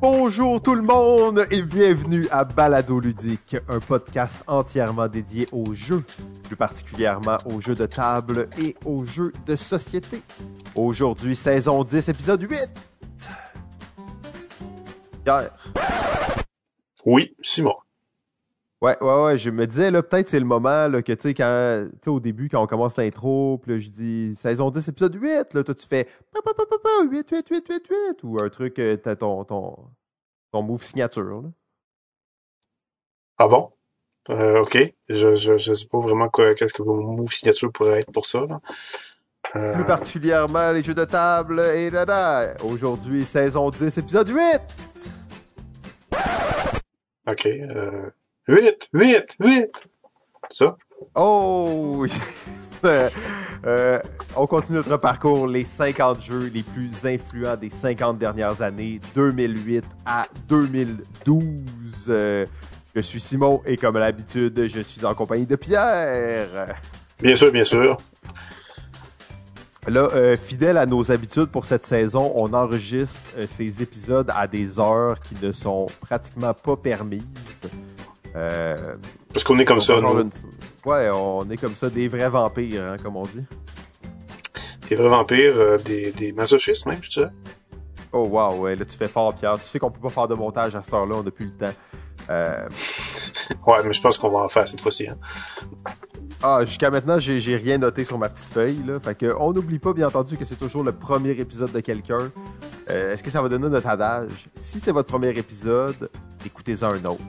Bonjour tout le monde et bienvenue à Balado Ludique, un podcast entièrement dédié aux jeux, plus particulièrement aux jeux de table et aux jeux de société. Aujourd'hui, saison 10, épisode 8. Pierre. Oui, Simon. Ouais, ouais, ouais, je me disais, là, peut-être c'est le moment, là, que, tu sais, quand, tu sais, au début, quand on commence l'intro, puis là, je dis, saison 10, épisode 8, là, toi, tu fais, pa, pa, pa, pa, pa, 8, 8, 8, 8, 8, ou un truc, euh, t'as ton, ton, ton move signature, là. Ah bon? Euh, ok. Je, je, je sais pas vraiment quoi, qu'est-ce que vos move signature pourrait être pour ça, là. Euh, Plus particulièrement les jeux de table et là, là. Aujourd'hui, saison 10, épisode 8! ok. Euh, 8, 8, 8! Ça? Oh! Euh, euh, on continue notre parcours, les 50 jeux les plus influents des 50 dernières années, 2008 à 2012. Euh, je suis Simon et comme à l'habitude, je suis en compagnie de Pierre. Bien sûr, bien sûr. Là, euh, fidèle à nos habitudes pour cette saison, on enregistre ces épisodes à des heures qui ne sont pratiquement pas permises. Euh, Parce qu'on est comme ça, une fois- Ouais, on est comme ça, des vrais vampires, hein, comme on dit. Des vrais vampires, euh, des, des masochistes, même, je dirais. Oh wow, ouais, là tu fais fort, Pierre. Tu sais qu'on peut pas faire de montage à cette heure-là, on n'a plus le temps. Euh, Ouais, mais je pense qu'on va en faire cette fois-ci. Hein. Ah, jusqu'à maintenant, j'ai j'ai rien noté sur ma petite feuille. Là. Fait que on n'oublie pas, bien entendu, que c'est toujours le premier épisode de quelqu'un. Euh, Est-ce que ça va donner notre adage? Si c'est votre premier épisode, écoutez-en un autre.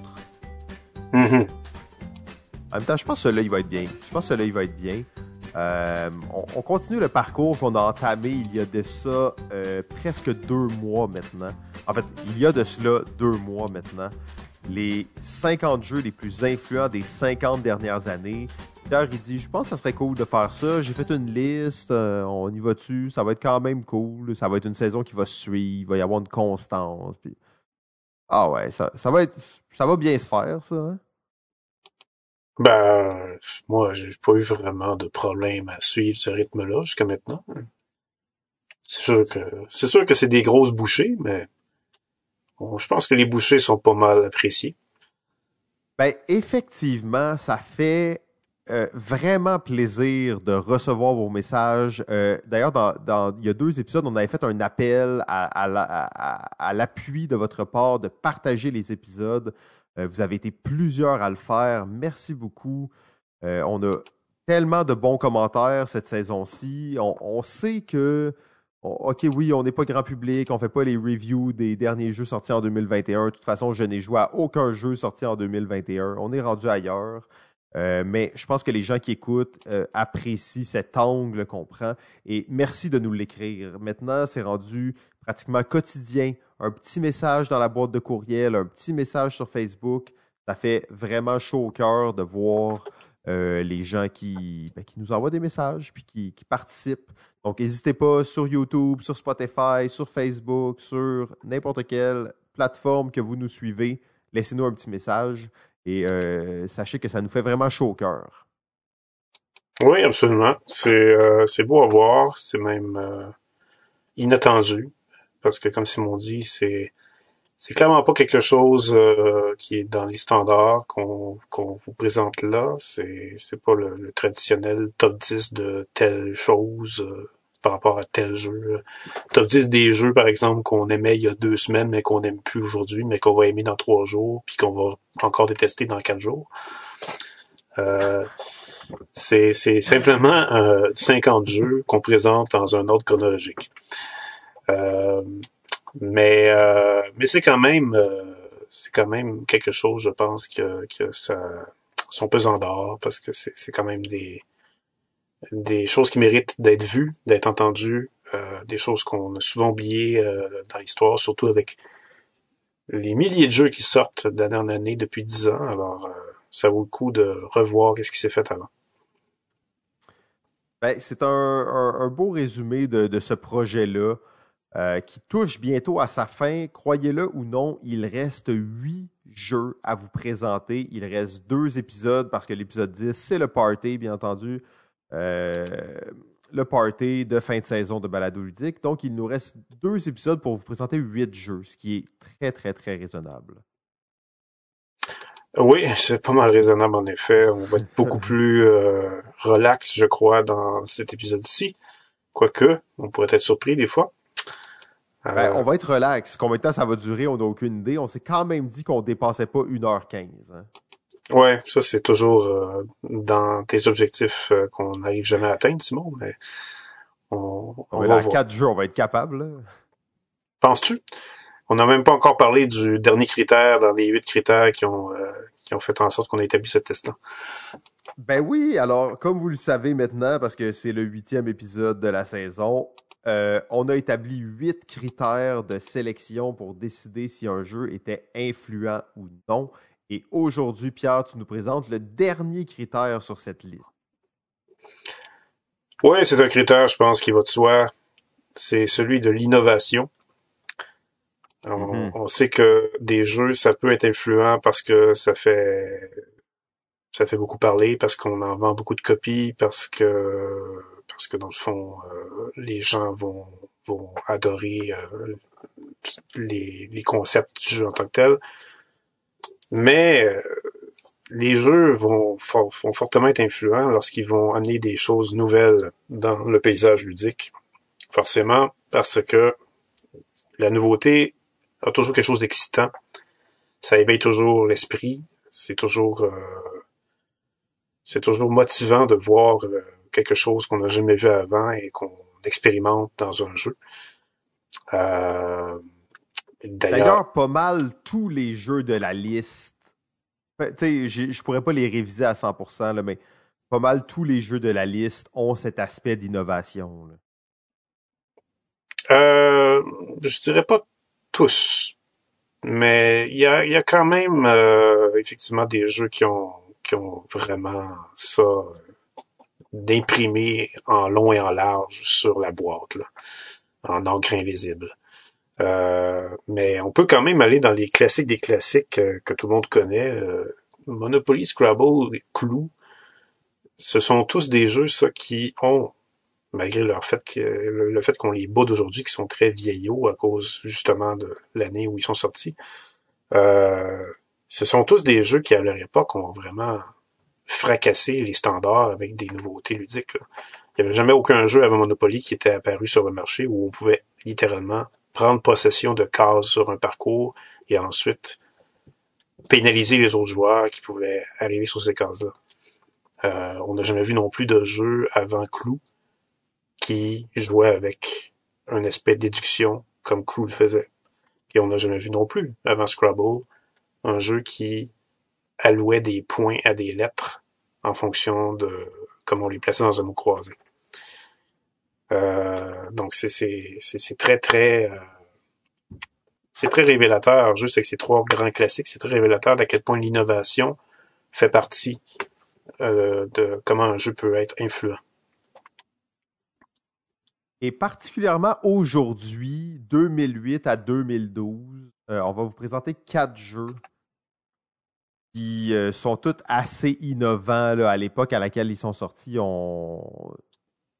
Mhm. En même temps, je pense que celui-là, il va être bien. Je pense que celui-là, il va être bien. Euh, on, on continue le parcours qu'on a entamé il y a de ça euh, presque deux mois maintenant. En fait, il y a de cela deux mois maintenant. Les 50 jeux les plus influents des 50 dernières années. Pierre, il dit, je pense que ça serait cool de faire ça. J'ai fait une liste, euh, on y va dessus. Ça va être quand même cool. Ça va être une saison qui va suivre. Il va y avoir une constance. Ah ouais, ça, ça va être, ça va bien se faire, ça. hein? Ben, moi, j'ai pas eu vraiment de problème à suivre ce rythme-là jusqu'à maintenant. C'est sûr que c'est sûr que c'est des grosses bouchées, mais bon, je pense que les bouchées sont pas mal appréciées. Ben, effectivement, ça fait euh, vraiment plaisir de recevoir vos messages. Euh, D'ailleurs, dans, dans- il y a deux épisodes, on avait fait un appel à, à la- à- à l'appui de votre part de partager les épisodes. Euh, vous avez été plusieurs à le faire. Merci beaucoup. Euh, on a tellement de bons commentaires cette saison-ci. On, sait que, OK, oui, on n'est pas grand public, on fait pas les reviews des derniers jeux sortis en 2021. De toute façon, je n'ai joué à aucun jeu sorti en 2021. On est rendu ailleurs. Euh, mais je pense que les gens qui écoutent apprécient cet angle qu'on prend. Et merci de nous l'écrire. Maintenant, c'est rendu pratiquement quotidien. Un petit message dans la boîte de courriel, un petit message sur Facebook. Ça fait vraiment chaud au cœur de voir euh, les gens qui, ben, qui nous envoient des messages puis qui, participent. Donc, n'hésitez pas sur YouTube, sur Spotify, sur Facebook, sur n'importe quelle plateforme que vous nous suivez. Laissez-nous un petit message et euh, sachez que ça nous fait vraiment chaud au cœur. Oui, absolument. C'est euh, beau à voir, c'est même inattendu parce que comme Simon dit, c'est clairement pas quelque chose euh, qui est dans les standards qu'on vous présente là. C'est c'est pas le, traditionnel top 10 de telle chose euh, par rapport à tel jeu. Top 10 des jeux, par exemple, qu'on aimait il y a deux semaines, mais qu'on n'aime plus aujourd'hui, mais qu'on va aimer dans trois jours, puis qu'on va encore détester dans quatre jours. Euh, c'est simplement euh, 50 jeux qu'on présente dans un ordre chronologique. Euh, mais euh, mais c'est quand même euh, c'est quand même quelque chose, je pense, que, que ça son pesant d'or parce que c'est quand même des des choses qui méritent d'être vues, d'être entendues, euh, des choses qu'on a souvent oubliées euh, dans l'histoire, surtout avec les milliers de jeux qui sortent d'année en année depuis dix ans. Alors, euh, ça vaut le coup de revoir ce qui s'est fait avant. Ben, c'est un, un- un beau résumé de, de ce projet-là euh, qui touche bientôt à sa fin. Croyez-le ou non, il reste huit jeux à vous présenter. Il reste deux épisodes parce que l'épisode 10, c'est le party, bien entendu. Euh, le party de fin de saison de Balado Ludique. Donc, il nous reste deux épisodes pour vous présenter huit jeux, ce qui est très, très, très raisonnable. Oui, c'est pas mal raisonnable en effet. On va être beaucoup plus euh, relax, je crois, dans cet épisode-ci. Quoique, on pourrait être surpris des fois. Ben, on va être relax. Combien de temps ça va durer, on n'a aucune idée. On s'est quand même dit qu'on dépassait pas 1h15. Hein. Ouais, ça c'est toujours euh, dans tes objectifs euh, qu'on n'arrive jamais à atteindre, Simon, mais on, on, va dans quatre jours, on va être capable. Penses-tu? On n'a même pas encore parlé du dernier critère dans les huit critères qui ont, euh, qui ont fait en sorte qu'on ait établi ce test-là. Ben oui, alors comme vous le savez maintenant, parce que c'est le huitième épisode de la saison, on a établi huit critères de sélection pour décider si un jeu était influent ou non. Et aujourd'hui, Pierre, tu nous présentes le dernier critère sur cette liste. Oui, c'est un critère, je pense, qui va de soi. C'est celui de l'innovation. On, mm-hmm. sait que des jeux, ça peut être influent parce que ça fait ça fait beaucoup parler, parce qu'on en vend beaucoup de copies, parce que parce que dans le fond, euh, les gens vont vont adorer euh, les, les concepts du jeu en tant que tel. Mais euh, les jeux vont, fortement être influents lorsqu'ils vont amener des choses nouvelles dans le paysage ludique. Forcément, parce que la nouveauté a toujours quelque chose d'excitant. Ça éveille toujours l'esprit. C'est toujours, euh, c'est toujours motivant de voir euh, quelque chose qu'on n'a jamais vu avant et qu'on expérimente dans un jeu. Euh, D'ailleurs, pas mal tous les jeux de la liste. Sais, je pourrais pas les réviser à 100%, là, mais pas mal tous les jeux de la liste ont cet aspect d'innovation. Euh, je dirais pas tous, mais il y a, y a quand même euh, effectivement des jeux qui ont, qui ont vraiment ça d'imprimer en long et en large sur la boîte, en encre invisible. Euh, mais on peut quand même aller dans les classiques des classiques euh, que tout le monde connaît. Euh, Monopoly, Scrabble, Clou, ce sont tous des jeux ça qui ont, malgré leur fait que, le, fait qu'on les boude aujourd'hui, qui sont très vieillots à cause justement de l'année où ils sont sortis. ce sont tous des jeux qui à leur époque ont vraiment fracassé les standards avec des nouveautés ludiques. Il n'y avait jamais aucun jeu avant Monopoly qui était apparu sur le marché où on pouvait littéralement prendre possession de cases sur un parcours et ensuite pénaliser les autres joueurs qui pouvaient arriver sur ces cases-là. Euh, on n'a jamais vu non plus de jeu avant Clou qui jouait avec un aspect de déduction comme Clou le faisait. Et on n'a jamais vu non plus avant Scrabble un jeu qui allouait des points à des lettres en fonction de comment on les plaçait dans un mot croisé. Euh, donc c'est très très euh, c'est très révélateur. Juste avec ces trois grands classiques, c'est très révélateur d'à quel point l'innovation fait partie euh, de comment un jeu peut être influent. Et particulièrement aujourd'hui, 2008 à 2012, on va vous présenter quatre jeux qui sont tous assez innovants à l'époque à laquelle ils sont sortis. On,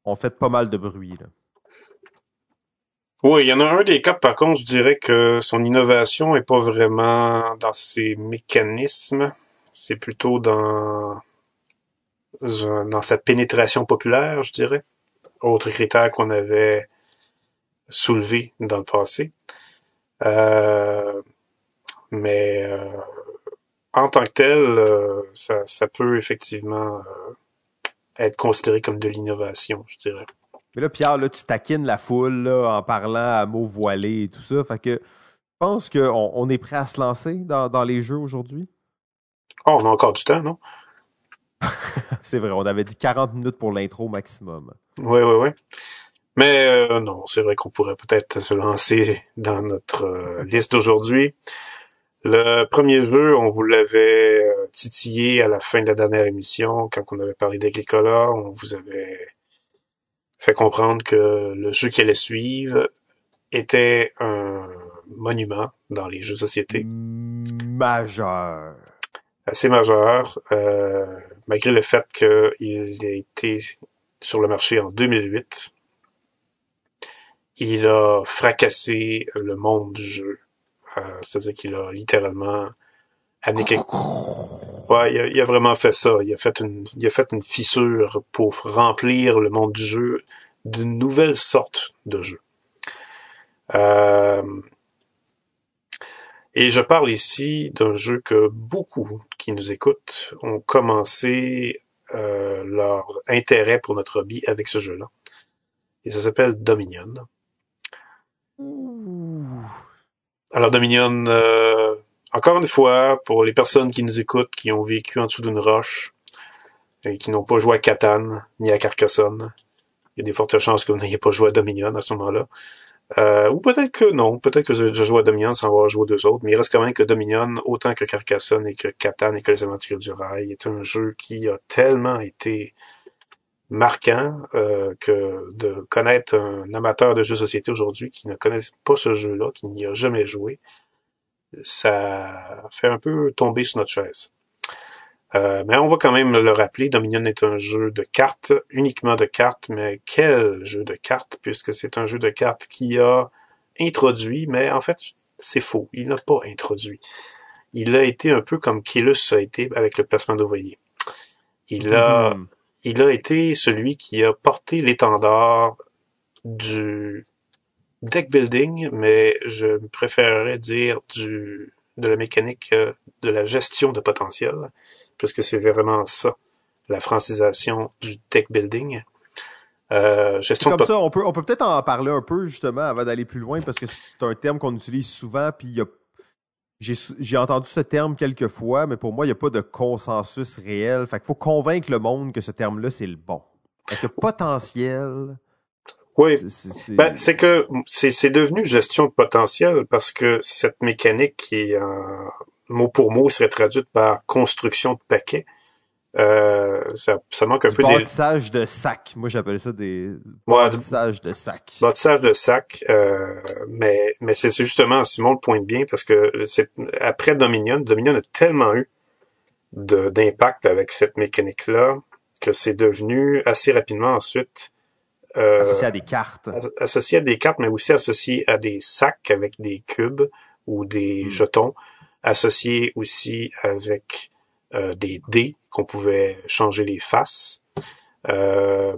ont fait pas mal de bruit. Oui, il y en a un des quatre, par contre, je dirais que son innovation est pas vraiment dans ses mécanismes, c'est plutôt dans dans sa pénétration populaire, je dirais. Autre critère qu'on avait soulevé dans le passé. Euh, mais euh, en tant que tel, euh, ça, ça, peut effectivement être considéré comme de l'innovation, je dirais. Mais là, Pierre, là, tu taquines la foule en parlant à mots voilés et tout ça. Fait que je pense qu'on on est prêt à se lancer dans, les jeux aujourd'hui? Oh, on a encore du temps, non? c'est vrai, on avait dit 40 minutes pour l'intro maximum. Oui, oui, oui. Mais euh, non, c'est vrai qu'on pourrait peut-être se lancer dans notre euh, liste d'aujourd'hui. Le premier jeu, on vous l'avait euh, titillé à la fin de la dernière émission, quand on avait parlé d'Agricola, on vous avait fait comprendre que le jeu qui allait suivre était un monument dans les jeux de société. Majeur. Assez majeur, euh, malgré le fait qu'il a été sur le marché en 2008. Il a fracassé le monde du jeu. Euh, C'est-à-dire qu'il a littéralement amené quelque... Ouais, il a, il a, vraiment fait ça. Il a fait, une, il a fait une fissure pour remplir le monde du jeu d'une nouvelle sorte de jeu. Euh, et je parle ici d'un jeu que beaucoup qui nous écoutent ont commencé euh, leur intérêt pour notre hobby avec ce jeu-là. Et ça s'appelle Dominion. Alors Dominion, euh, encore une fois, pour les personnes qui nous écoutent, qui ont vécu en dessous d'une roche et qui n'ont pas joué à Catan ni à Carcassonne, il y a des fortes chances que vous n'ayez pas joué à Dominion à ce moment-là. Euh, ou peut-être que non, peut-être que je, je joue à Dominion sans avoir joué aux deux autres, mais il reste quand même que Dominion, autant que Carcassonne et que Catan et que les aventures du rail, est un jeu qui a tellement été marquant euh, que de connaître un amateur de jeux de société aujourd'hui qui ne connaît pas ce jeu-là, qui n'y a jamais joué, ça fait un peu tomber sur notre chaise. Euh, mais on va quand même le rappeler, Dominion est un jeu de cartes, uniquement de cartes, mais quel jeu de cartes, puisque c'est un jeu de cartes qui a introduit, mais en fait, c'est faux, il n'a pas introduit. Il a été un peu comme Killus a été avec le placement d'ouvriers. Il a, Mhm. Il a été celui qui a porté l'étendard du deck building, mais je préférerais dire du, de la mécanique euh, de la gestion de potentiel, puisque c'est vraiment ça, la francisation du deck building. Euh, gestion comme ça, on peut, on peut peut-être en parler un peu justement avant d'aller plus loin parce que c'est un terme qu'on utilise souvent. Puis il y a- j'ai entendu ce terme quelques fois, mais pour moi, il n'y a pas de consensus réel. Fait qu'il faut convaincre le monde que ce terme-là, c'est le bon. Parce que potentiel, Oui, c'est- Ben, c'est que c'est devenu gestion de potentiel parce que cette mécanique qui est en- mot pour mot serait traduite par construction de paquets. Euh, ça, ça manque un du peu des bâtissage de sac. Moi, j'appelle ça des Ouais, de sac. bâtissage de sac. Euh, mais mais c'est justement Simon le pointe bien parce que c'est après Dominion, Dominion a tellement eu de- d'impact avec cette mécanique là que c'est devenu assez rapidement ensuite euh, associé à des cartes. As- associé à des cartes, mais aussi associé à des sacs avec des cubes ou des Mm. jetons, associé aussi avec euh, des dés qu'on pouvait changer les faces, euh,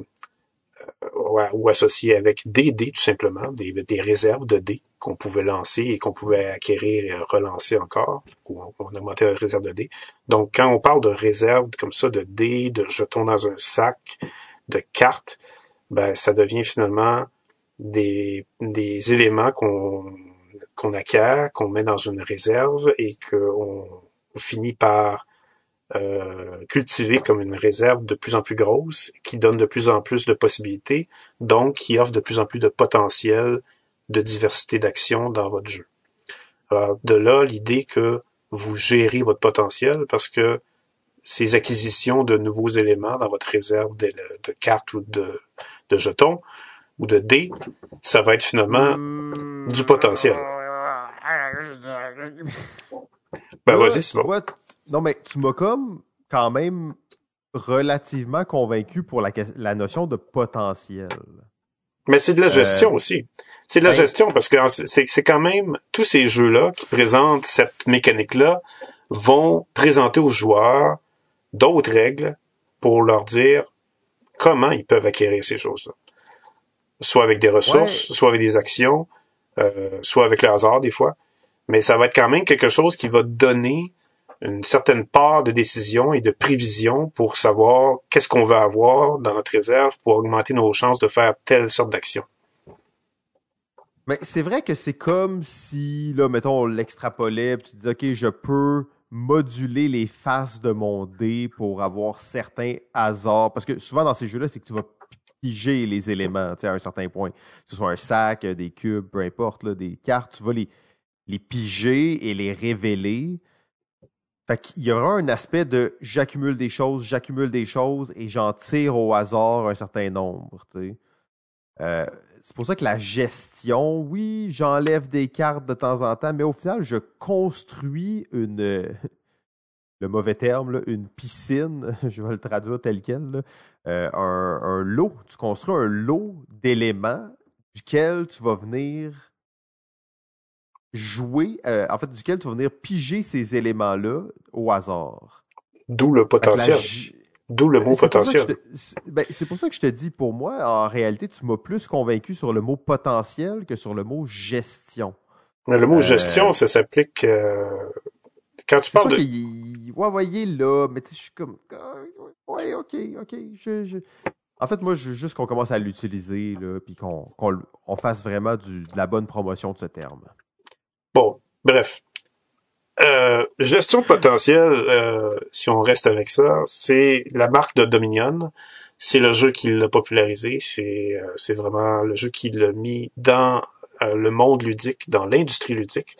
ouais, ou associé avec des dés tout simplement, des, des réserves de dés qu'on pouvait lancer et qu'on pouvait acquérir et relancer encore, ou on, on augmentait la réserve de dés. Donc quand on parle de réserves comme ça, de dés, de jetons dans un sac, de cartes, ben ça devient finalement des, des éléments qu'on qu'on acquiert, qu'on met dans une réserve et qu'on finit par euh, cultiver comme une réserve de plus en plus grosse, qui donne de plus en plus de possibilités, donc qui offre de plus en plus de potentiel de diversité d'actions dans votre jeu. Alors de là l'idée que vous gérez votre potentiel parce que ces acquisitions de nouveaux éléments dans votre réserve de, de cartes ou de, de jetons ou de dés, ça va être finalement Hmm. du potentiel. Ben Là, vas-y, tu Simon. vois, t- Non, mais tu m'as comme quand même relativement convaincu pour la, notion de potentiel. Mais c'est de la gestion aussi. C'est de la ben- gestion parce que c'est c'est quand même tous ces jeux-là qui présentent cette mécanique-là vont présenter aux joueurs d'autres règles pour leur dire comment ils peuvent acquérir ces choses-là. Soit avec des ressources, soit avec des actions, euh, soit avec le hasard des fois. Mais ça va être quand même quelque chose qui va donner une certaine part de décision et de prévision pour savoir qu'est-ce qu'on va avoir dans notre réserve pour augmenter nos chances de faire telle sorte d'action. Mais c'est vrai que c'est comme si, là, mettons, on l'extrapolait, tu dis, OK, je peux moduler les faces de mon dé pour avoir certains hasards. Parce que souvent dans ces jeux-là, c'est que tu vas piger les éléments, à un certain point. Que ce soit un sac, des cubes, peu importe, là, des cartes, tu vas les, les piger et les révéler. Fait y aura un aspect de j'accumule des choses, j'accumule des choses et j'en tire au hasard un certain nombre. Euh, c'est pour ça que la gestion, oui, j'enlève des cartes de temps en temps, mais au final, je construis une, le mauvais terme, une piscine, je vais le traduire tel quel, un, un, lot. Tu construis un lot d'éléments duquel tu vas venir jouer, en fait, duquel tu vas venir piger ces éléments-là au hasard. D'où le potentiel. D'où le mot potentiel. Ben, c'est pour ça que je te dis, pour moi, en réalité, tu m'as plus convaincu sur le mot potentiel que sur le mot gestion. Mais le mot gestion, ça s'applique quand tu parles de. Il... Ouais, voyez là, mais je suis comme. Ah, ouais, ok, ok. Je, En fait, moi, je veux juste qu'on commence à l'utiliser, là, puis qu'on on fasse vraiment du, de la bonne promotion de ce terme. Bref. Euh, gestion potentielle, euh, si on reste avec ça, c'est la marque de Dominion. C'est le jeu qui l'a popularisé. C'est euh, vraiment le jeu qui l'a mis dans le monde ludique, dans l'industrie ludique.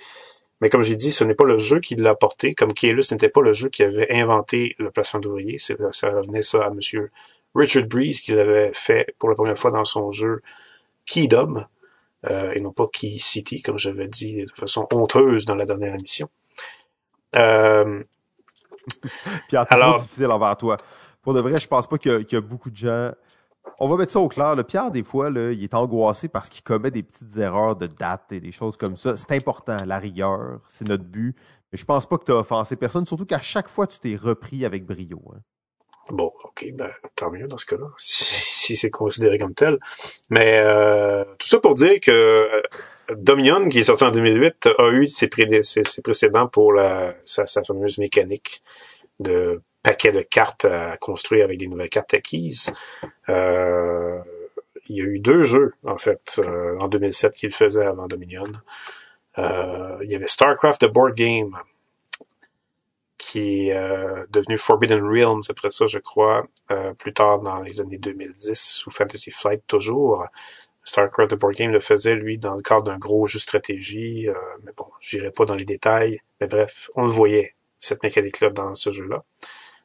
Mais comme j'ai dit, ce n'est pas le jeu qui l'a porté. Comme Keyless n'était pas le jeu qui avait inventé le placement d'ouvrier. Ça revenait ça à Monsieur Richard Breeze qui l'avait fait pour la première fois dans son jeu Keydom. Euh, et non pas Key City, comme j'avais dit de façon honteuse dans la dernière émission. Euh, Pierre, c'est alors... difficile envers toi. Pour de vrai, je pense pas qu'il y, y, a beaucoup de gens on va mettre ça au clair. Le Pierre, des fois, là, il est angoissé parce qu'il commet des petites erreurs de date et des choses comme ça. C'est important, la rigueur, c'est notre but. Mais je pense pas que tu as offensé personne, surtout qu'à chaque fois, tu t'es repris avec brio. Hein. Bon, ok, ben tant mieux dans ce cas-là, si, c'est considéré comme tel. Mais euh, tout ça pour dire que euh, Dominion, qui est sorti en 2008, a eu ses, précédents pour la, sa, sa fameuse mécanique de paquet de cartes à construire avec des nouvelles cartes acquises. Euh, il y a eu deux jeux, en fait, euh, en 2007 qu'il faisait avant Dominion. Euh, il y avait StarCraft The Board Game, qui est devenu Forbidden Realms après ça, je crois, plus tard dans les années 2010, ou Fantasy Flight toujours. StarCraft The Board Game le faisait, lui, dans le cadre d'un gros jeu stratégie, mais bon, j'irai pas dans les détails. Mais bref, on le voyait, cette mécanique-là, dans ce jeu-là.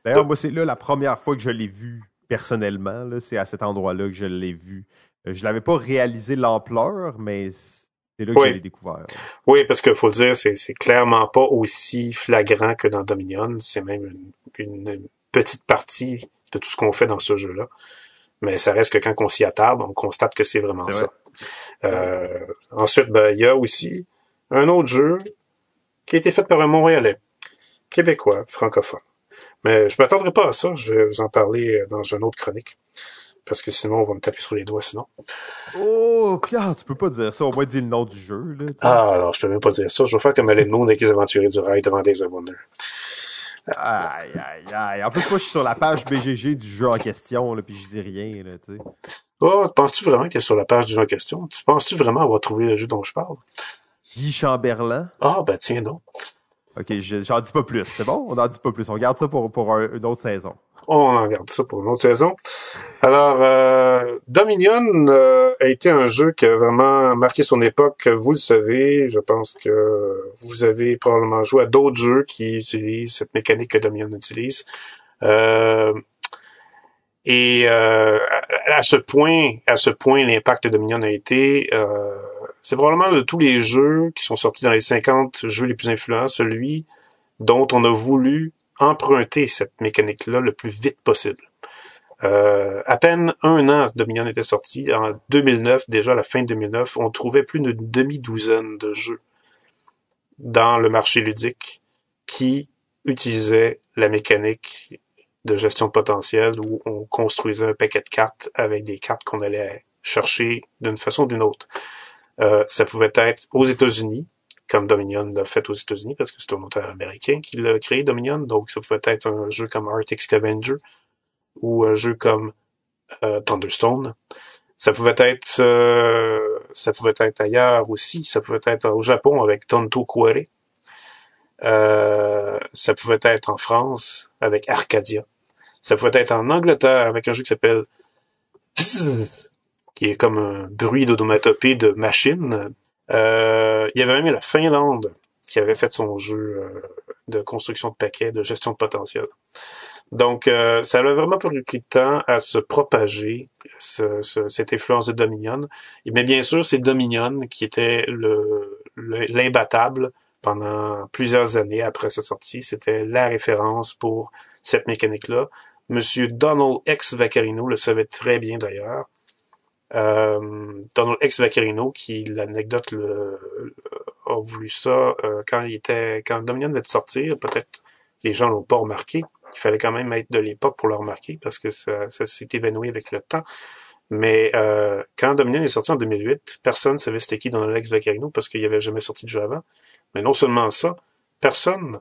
D'ailleurs, moi, c'est là la première fois que je l'ai vu personnellement. C'est à cet endroit-là que je l'ai vu. Euh, je l'avais pas réalisé l'ampleur, mais c'est là que je l'ai découvert. Oui, parce qu'il faut le dire, c'est clairement pas aussi flagrant que dans Dominion. C'est même une, petite partie de tout ce qu'on fait dans ce jeu-là. Mais ça reste que quand on s'y attarde, on constate que c'est vraiment ça. Euh, ensuite, ben, il y a aussi un autre jeu qui a été fait par un Montréalais, québécois, francophone. Mais je m'attendrai pas à ça. Je vais vous en parler euh, dans une autre chronique. Parce que sinon, on va me taper sur les doigts, sinon. Oh, Pierre, tu peux pas dire ça. Au moins, dis le nom du jeu. Là, ah, alors, je peux même pas dire ça. Je vais faire comme Alan Moon avec les aventuriers du rail devant Days of Wonder. Aïe, aïe, aïe. En plus, moi, je suis sur la page BGG du jeu en question, là, puis je dis rien, là, tu sais. Oh, penses-tu vraiment qu'il est sur la page du jeu en question? Tu penses-tu vraiment avoir trouvé le jeu dont je parle? Guy Chamberlain. Ah, ben tiens non. OK, j'en dis pas plus. C'est bon? On n'en dit pas plus. On garde ça pour, pour une autre saison. On en garde ça pour une autre saison. Alors, euh, Dominion euh, a été un jeu qui a vraiment marqué son époque. Vous le savez, je pense que vous avez probablement joué à d'autres jeux qui utilisent cette mécanique que Dominion utilise. Euh, et euh, à, ce point, à ce point, l'impact de Dominion a été euh, c'est probablement de tous les jeux qui sont sortis dans les 50 jeux les plus influents, celui dont on a voulu emprunter cette mécanique-là le plus vite possible. Euh, à peine un an, Dominion était sorti. En 2009, déjà à la fin de 2009, on trouvait plus d'une demi-douzaine de jeux dans le marché ludique qui utilisaient la mécanique de gestion potentielle où on construisait un paquet de cartes avec des cartes qu'on allait chercher d'une façon ou d'une autre. Euh, ça pouvait être aux États-Unis, comme Dominion l'a fait aux États-Unis, parce que c'est un auteur américain qui l'a créé, Dominion. Donc, ça pouvait être un jeu comme Arctic Scavenger ou un jeu comme euh, Thunderstone. Ça pouvait être euh, ça pouvait être ailleurs aussi. Ça pouvait être au Japon avec Tonto Kuare. Euh, ça pouvait être en France avec Arcadia. Ça pouvait être en Angleterre avec un jeu qui s'appelle qui est comme un bruit d'odomatopée de machine. Euh, il y avait même la Finlande qui avait fait son jeu euh, de construction de paquets, de gestion de potentiel. Donc, euh, ça a vraiment pris de temps à se propager, cette influence de Dominion. Mais bien sûr, c'est Dominion qui était le, l'imbattable pendant plusieurs années après sa sortie. C'était la référence pour cette mécanique-là. Monsieur Donald X Vaccarino le savait très bien d'ailleurs. Euh, Donald X Vaccarino, qui l'anecdote le, a voulu ça euh, quand il était quand Dominion venait de sortir, peut-être les gens l'ont pas remarqué. Il fallait quand même être de l'époque pour le remarquer parce que ça, ça s'est évanoui avec le temps. Mais euh, quand Dominion est sorti en 2008, personne ne savait c'était qui Donald X Vaccarino parce qu'il n'y avait jamais sorti de jeu avant. Mais non seulement ça, personne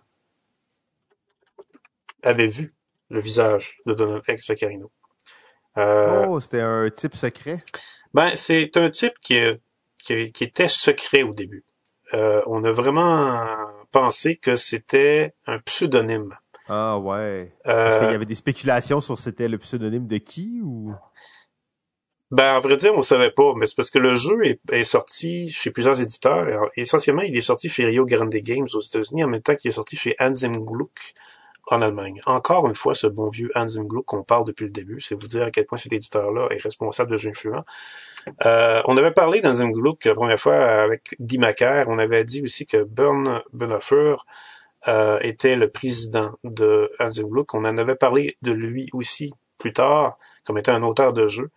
avait vu le visage de Donald X Vaccarino. Euh, oh, c'était un type secret? Ben, c'est un type qui, qui, qui, était secret au début. Euh, on a vraiment pensé que c'était un pseudonyme. Ah ouais. Parce qu'il y avait des spéculations sur c'était le pseudonyme de qui ou? Ben, à vrai dire, on savait pas, mais c'est parce que le jeu est, sorti chez plusieurs éditeurs. essentiellement, il est sorti chez Rio Grande Games aux États-Unis, en même temps qu'il est sorti chez Hans Gluck en Allemagne. Encore une fois, ce bon vieux Hans Gluck qu'on parle depuis le début, c'est vous dire à quel point cet éditeur-là est responsable de jeux influents. Euh, on avait parlé d'Hans Gluck la première fois avec Macaire. On avait dit aussi que Bern Benhofer euh, était le président de Hans Gluck. On en avait parlé de lui aussi plus tard comme étant un auteur de jeux.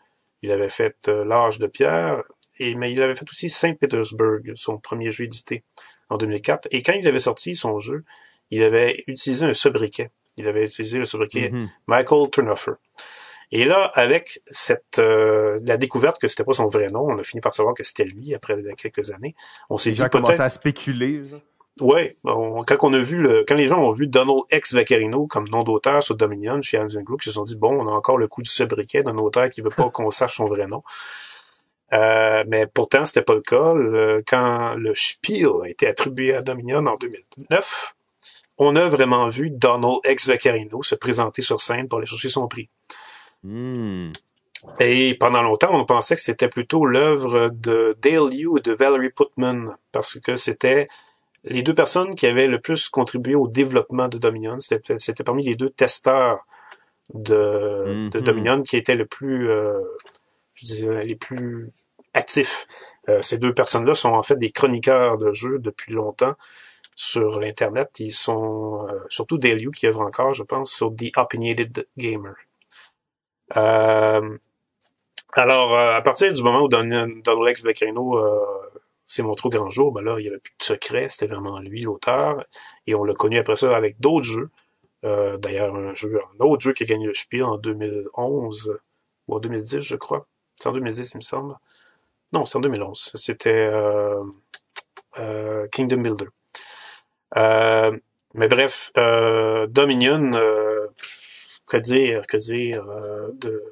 Il avait fait euh, L'âge de pierre, et, mais il avait fait aussi Saint-Petersburg, son premier jeu édité en 2004. Et quand il avait sorti son jeu, il avait utilisé un sobriquet. Il avait utilisé le sobriquet mm-hmm. Michael Turnofer. Et là, avec cette euh, la découverte que c'était pas son vrai nom, on a fini par savoir que c'était lui après quelques années. On s'est dit peut-être à spéculer. Ouais, quand on a vu le, quand les gens ont vu Donald X Vaccarino comme nom d'auteur sur Dominion chez Amazon Group, ils se sont dit bon, on a encore le coup du sobriquet d'un auteur qui veut pas qu'on sache son vrai nom. Euh, mais pourtant, c'était pas le cas. quand le Spiel a été attribué à Dominion en 2009, on a vraiment vu Donald X Vaccarino se présenter sur scène pour aller chercher son prix. Hmm. Et pendant longtemps, on pensait que c'était plutôt l'œuvre de Dale Yu et de Valerie Putman, parce que c'était les deux personnes qui avaient le plus contribué au développement de Dominion, c'était parmi les deux testeurs de, de, mhm. Dominion qui étaient le plus, euh, je les plus actifs. Euh, ces deux personnes-là sont en fait des chroniqueurs de jeux depuis longtemps sur l'internet. Ils sont euh, surtout Dale qui œuvre encore, je pense, sur The Opinionated Gamer. Euh, alors, à partir du moment où Donald Lex Vecchino c'est mon trop grand jour, ben là, il n'y avait plus de secret, c'était vraiment lui l'auteur. Et on l'a connu après ça avec d'autres jeux. Euh, d'ailleurs, un jeu, un autre jeu qui a gagné le Spiel en 2011 ou en 2010, je crois. C'est en 2010, il me semble. Non, c'est en 2011. C'était euh, euh, Kingdom Builder. Mais bref, Dominion, que dire, que dire de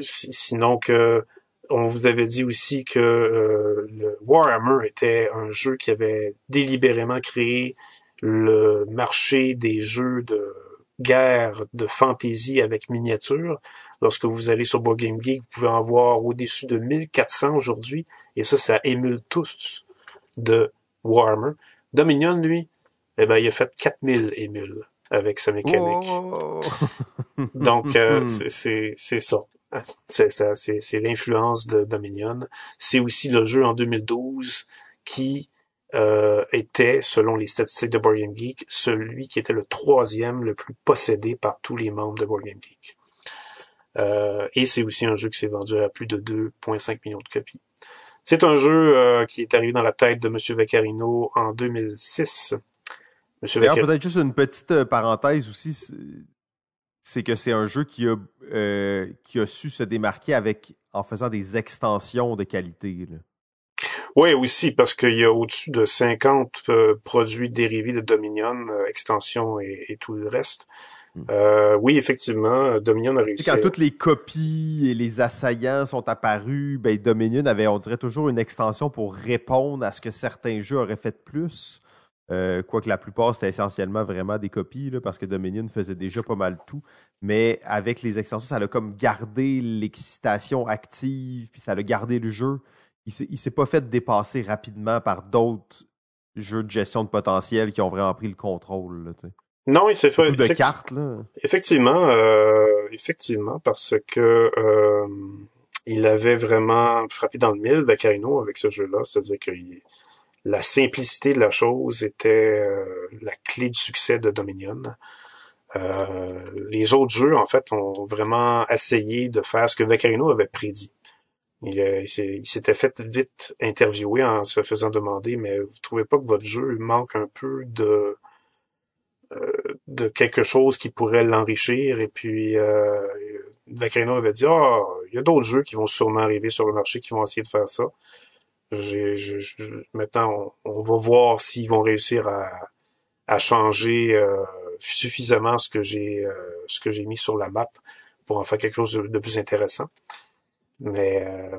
sinon que on vous avait dit aussi que euh, Warhammer était un jeu qui avait délibérément créé le marché des jeux de guerre, de fantasy avec miniatures. Lorsque vous allez sur Board Game Geek, vous pouvez en voir au-dessus de 1400 aujourd'hui, et ça, ça émule tous de Warhammer. Dominion, lui, eh ben, il a fait 4000 émules avec sa mécanique. Donc, euh, c'est ça. C'est ça, c'est l'influence de Dominion. C'est aussi le jeu en 2012 qui euh, était, selon les statistiques de Board Game Geek, celui qui était le troisième le plus possédé par tous les membres de Board Game Geek. Euh, et c'est aussi un jeu qui s'est vendu à plus de 2,5 millions de copies. C'est un jeu euh, qui est arrivé dans la tête de M. Vaccarino en 2006. Monsieur peut-être juste une petite parenthèse aussi c'est que c'est un jeu qui a, euh, qui a su se démarquer avec en faisant des extensions de qualité. Oui, aussi, parce qu'il y a au-dessus de 50 euh, produits dérivés de Dominion, euh, extensions et, tout le reste. Hmm. oui, effectivement, Dominion a réussi. Quand toutes les copies et les assaillants sont apparus, ben Dominion avait, on dirait, toujours une extension pour répondre à ce que certains jeux auraient fait plus. Euh, quoique la plupart, c'était essentiellement vraiment des copies, parce que Dominion faisait déjà pas mal tout. Mais avec les extensions, ça a comme gardé l'excitation active, puis ça a gardé le jeu. Il ne s'est pas fait dépasser rapidement par d'autres jeux de gestion de potentiel qui ont vraiment pris le contrôle. Non, il s'est fait. de cartes, Effectivement, euh, effectivement, parce que euh, il avait vraiment frappé dans le mille, Vaccarino, avec ce jeu-là. C'est-à-dire qu'il la simplicité de la chose était euh, la clé du succès de Dominion. Euh, les autres jeux, en fait, ont vraiment essayé de faire ce que Vaccarino avait prédit. Il, il s'était fait vite interviewer en se faisant demander, mais vous trouvez pas que votre jeu manque un peu de de quelque chose qui pourrait l'enrichir et puis euh, avait dit ah il y a d'autres jeux qui vont sûrement arriver sur le marché qui vont essayer de faire ça. maintenant on, va voir s'ils vont réussir à, changer euh, suffisamment ce que j'ai euh, ce que j'ai mis sur la map pour en faire quelque chose de, plus intéressant. Mais euh,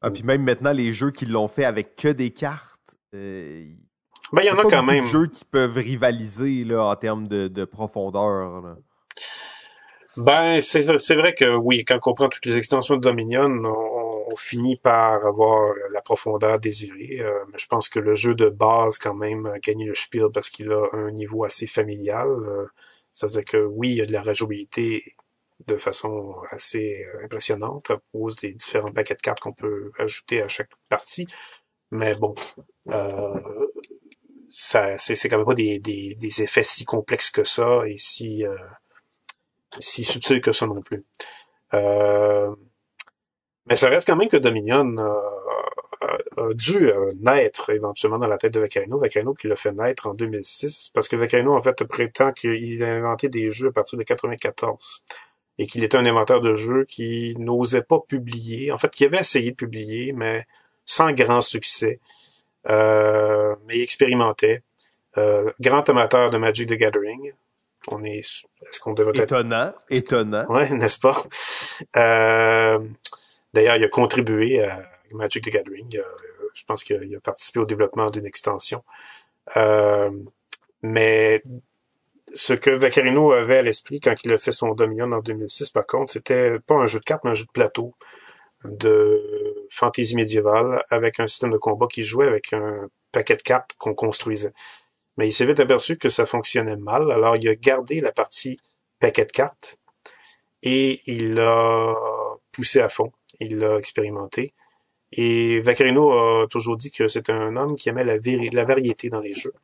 ah, puis même maintenant les jeux qui l'ont fait avec que des cartes, euh, ben il y en a quand même. Jeux qui peuvent rivaliser là en termes de, de profondeur. Là. Ben c'est vrai que oui, quand on prend toutes les extensions de Dominion, on, on finit par avoir la profondeur désirée. Euh, mais je pense que le jeu de base, quand même, a gagné le spiel parce qu'il a un niveau assez familial. Euh, ça veut dire que oui, il y a de la rejouabilité de façon assez euh, impressionnante à cause des différents paquets de cartes qu'on peut ajouter à chaque partie. Mais bon, ça, c'est quand même pas des, des, effets si complexes que ça et si, si subtils que ça non plus. Euh, mais ça reste quand même que Dominion a, dû euh, naître éventuellement dans la tête de Vaccarino. Vaccarino qui l'a fait naître en 2006, parce que Vaccarino, en fait, prétend qu'il a inventé des jeux à partir de 94 et qu'il était un inventeur de jeux qui n'osait pas publier. En fait, qui avait essayé de publier, mais sans grand succès. Euh, mais il expérimentait. Euh, grand amateur de Magic the Gathering. On est, est-ce qu'on devrait étonnant, étonnant, ouais, n'est-ce pas? Euh, D'ailleurs, il a contribué à Magic the Gathering. je pense qu'il a participé au développement d'une extension. Euh, mais ce que Vaccarino avait à l'esprit quand il a fait son Dominion en 2006, par contre, c'était pas un jeu de cartes, mais un jeu de plateau de fantaisie médiévale avec un système de combat qui jouait avec un paquet de cartes qu'on construisait. Mais il s'est vite aperçu que ça fonctionnait mal, alors il a gardé la partie paquet de cartes et il l'a poussé à fond il l'a expérimenté. Et Vaccarino a toujours dit que c'est un homme qui aimait la, la variété dans les jeux,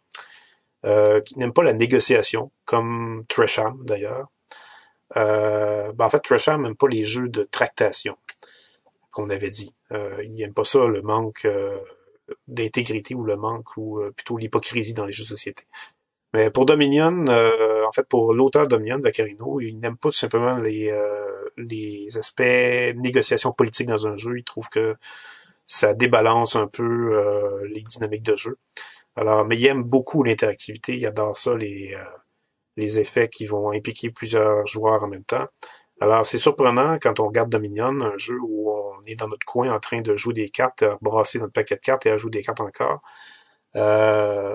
euh, qui n'aime pas la négociation, comme Tresham d'ailleurs. Euh, ben en fait, Tresham n'aime pas les jeux de tractation, qu'on avait dit. Euh, il n'aime pas ça, le manque euh, d'intégrité ou le manque, ou euh, plutôt l'hypocrisie dans les jeux de société. Mais pour Dominion, euh, en fait, pour l'auteur Dominion, Vaccarino, il n'aime pas tout simplement les, euh, les aspects négociations politiques dans un jeu. Il trouve que ça débalance un peu euh, les dynamiques de jeu. Alors, mais il aime beaucoup l'interactivité. Il adore ça, les, les effets qui vont impliquer plusieurs joueurs en même temps. Alors, c'est surprenant quand on regarde Dominion, un jeu où on est dans notre coin en train de jouer des cartes, à brasser notre paquet de cartes et à jouer des cartes encore. Euh,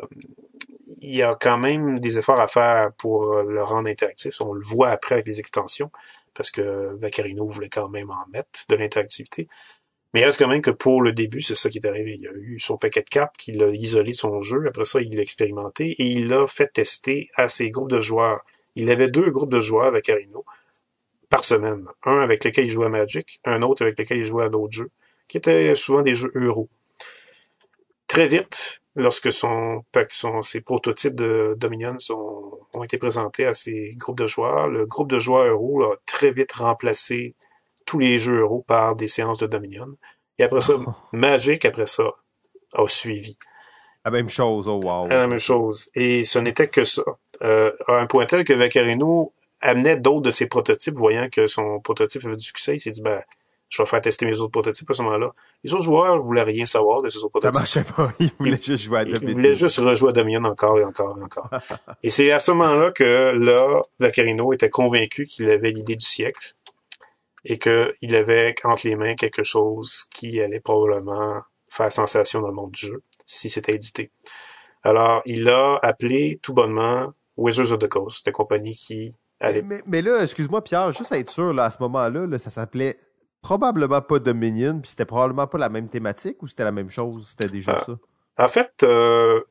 il y a quand même des efforts à faire pour le rendre interactif. On le voit après avec les extensions, parce que Vaccarino voulait quand même en mettre de l'interactivité. Mais il reste quand même que pour le début, c'est ça qui est arrivé. Il a eu son paquet de cartes qu'il a isolé son jeu. Après ça, il l'a expérimenté et il l'a fait tester à ses groupes de joueurs. Il avait deux groupes de joueurs, Vaccarino, par semaine. Un avec lequel il jouait à Magic, un autre avec lequel il jouait à d'autres jeux, qui étaient souvent des jeux euros. Très vite, lorsque son, son, ses prototypes de Dominion sont, ont été présentés à ces groupes de joueurs, le groupe de joueurs euro a très vite remplacé tous les jeux euro par des séances de Dominion. Et après ça, Magic, après ça, a suivi. La même chose, oh wow. La même chose. Et ce n'était que ça. Euh, à un point tel que Vaccarino amenait d'autres de ses prototypes, voyant que son prototype avait du succès, il s'est dit, ben, je vais faire tester mes autres prototypes à ce moment-là. Les autres joueurs voulaient rien savoir de ces autres prototypes. Ça marchait pas. Ils voulaient juste jouer à Dominion. Ils voulaient juste rejouer à Dominion encore et encore et encore. et c'est à ce moment-là que, là, Vaccarino était convaincu qu'il avait l'idée du siècle et qu'il avait entre les mains quelque chose qui allait probablement faire sensation dans le monde du jeu si c'était édité. Alors, il a appelé tout bonnement Wizards of the Coast, la compagnie qui Mais, mais, là, excuse-moi Pierre, juste à être sûr, là, à ce moment-là, là, ça s'appelait probablement pas Dominion, puis c'était probablement pas la même thématique ou c'était la même chose, c'était déjà ah. ça? En fait, euh,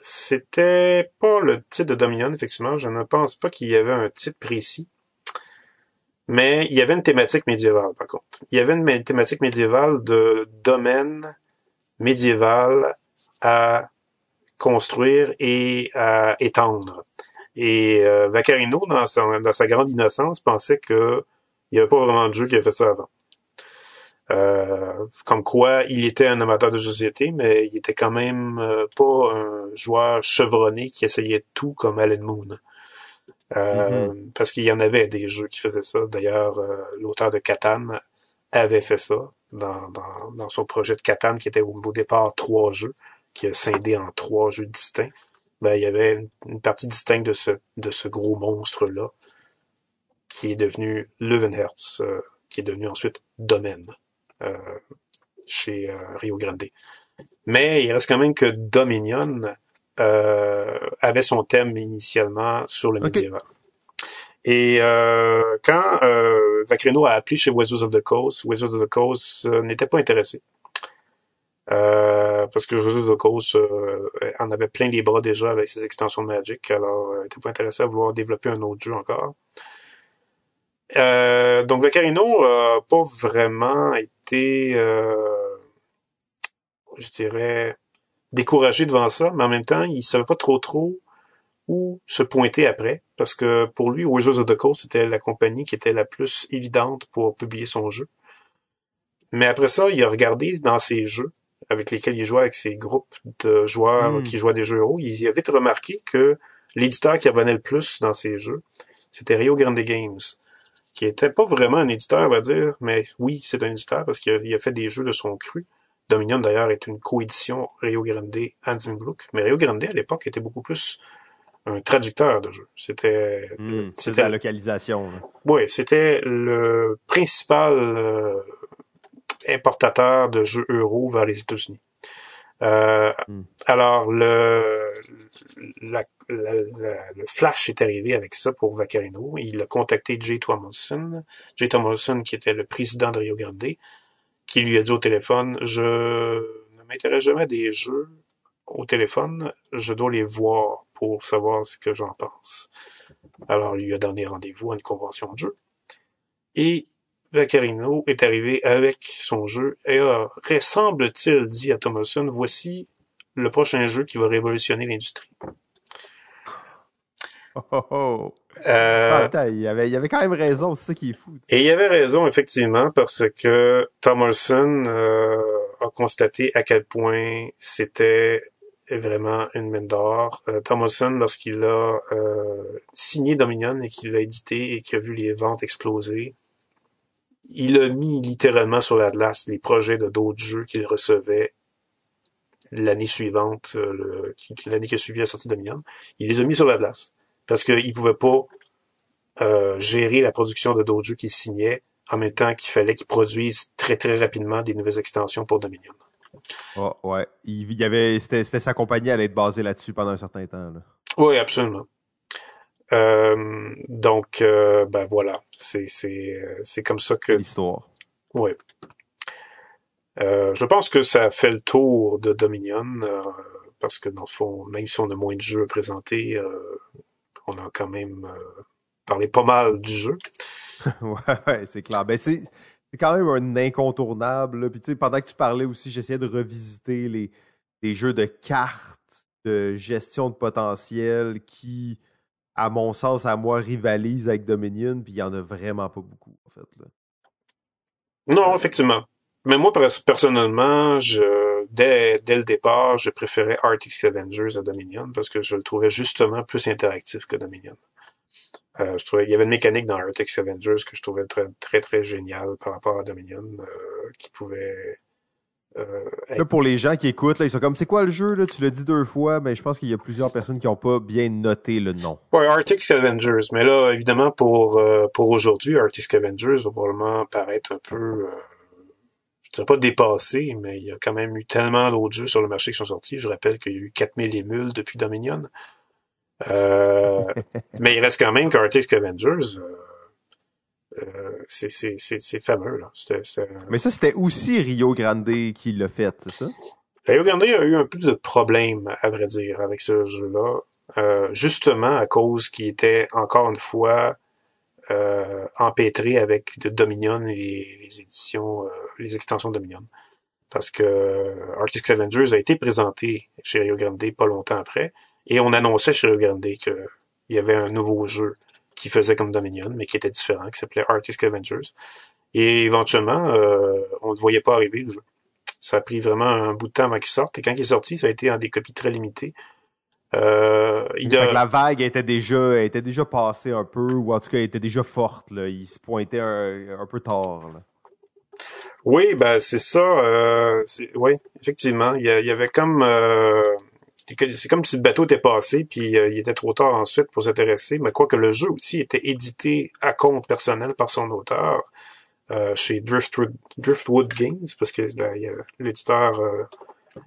c'était pas le titre de Dominion, effectivement. Je ne pense pas qu'il y avait un titre précis. Mais il y avait une thématique médiévale, par contre. Il y avait une thématique médiévale de domaine médiéval à construire et à étendre. Et euh, Vaccarino, dans sa, dans sa grande innocence, pensait que il n'y avait pas vraiment de jeu qui avait fait ça avant. Euh, comme quoi, il était un amateur de société, mais il était quand même euh, pas un joueur chevronné qui essayait tout comme Alan Moon. Euh, mm-hmm. Parce qu'il y en avait des jeux qui faisaient ça. D'ailleurs, l'auteur de Catan avait fait ça dans, dans, dans, son projet de Catan, qui était au, au départ trois jeux, qui a scindé en trois jeux distincts. Ben, il y avait une, partie distincte de ce, de ce gros monstre-là, qui est devenu Leuvenherz, qui est devenu ensuite Domaine. Euh, chez euh, Rio Grande. Mais il reste quand même que Dominion euh, avait son thème initialement sur le médiéval. Et euh, quand euh, Vacrino a appelé chez Wizards of the Coast, Wizards of the Coast n'était pas intéressé. Euh, parce que Wizards of the Coast en avait plein les bras déjà avec ses extensions de Magic, alors il n'était pas intéressé à vouloir développer un autre jeu encore. Euh, donc Vaccarino n'a pas vraiment été, euh, je dirais, découragé devant ça, mais en même temps, il savait pas trop trop où se pointer après, parce que pour lui, Wizards of the Coast, c'était la compagnie qui était la plus évidente pour publier son jeu. Mais après ça, il a regardé dans ses jeux, avec lesquels il jouait avec ses groupes de joueurs hmm. qui jouaient des jeux héros, il a vite remarqué que l'éditeur qui revenait le plus dans ses jeux, c'était Rio Grande Games qui était pas vraiment un éditeur, on va dire, mais oui, c'est un éditeur parce qu'il a, fait des jeux de son cru. Dominion, d'ailleurs, est une coédition Rio Grande Gluck. Mais Rio Grande, à l'époque, était beaucoup plus un traducteur de jeux. C'était... Hmm, c'était la localisation. Oui, c'était le principal euh, importateur de jeux euro vers les États-Unis. Euh, hmm. Alors, le, la, le flash est arrivé avec ça pour Vaccarino. Il a contacté Jay Thomason, Jay Thomason qui était le président de Rio Grande, qui lui a dit au téléphone, je ne m'intéresse jamais des jeux au téléphone, je dois les voir pour savoir ce que j'en pense. Alors, il lui a donné rendez-vous à une convention de jeu. Et Vaccarino est arrivé avec son jeu et a, ressemble-t-il, dit à Thomason, voici le prochain jeu qui va révolutionner l'industrie. Oh, oh, Euh, ah, il, avait, il avait quand même raison, c'est ça qui est fou. Et il avait raison, effectivement, parce que Thomason euh, a constaté à quel point c'était vraiment une mine d'or. Euh, Thomason, lorsqu'il a euh, signé Dominion et qu'il l'a édité et qu'il a vu les ventes exploser, il a mis littéralement sur la glace les projets de d'autres jeux qu'il recevait l'année suivante, euh, l'année qui a suivi la sortie de Dominion. Il les a mis sur la glace parce qu'il pouvait pas euh, gérer la production de d'autres jeux qu'il signait en même temps qu'il fallait qu'il produise très très rapidement des nouvelles extensions pour Dominion. Oh, ouais, il y avait, c'était, sa compagnie allait être basée là-dessus pendant un certain temps. Oui, absolument. Euh, donc, euh, ben voilà, c'est c'est comme ça que l'histoire. Oui. je pense que ça fait le tour de Dominion parce que dans le fond, même si on a moins de jeux à présenter, on a quand même euh, parlé pas mal du jeu. ouais, c'est clair. Ben, c'est quand même un incontournable. Puis, pendant que tu parlais aussi, j'essayais de revisiter les, les jeux de cartes, de gestion de potentiel qui, à mon sens, à moi, rivalisent avec Dominion. Puis il y en a vraiment pas beaucoup, en fait. Non, effectivement. Mais moi, personnellement, dès, le départ, je préférais Arctic Scavengers à Dominion parce que je le trouvais justement plus interactif que Dominion. Euh, je trouvais, il y avait une mécanique dans Arctic Scavengers que je trouvais très, très, très géniale par rapport à Dominion, euh, qui pouvait, Là, pour les gens qui écoutent, là, ils sont comme, c'est quoi le jeu, là? Tu l'as dit deux fois, mais je pense qu'il y a plusieurs personnes qui n'ont pas bien noté le nom. Ouais, Arctic Scavengers. Mais là, évidemment, pour, euh, pour aujourd'hui, Arctic Scavengers va probablement paraître un peu, je dirais pas dépassé, mais il y a quand même eu tellement d'autres jeux sur le marché qui sont sortis. Je rappelle qu'il y a eu 4000 émules depuis Dominion. Euh, mais il reste quand même qu'Arctic Avengers, euh, euh, c'est fameux. Là. Mais ça, c'était aussi Rio Grande qui l'a fait, c'est ça? Rio Grande a eu un peu de problème, à vrai dire, avec ce jeu-là. Euh, justement à cause qu'il était, encore une fois, euh, empêtré avec Dominion et les, éditions, les extensions de Dominion. Parce que Arctic Avengers a été présenté chez Rio Grande pas longtemps après, et on annonçait chez Rio Grande que il y avait un nouveau jeu qui faisait comme Dominion, mais qui était différent, qui s'appelait Arctic Avengers. Et éventuellement, euh, on ne voyait pas arriver le jeu. Ça a pris vraiment un bout de temps avant qu'il sorte. Et quand il est sorti, ça a été en des copies très limitées. Euh, il a... La vague était déjà, était déjà passée un peu, ou en tout cas, était déjà forte. Là. Il se pointait un, un peu tard. Là. Oui, ben c'est ça. Euh, oui, effectivement. Il y, avait comme... C'est comme si le bateau était passé, puis euh, il était trop tard ensuite pour s'intéresser. Mais quoi que le jeu aussi était édité à compte personnel par son auteur euh, chez Driftwood, Games, parce que l'éditeur euh,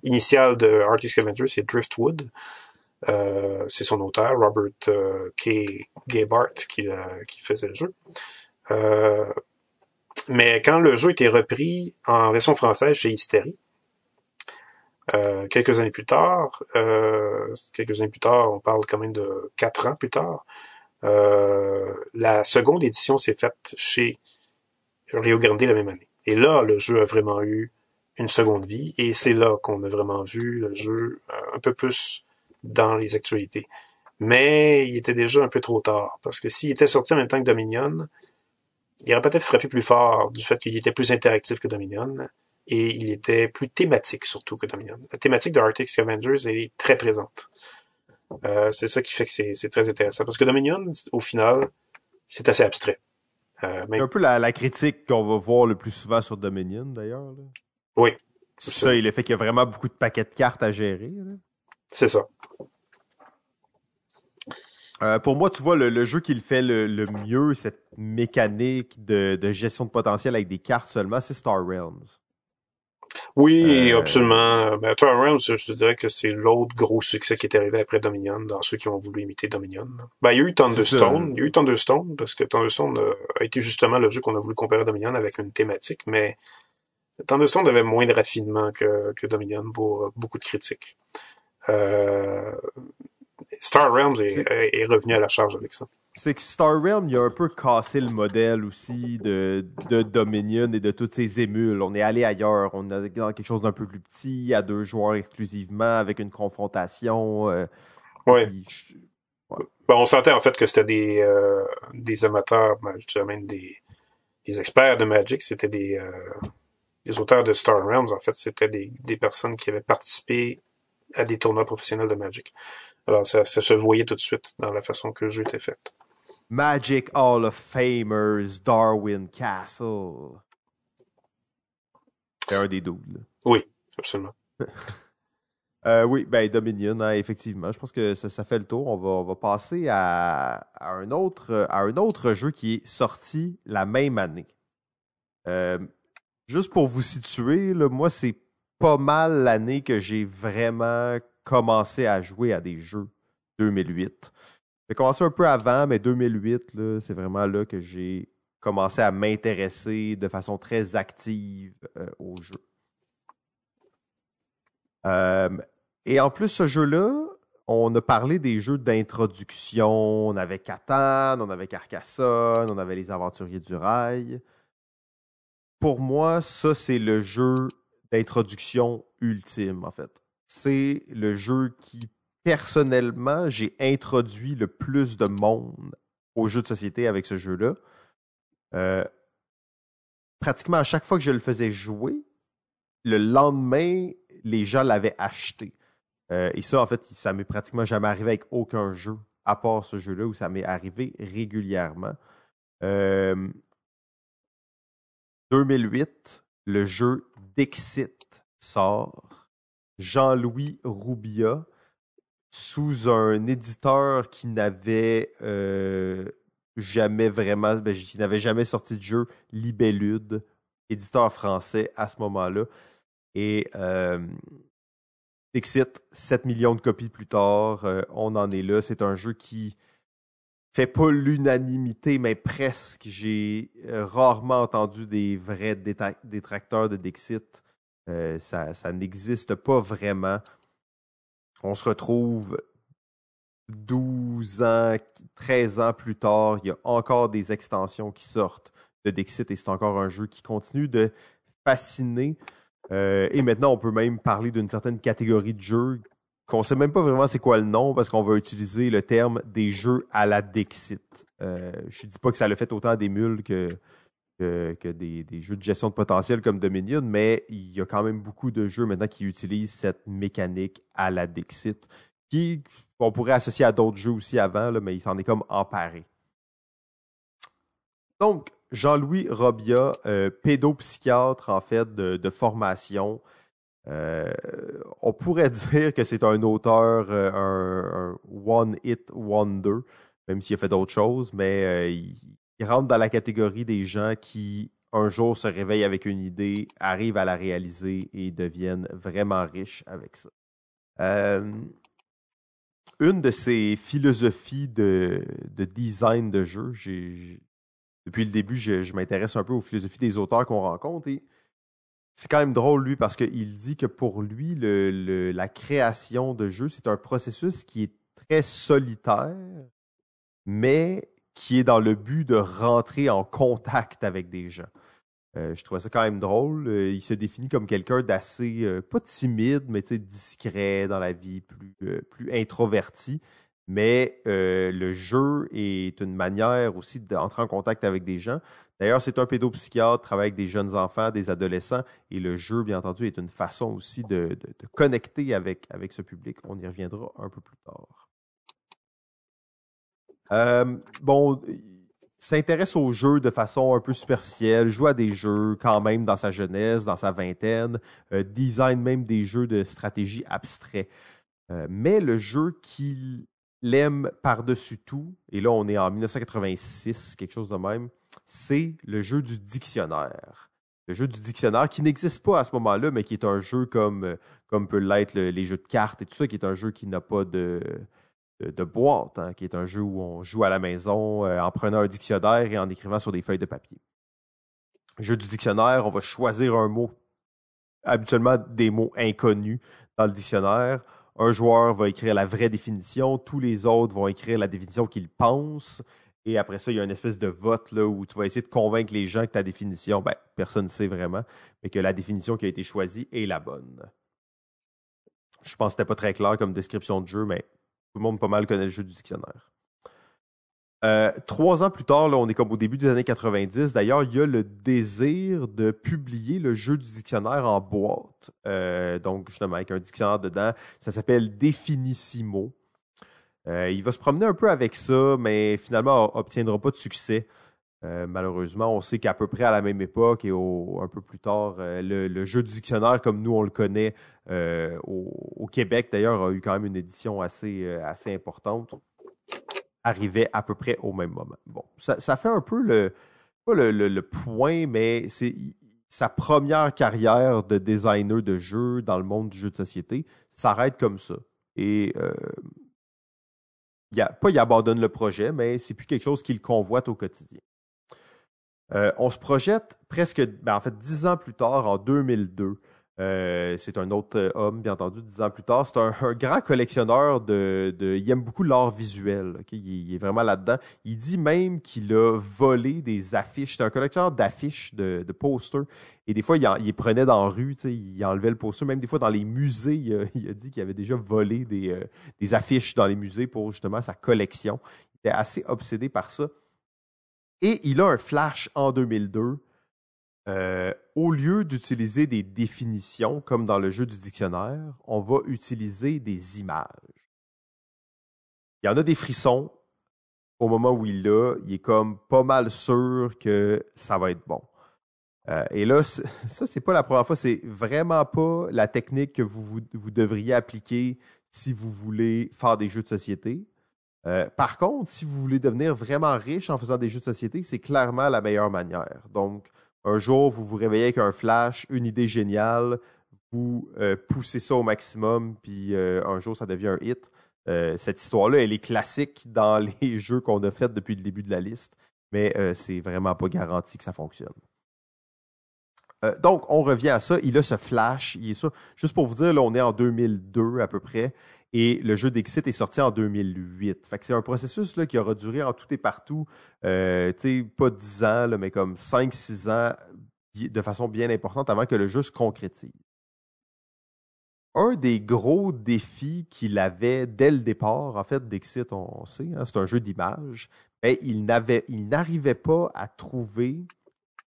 initial de Artist Avenger, c'est Driftwood. Euh, c'est son auteur, Robert K. Gabart, qui, qui faisait le jeu. mais quand le jeu était repris en version française chez Hysteria, quelques années plus tard, quelques années plus tard, on parle quand même de quatre ans plus tard, la seconde édition s'est faite chez Rio Grande la même année. Et là, le jeu a vraiment eu une seconde vie, et c'est là qu'on a vraiment vu le jeu euh, un peu plus dans les actualités. Mais il était déjà un peu trop tard, parce que s'il était sorti en même temps que Dominion, il aurait peut-être frappé plus fort du fait qu'il était plus interactif que Dominion, et il était plus thématique surtout que Dominion. La thématique de Arctic Scavengers est très présente. Euh, c'est ça qui fait que c'est très intéressant, parce que Dominion, au final, c'est assez abstrait. Euh, c'est un peu la, critique qu'on va voir le plus souvent sur Dominion, d'ailleurs. Oui. C'est ça, il est fait qu'il y a vraiment beaucoup de paquets de cartes à gérer. C'est ça. Euh, pour moi, tu vois, le, jeu qui le fait le, mieux, cette mécanique de, de, gestion de potentiel avec des cartes seulement, c'est Star Realms. Oui, euh, absolument. Ben, Realms, je te dirais que c'est l'autre gros succès qui est arrivé après Dominion, dans ceux qui ont voulu imiter Dominion. Ben, il y a eu Thunderstone. Il y a eu Thunderstone, parce que Thunderstone a été justement le jeu qu'on a voulu comparer à Dominion avec une thématique, mais Thunderstone avait moins de raffinement que, que Dominion pour beaucoup de critiques. Euh, Star Realms est, revenu à la charge avec ça. C'est que Star Realm, il a un peu cassé le modèle aussi de, de Dominion et de toutes ces émules. On est allé ailleurs. On est dans quelque chose d'un peu plus petit, à deux joueurs exclusivement, avec une confrontation. Euh, oui. Ben, on sentait en fait que c'était des, euh, des amateurs, ben, je dirais même des, des experts de Magic. C'était des, euh, des auteurs de Star Realms. En fait, c'était des, des personnes qui avaient participé à des tournois professionnels de Magic. Alors, ça, se voyait tout de suite dans la façon que le jeu était fait. Magic Hall of Famers, Darwin Castle. C'est un des doubles. Oui, absolument. Euh, oui, ben Dominion, hein, effectivement. Je pense que ça, fait le tour. On va, on va passer à, un autre, à un autre jeu qui est sorti la même année. Euh, juste pour vous situer, là, moi, c'est pas mal l'année que j'ai vraiment commencé à jouer à des jeux 2008. J'ai commencé un peu avant, mais 2008, c'est vraiment là que j'ai commencé à m'intéresser de façon très active euh, aux jeux. Euh, et en plus, ce jeu-là, on a parlé des jeux d'introduction. On avait Catan, on avait Carcassonne, on avait les Aventuriers du Rail. Pour moi, ça, c'est le jeu d'introduction ultime, en fait c'est le jeu qui, personnellement, j'ai introduit le plus de monde aux jeux de société avec ce jeu-là. Euh, pratiquement à chaque fois que je le faisais jouer, le lendemain, les gens l'avaient acheté. Euh, et ça, en fait, ça m'est pratiquement jamais arrivé avec aucun jeu, à part ce jeu-là, où ça m'est arrivé régulièrement. 2008, euh, le jeu Dixit sort. Jean-Louis Roubia sous un éditeur qui n'avait euh, jamais vraiment, ben, qui n'avait jamais sorti de jeu, Libellude, éditeur français à ce moment-là. Et euh, Exit, 7 millions de copies plus tard, euh, on en est là. C'est un jeu qui fait pas l'unanimité, mais presque. J'ai euh, rarement entendu des vrais détracteurs de Dixit euh, ça, n'existe pas vraiment. On se retrouve 12 ans, 13 ans plus tard, il y a encore des extensions qui sortent de Dixit et c'est encore un jeu qui continue de fasciner. Euh, et maintenant, on peut même parler d'une certaine catégorie de jeux qu'on sait même pas vraiment c'est quoi le nom parce qu'on va utiliser le terme des jeux à la Dixit. Euh, je dis pas que ça le fait autant des mules que, que, des, jeux de gestion de potentiel comme Dominion, mais il y a quand même beaucoup de jeux maintenant qui utilisent cette mécanique à la Dixit, qui on pourrait associer à d'autres jeux aussi avant, mais il s'en est comme emparé. Donc, Jean-Louis Robia, euh, pédopsychiatre en fait de formation, euh, on pourrait dire que c'est un auteur, euh, un, one-hit wonder, même s'il a fait d'autres choses, mais il, rentre dans la catégorie des gens qui, un jour, se réveillent avec une idée, arrivent à la réaliser et deviennent vraiment riches avec ça. une de ces philosophies de, design de jeu, depuis le début, je, je m'intéresse un peu aux philosophies des auteurs qu'on rencontre et c'est quand même drôle, lui, parce qu'il dit que pour lui, le, la création de jeux, c'est un processus qui est très solitaire, mais qui est dans le but de rentrer en contact avec des gens. Euh, je trouvais ça quand même drôle. Euh, il se définit comme quelqu'un d'assez, euh, pas timide, mais discret dans la vie, plus, plus introverti. Mais le jeu est une manière aussi d'entrer en contact avec des gens. D'ailleurs, c'est un pédopsychiatre, travaille avec des jeunes enfants, des adolescents, et le jeu, bien entendu, est une façon aussi de, connecter avec, avec ce public. On y reviendra un peu plus tard. Euh, bon, s'intéresse aux jeux de façon un peu superficielle, joue à des jeux quand même dans sa jeunesse, dans sa vingtaine, euh, design même des jeux de stratégie abstraits. Euh, mais le jeu qu'il aime par-dessus tout, et là on est en 1986, quelque chose de même, c'est le jeu du dictionnaire. Le jeu du dictionnaire qui n'existe pas à ce moment-là, mais qui est un jeu comme, euh, comme peut l'être les jeux de cartes et tout ça, qui est un jeu qui n'a pas de, de, boîte, hein, qui est un jeu où on joue à la maison euh, en prenant un dictionnaire et en écrivant sur des feuilles de papier. Jeu du dictionnaire, on va choisir un mot, habituellement des mots inconnus dans le dictionnaire. Un joueur va écrire la vraie définition, tous les autres vont écrire la définition qu'ils pensent. Et après ça, il y a une espèce de vote là, où tu vas essayer de convaincre les gens que ta définition, ben, personne ne sait vraiment, mais que la définition qui a été choisie est la bonne. Je pense que c'était pas très clair comme description de jeu, mais tout le monde pas mal connaît le jeu du dictionnaire. Euh, trois ans plus tard, on est comme au début des années 90. D'ailleurs, il y a le désir de publier le jeu du dictionnaire en boîte. Euh, donc, justement, avec un dictionnaire dedans. Ça s'appelle Definissimo. Euh, il va se promener un peu avec ça, mais finalement, obtiendra pas de succès. Malheureusement, on sait qu'à peu près à la même époque et un peu plus tard, le, jeu du dictionnaire, comme nous on le connaît au, Québec, d'ailleurs, a eu quand même une édition assez, assez importante, arrivait à peu près au même moment. Bon, ça, fait un peu le, pas le, point, mais c'est sa première carrière de designer de jeux dans le monde du jeu de société s'arrête comme ça. Et pas il abandonne le projet, mais c'est plus quelque chose qu'il convoite au quotidien. Euh, on se projette presque, ben, en fait, dix ans plus tard, en 2002. Euh, c'est un autre euh, homme, bien entendu, dix ans plus tard. C'est un, grand collectionneur de, Il aime beaucoup l'art visuel. Il, est vraiment là-dedans. Il dit même qu'il a volé des affiches. C'est un collectionneur d'affiches, de, posters. Et des fois, il, prenait dans la rue, il enlevait le poster. Même des fois, dans les musées, il a, dit qu'il avait déjà volé des, euh, des affiches dans les musées pour justement sa collection. Il était assez obsédé par ça. Et il a un flash en 2002 euh, au lieu d'utiliser des définitions comme dans le jeu du dictionnaire, on va utiliser des images. Il y en a des frissons au moment où il l'a, il est comme pas mal sûr que ça va être bon. Euh, et là, ça, c'est pas la première fois, c'est vraiment pas la technique que vous, devriez appliquer si vous voulez faire des jeux de société. Euh, par contre, si vous voulez devenir vraiment riche en faisant des jeux de société, c'est clairement la meilleure manière. Donc, un jour, vous vous réveillez avec un flash, une idée géniale, vous euh, poussez ça au maximum, puis euh, un jour, ça devient un hit. Euh, cette histoire-là, elle est classique dans les jeux qu'on a fait depuis le début de la liste, mais c'est vraiment pas garanti que ça fonctionne. donc, on revient à ça. Il a ce flash. Il est ça. Juste pour vous dire, là, on est en 2002 à peu près. Et le jeu d'Exit est sorti en 2008. Fait que c'est un processus là, qui aura duré en tout et partout, euh, pas 10 ans, mais comme 5-6 ans de façon bien importante avant que le jeu se concrétise. un des gros défis qu'il avait dès le départ, en fait, Dixit, on, sait, hein, c'est un jeu d'image, mais il n'arrivait pas à trouver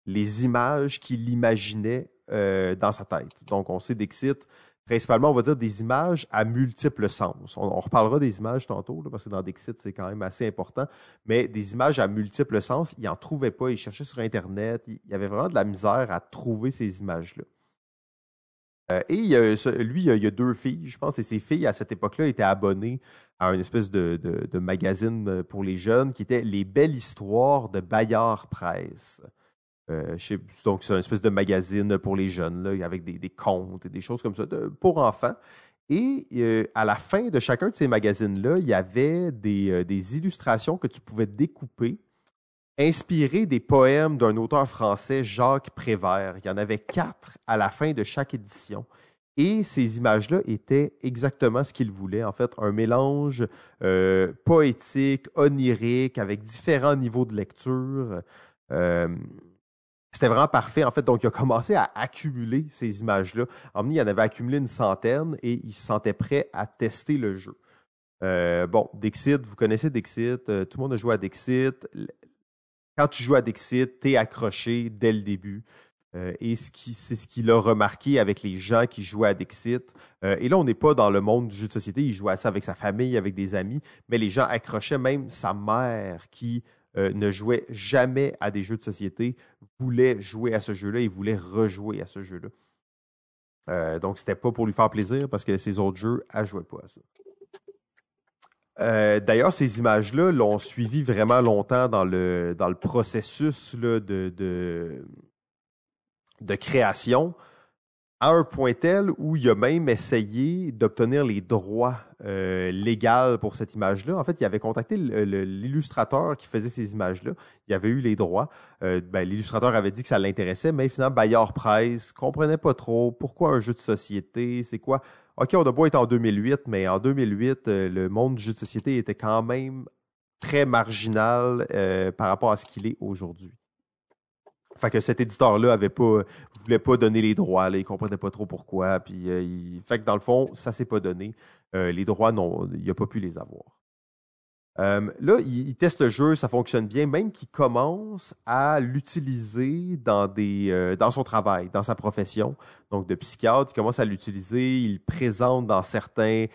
les images qu'il imaginait euh, dans sa tête. Donc, on sait Dixit, principalement, on va dire des images à multiples sens. On, reparlera des images tantôt, parce que dans Dixit, c'est quand même assez important, mais des images à multiples sens, il n'en trouvait pas. Il cherchait sur Internet. Il, y avait vraiment de la misère à trouver ces images-là. Euh, et lui, il y, a, deux filles, je pense, et ces filles, à cette époque-là, étaient abonnées à une espèce de, magazine pour les jeunes qui était Les belles histoires de Bayard Presse. Euh, donc, c'est une espèce de magazine pour les jeunes, là, avec des, contes et des choses comme ça pour enfants. Et euh, à la fin de chacun de ces magazines-là, il y avait euh, des, illustrations que tu pouvais découper, inspirées des poèmes d'un auteur français, Jacques Prévert. Il y en avait quatre à la fin de chaque édition. Et ces images-là étaient exactement ce qu'il voulait, en fait, un mélange poétique, onirique, avec différents niveaux de lecture. C'était vraiment parfait, en fait. Donc, il a commencé à accumuler ces images-là. Il en avait accumulé une centaine et il se sentait prêt à tester le jeu. Euh, bon, Dixit, vous connaissez Dixit. Euh, tout le monde a joué à Dixit. Quand tu joues à Dixit, tu es accroché dès le début. Euh, et c'est ce qu'il a remarqué avec les gens qui jouaient à Dixit. et là, on n'est pas dans le monde du jeu de société. Il jouait à ça avec sa famille, avec des amis. Mais les gens accrochaient même sa mère qui euh, ne jouait jamais à des jeux de société, voulait jouer à ce jeu-là et voulait rejouer à ce jeu-là. Euh, donc, c'était pas pour lui faire plaisir parce que ses autres jeux, elle jouait pas à ça. Euh, d'ailleurs, ces images-là l'ont suivi vraiment longtemps dans le, processus de création à un point tel où il a même essayé d'obtenir les droits euh, légaux pour cette image-là. En fait, il avait contacté l'illustrateur qui faisait ces images-là. Il avait eu les droits. Euh, ben, l'illustrateur avait dit que ça l'intéressait, mais finalement, Bayard Price comprenait pas trop pourquoi un jeu de société, c'est quoi. OK, on a beau être en 2008, mais en 2008, euh, le monde du jeu de société était quand même très marginal par rapport à ce qu'il est aujourd'hui. Fait que cet éditeur-là avait pas, voulait pas donner les droits, là, il comprenait pas trop pourquoi. Puis, euh, il... Fait que dans le fond, ça s'est pas donné. Euh, les droits, non, il n'a pas pu les avoir. Euh, là, il, teste le jeu, ça fonctionne bien, même qu'il commence à l'utiliser dans son travail, dans sa profession. Donc, de psychiatre, il commence à l'utiliser, il présente à certains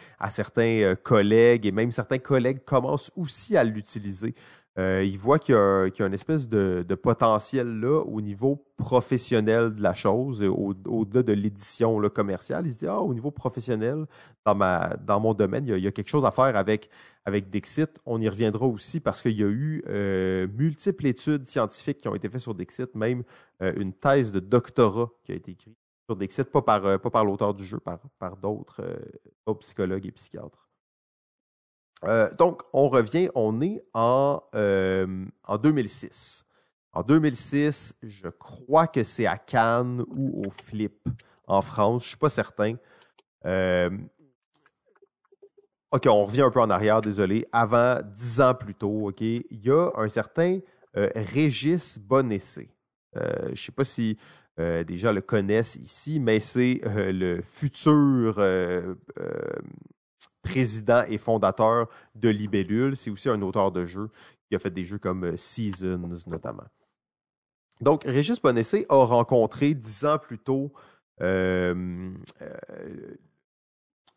collègues et même certains collègues commencent aussi à l'utiliser. Euh, il voit qu'il y, a, une espèce de, potentiel là au niveau professionnel de la chose, au-delà de l'édition commerciale. Il se dit, ah, au niveau professionnel, dans, mon domaine, il y, a, quelque chose à faire avec, avec Dixit. On y reviendra aussi parce qu'il y a eu euh, multiples études scientifiques qui ont été faites sur Dixit, même euh, une thèse de doctorat qui a été écrite sur Dixit, pas par, l'auteur du jeu, par d'autres psychologues et psychiatres. Euh, donc, on revient, on est en, euh, en 2006. En 2006, je crois que c'est à Cannes ou au Flip en France, je ne suis pas certain. Euh, OK, on revient un peu en arrière, désolé. Avant, dix ans plus tôt, OK, il y a un certain Régis Bonessé. je ne sais pas si des gens le connaissent ici, mais c'est le futur président et fondateur de Libellule. C'est aussi un auteur de jeux qui a fait des jeux comme euh, Seasons notamment. Donc, Régis Bonessé a rencontré dix ans plus tôt, euh, euh,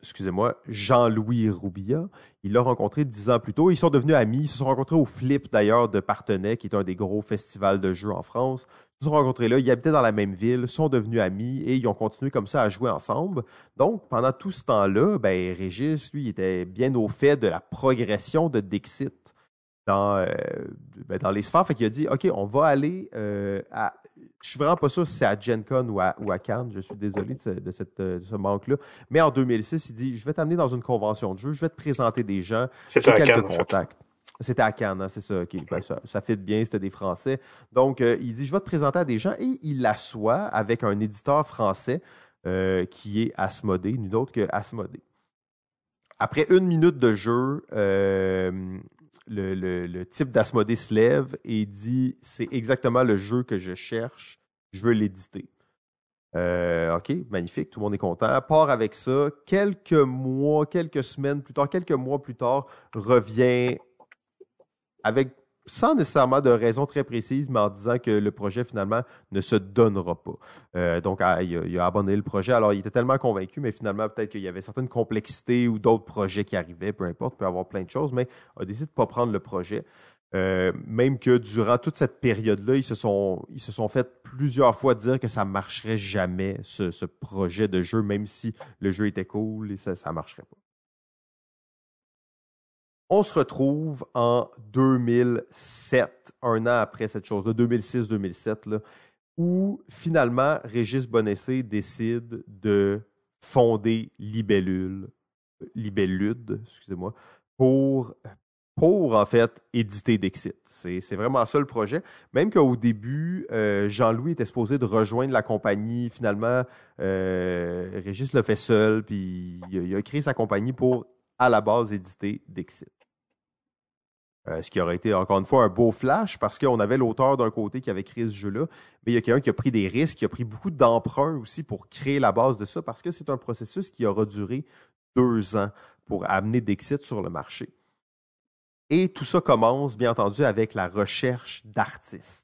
excusez-moi, Jean-Louis Roubilla. Il l'a rencontré dix ans plus tôt. Ils sont devenus amis. Ils se sont rencontrés au Flip d'ailleurs de Partenay, qui est un des gros festivals de jeux en France. Ils se sont rencontrés là, ils habitaient dans la même ville, sont devenus amis et ils ont continué comme ça à jouer ensemble. Donc, pendant tout ce temps-là, ben, Régis, lui, était bien au fait de la progression de Dixit dans, euh, ben, dans les sphères. Fait qu'il a dit, OK, on va aller euh, à... Je suis vraiment pas sûr si c'est à Gen Con ou à, ou à Cannes. Je suis désolé de, cette, ce manque-là. Mais en 2006, il dit, je vais t'amener dans une convention de jeu, je vais te présenter des gens. J'ai quelques contacts. C'était à Cannes, hein, c'est ça. Ben, ça. Ça fit bien, c'était des Français. Donc, euh, il dit, je vais te présenter à des gens et il l'assoit avec un éditeur français euh, qui est Asmodée, nul autre que Asmodée. Après une minute de jeu, euh, le, type d'Asmodée se lève et dit, c'est exactement le jeu que je cherche, je veux l'éditer. Euh, OK, magnifique, tout le monde est content. Part avec ça. Quelques mois, quelques semaines plus tard, quelques mois plus tard, revient avec sans nécessairement de raison très précise, mais en disant que le projet finalement ne se donnera pas. Euh, donc, ah, il, a, abandonné le projet. Alors, il était tellement convaincu, mais finalement, peut-être qu'il y avait certaines complexités ou d'autres projets qui arrivaient, peu importe, il peut y avoir plein de choses, mais a décidé de ne pas prendre le projet. Euh, même que durant toute cette période-là, ils se sont ils se sont fait plusieurs fois dire que ça marcherait jamais ce, projet de jeu, même si le jeu était cool et ça ça marcherait pas. On se retrouve en 2007, un an après cette chose-là, 2006-2007, où finalement Régis Bonessé décide de fonder Libellule, Libellude, excusez-moi, pour pour en fait éditer Dixit. C'est vraiment ça le projet. Même qu'au début, euh, Jean-Louis était supposé de rejoindre la compagnie. Finalement, euh, Régis le fait seul, puis il a, créé sa compagnie pour à la base éditer Dixit. Euh, ce qui aurait été encore une fois un beau flash parce qu'on avait l'auteur d'un côté qui avait créé ce jeu-là, mais il y a quelqu'un qui a pris des risques, qui a pris beaucoup d'emprunts aussi pour créer la base de ça parce que c'est un processus qui aura duré deux ans pour amener Dixit sur le marché. Et tout ça commence, bien entendu, avec la recherche d'artistes.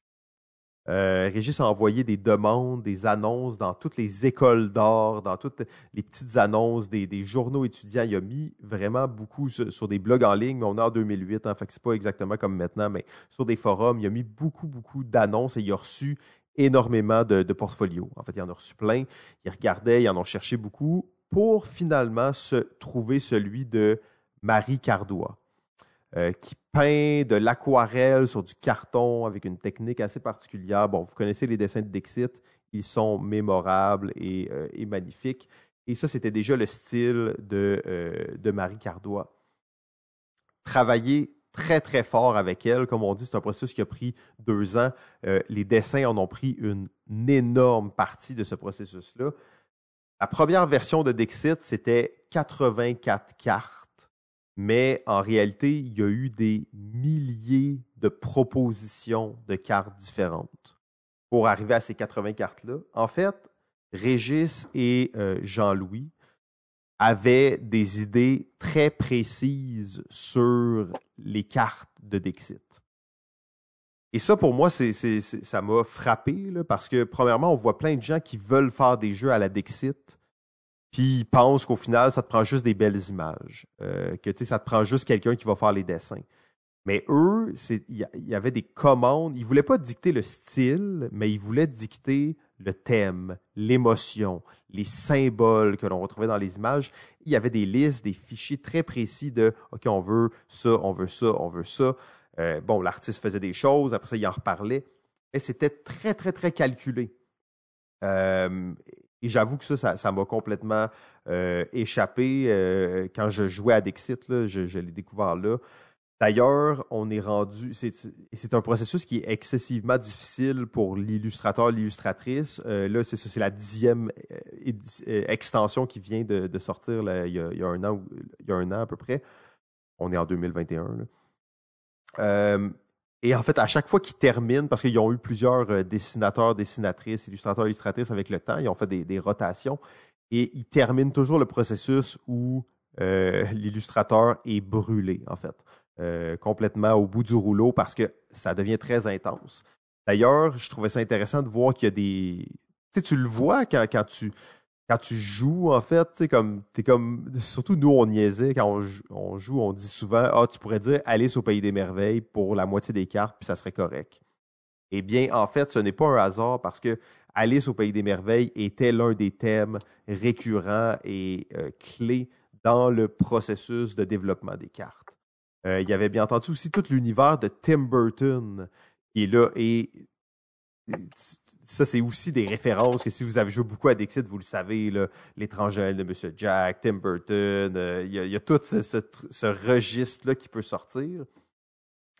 Euh, Régis a envoyé des demandes, des annonces dans toutes les écoles d'art, dans toutes les petites annonces des, journaux étudiants. Il a mis vraiment beaucoup sur, des blogs en ligne, mais on est en 2008, en hein, fait c'est pas exactement comme maintenant, mais sur des forums, il a mis beaucoup, beaucoup d'annonces et il a reçu énormément de, de, portfolios. En fait, il en a reçu plein. Il regardait, il en a cherché beaucoup pour finalement se trouver celui de Marie Cardois. Euh, qui peint de l'aquarelle sur du carton avec une technique assez particulière. Bon, vous connaissez les dessins de Dixit, ils sont mémorables et, euh, magnifiques. Et ça, c'était déjà le style de, euh, de Marie Cardois. Travailler très, très fort avec elle. Comme on dit, c'est un processus qui a pris deux ans. les dessins en ont pris une, une énorme partie de ce processus-là. La première version de Dixit, c'était 84 cartes mais en réalité, il y a eu des milliers de propositions de cartes différentes pour arriver à ces 80 cartes-là. En fait, Régis et euh, Jean-Louis avaient des idées très précises sur les cartes de Dixit. Et ça, pour moi, ça m'a frappé parce que, premièrement, on voit plein de gens qui veulent faire des jeux à la Dixit puis ils pensent qu'au final, ça te prend juste des belles images, euh, que ça te prend juste quelqu'un qui va faire les dessins. Mais eux, il y, avait des commandes. Ils ne voulaient pas dicter le style, mais ils voulaient dicter le thème, l'émotion, les symboles que l'on retrouvait dans les images. Il y avait des listes, des fichiers très précis de OK, on veut ça, on veut ça, on veut ça. Euh, bon, l'artiste faisait des choses, après ça, il en reparlait. Mais c'était très, très, très calculé. Euh, et j'avoue que ça, ça m'a complètement euh, échappé euh, quand je jouais à Dixit. Là, je, l'ai découvert là. D'ailleurs, on est rendu. C'est un processus qui est excessivement difficile pour l'illustrateur, l'illustratrice. Euh, là, c'est la dixième extension qui vient de, sortir il, y a, un an, il y a un an à peu près. On est en 2021. Là. Et en fait, à chaque fois qu'ils terminent, parce qu'ils ont eu plusieurs euh, dessinateurs, dessinatrices, illustrateurs, illustratrices avec le temps, ils ont fait des, rotations, et ils terminent toujours le processus où euh, l'illustrateur est brûlé, en fait, euh, complètement au bout du rouleau, parce que ça devient très intense. D'ailleurs, je trouvais ça intéressant de voir qu'il y a des... Tu sais, tu le vois quand, quand tu quand tu joues, en fait, tu comme, t'es comme, surtout nous, on niaisait, quand on joue, on, dit souvent, ah, tu pourrais dire Alice au Pays des Merveilles pour la moitié des cartes, puis ça serait correct. Eh bien, en fait, ce n'est pas un hasard parce que Alice au Pays des Merveilles était l'un des thèmes récurrents et euh, clés dans le processus de développement des cartes. Euh, il y avait bien entendu aussi tout l'univers de Tim Burton qui est là. Et ça, c'est aussi des références que si vous avez joué beaucoup à Dixit, vous le savez, l'étranger de M. Jack, Tim Burton, euh, il y, a tout ce, registre-là qui peut sortir.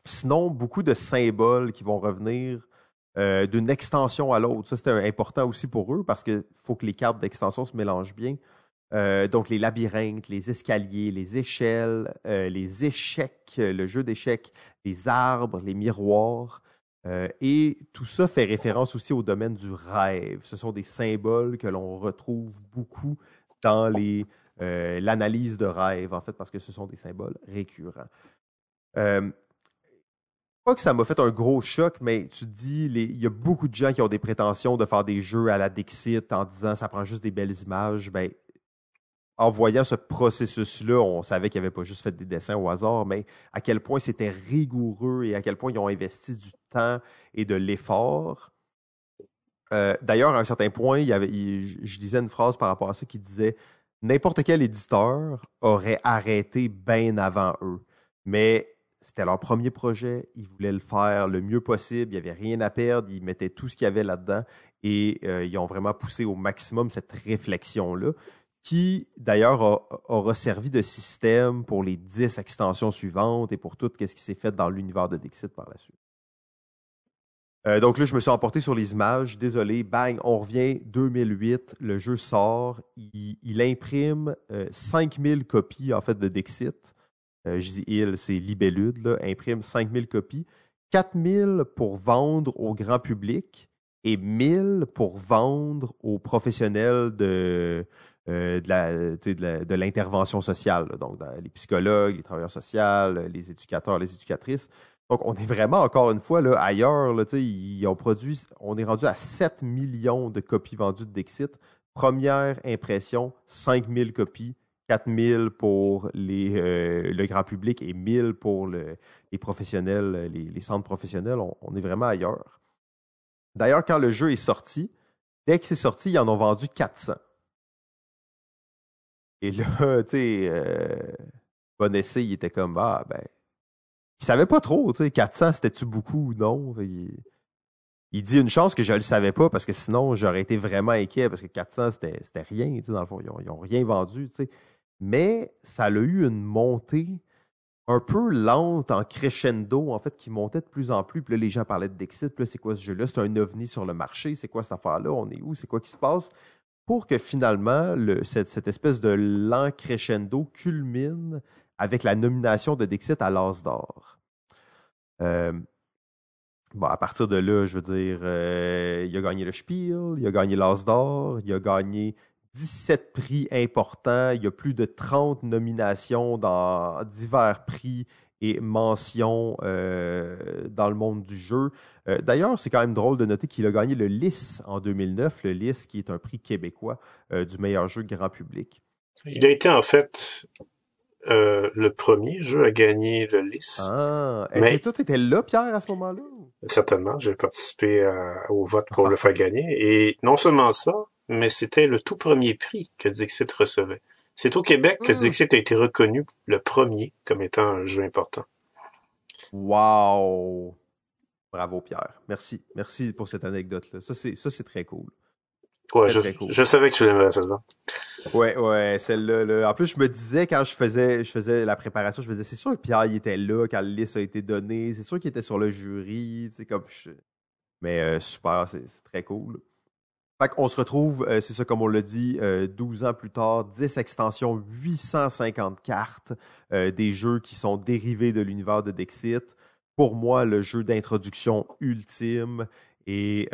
Sinon, beaucoup de symboles qui vont revenir euh, d'une extension à l'autre. Ça, c'était important aussi pour eux parce qu'il faut que les cartes d'extension se mélangent bien. Euh, donc, les labyrinthes, les escaliers, les échelles, les échecs, le jeu d'échecs, les arbres, les miroirs. Et tout ça fait référence aussi au domaine du rêve. Ce sont des symboles que l'on retrouve beaucoup dans les l'analyse de rêve, en fait, parce que ce sont des symboles récurrents. Euh, pas que ça m'a fait un gros choc, mais tu dis, il y a beaucoup de gens qui ont des prétentions de faire des jeux à la Dixit en disant ça prend juste des belles images. Ben, en voyant ce processus-là, on savait qu'ils n'avaient pas juste fait des dessins au hasard, mais à quel point c'était rigoureux et à quel point ils ont investi du temps et de l'effort. Euh, d'ailleurs, à un certain point, je disais une phrase par rapport à ça qui disait n'importe quel éditeur aurait arrêté bien avant eux. Mais c'était leur premier projet, ils voulaient le faire le mieux possible, il n'y avait rien à perdre, ils mettaient tout ce qu'il y avait là-dedans et euh, ils ont vraiment poussé au maximum cette réflexion-là, qui d'ailleurs aura servi de système pour les dix extensions suivantes et pour tout ce qui s'est fait dans l'univers de Dixit par la suite. Euh, donc là, je me suis emporté sur les images. Désolé, bang, on revient 2008, le jeu sort, il, imprime 5000 euh, copies en fait de Dixit. Euh, je dis il, c'est Libellude, là, imprime 5000 copies. 4000 pour vendre au grand public et 1000 pour vendre aux professionnels de, euh, de l'intervention sociale, donc les psychologues, les travailleurs sociaux, les éducateurs, les éducatrices. Donc, on est vraiment, encore une fois, là, ailleurs. Là, ils ont produit, on est rendu à 7 millions de copies vendues de Dixit. Première impression, 5000 copies 4000 pour les, euh, le grand public et 1000 pour les professionnels, les, centres professionnels. On, est vraiment ailleurs. D'ailleurs, quand le jeu est sorti, dès que c'est sorti, ils en ont vendu 400. Et là, tu sais, euh, bon essai, il était comme, ah, ben, il savait pas trop, tu sais, 400, c'était-tu beaucoup ou non? Il, dit une chance que je le savais pas parce que sinon, j'aurais été vraiment inquiet parce que 400, c'était rien, tu sais, dans le fond. Ils n'ont rien vendu, tu mais ça a eu une montée un peu lente en crescendo, en fait, qui montait de plus en plus. Puis là, les gens parlaient de Dixit. Puis là, c'est quoi ce jeu-là? C'est un ovni sur le marché. C'est quoi cette affaire-là? On est où? C'est quoi qui se passe? Pour que finalement, cette, espèce de lent crescendo culmine avec la nomination de Dixit à l'As d'or. Euh, bon, à partir de là, je veux dire, euh, il a gagné le Spiel, il a gagné l'As d'or, il a gagné 17 prix importants. Il y a plus de 30 nominations dans divers prix et mentions euh, dans le monde du jeu. D'ailleurs, c'est quand même drôle de noter qu'il a gagné le LIS en 2009, le LIS qui est un prix québécois du meilleur jeu grand public. Il a été en fait le premier jeu à gagner le LIS. Ah, est-ce que toi, là, Pierre, à ce moment-là? Certainement, j'ai participé au vote pour le faire gagner. Et non seulement ça, mais c'était le tout premier prix que Dixit recevait. C'est au Québec que hmm. Dixit a été reconnu le premier comme étant un jeu important. Wow! Bravo Pierre. Merci. Merci pour cette anecdote-là. Ça, c'est très cool. Ouais, je, je, savais que tu l'aimerais celle-là. Ouais, ouais, celle-là. En plus, je me disais quand je faisais, je faisais la préparation, je me disais, c'est sûr que Pierre il était là quand le liste a été donné, c'est sûr qu'il était sur le jury, tu comme Mais euh, super, c'est, très cool. Fait qu'on se retrouve, euh, c'est ça comme on l'a dit, 12 euh, ans plus tard, 10 extensions, 850 cartes, euh, des jeux qui sont dérivés de l'univers de Dexit. Pour moi, le jeu d'introduction ultime et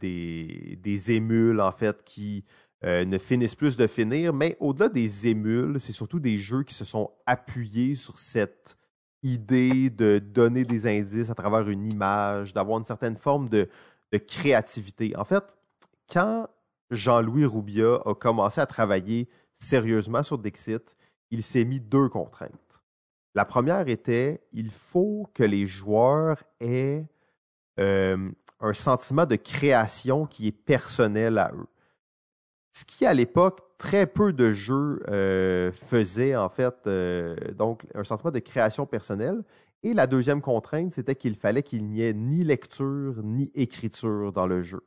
des, des, émules, en fait, qui ne finissent plus de finir. Mais au-delà des émules, c'est surtout des jeux qui se sont appuyés sur cette idée de donner des indices à travers une image, d'avoir une certaine forme de, de créativité. En fait, quand Jean-Louis Roubia a commencé à travailler sérieusement sur Dixit, il s'est mis deux contraintes. La première était il faut que les joueurs aient euh, un sentiment de création qui est personnel à eux. Ce qui, à l'époque, très peu de jeux euh, faisaient, en fait, euh, donc un sentiment de création personnelle. Et la deuxième contrainte, c'était qu'il fallait qu'il n'y ait ni lecture ni écriture dans le jeu.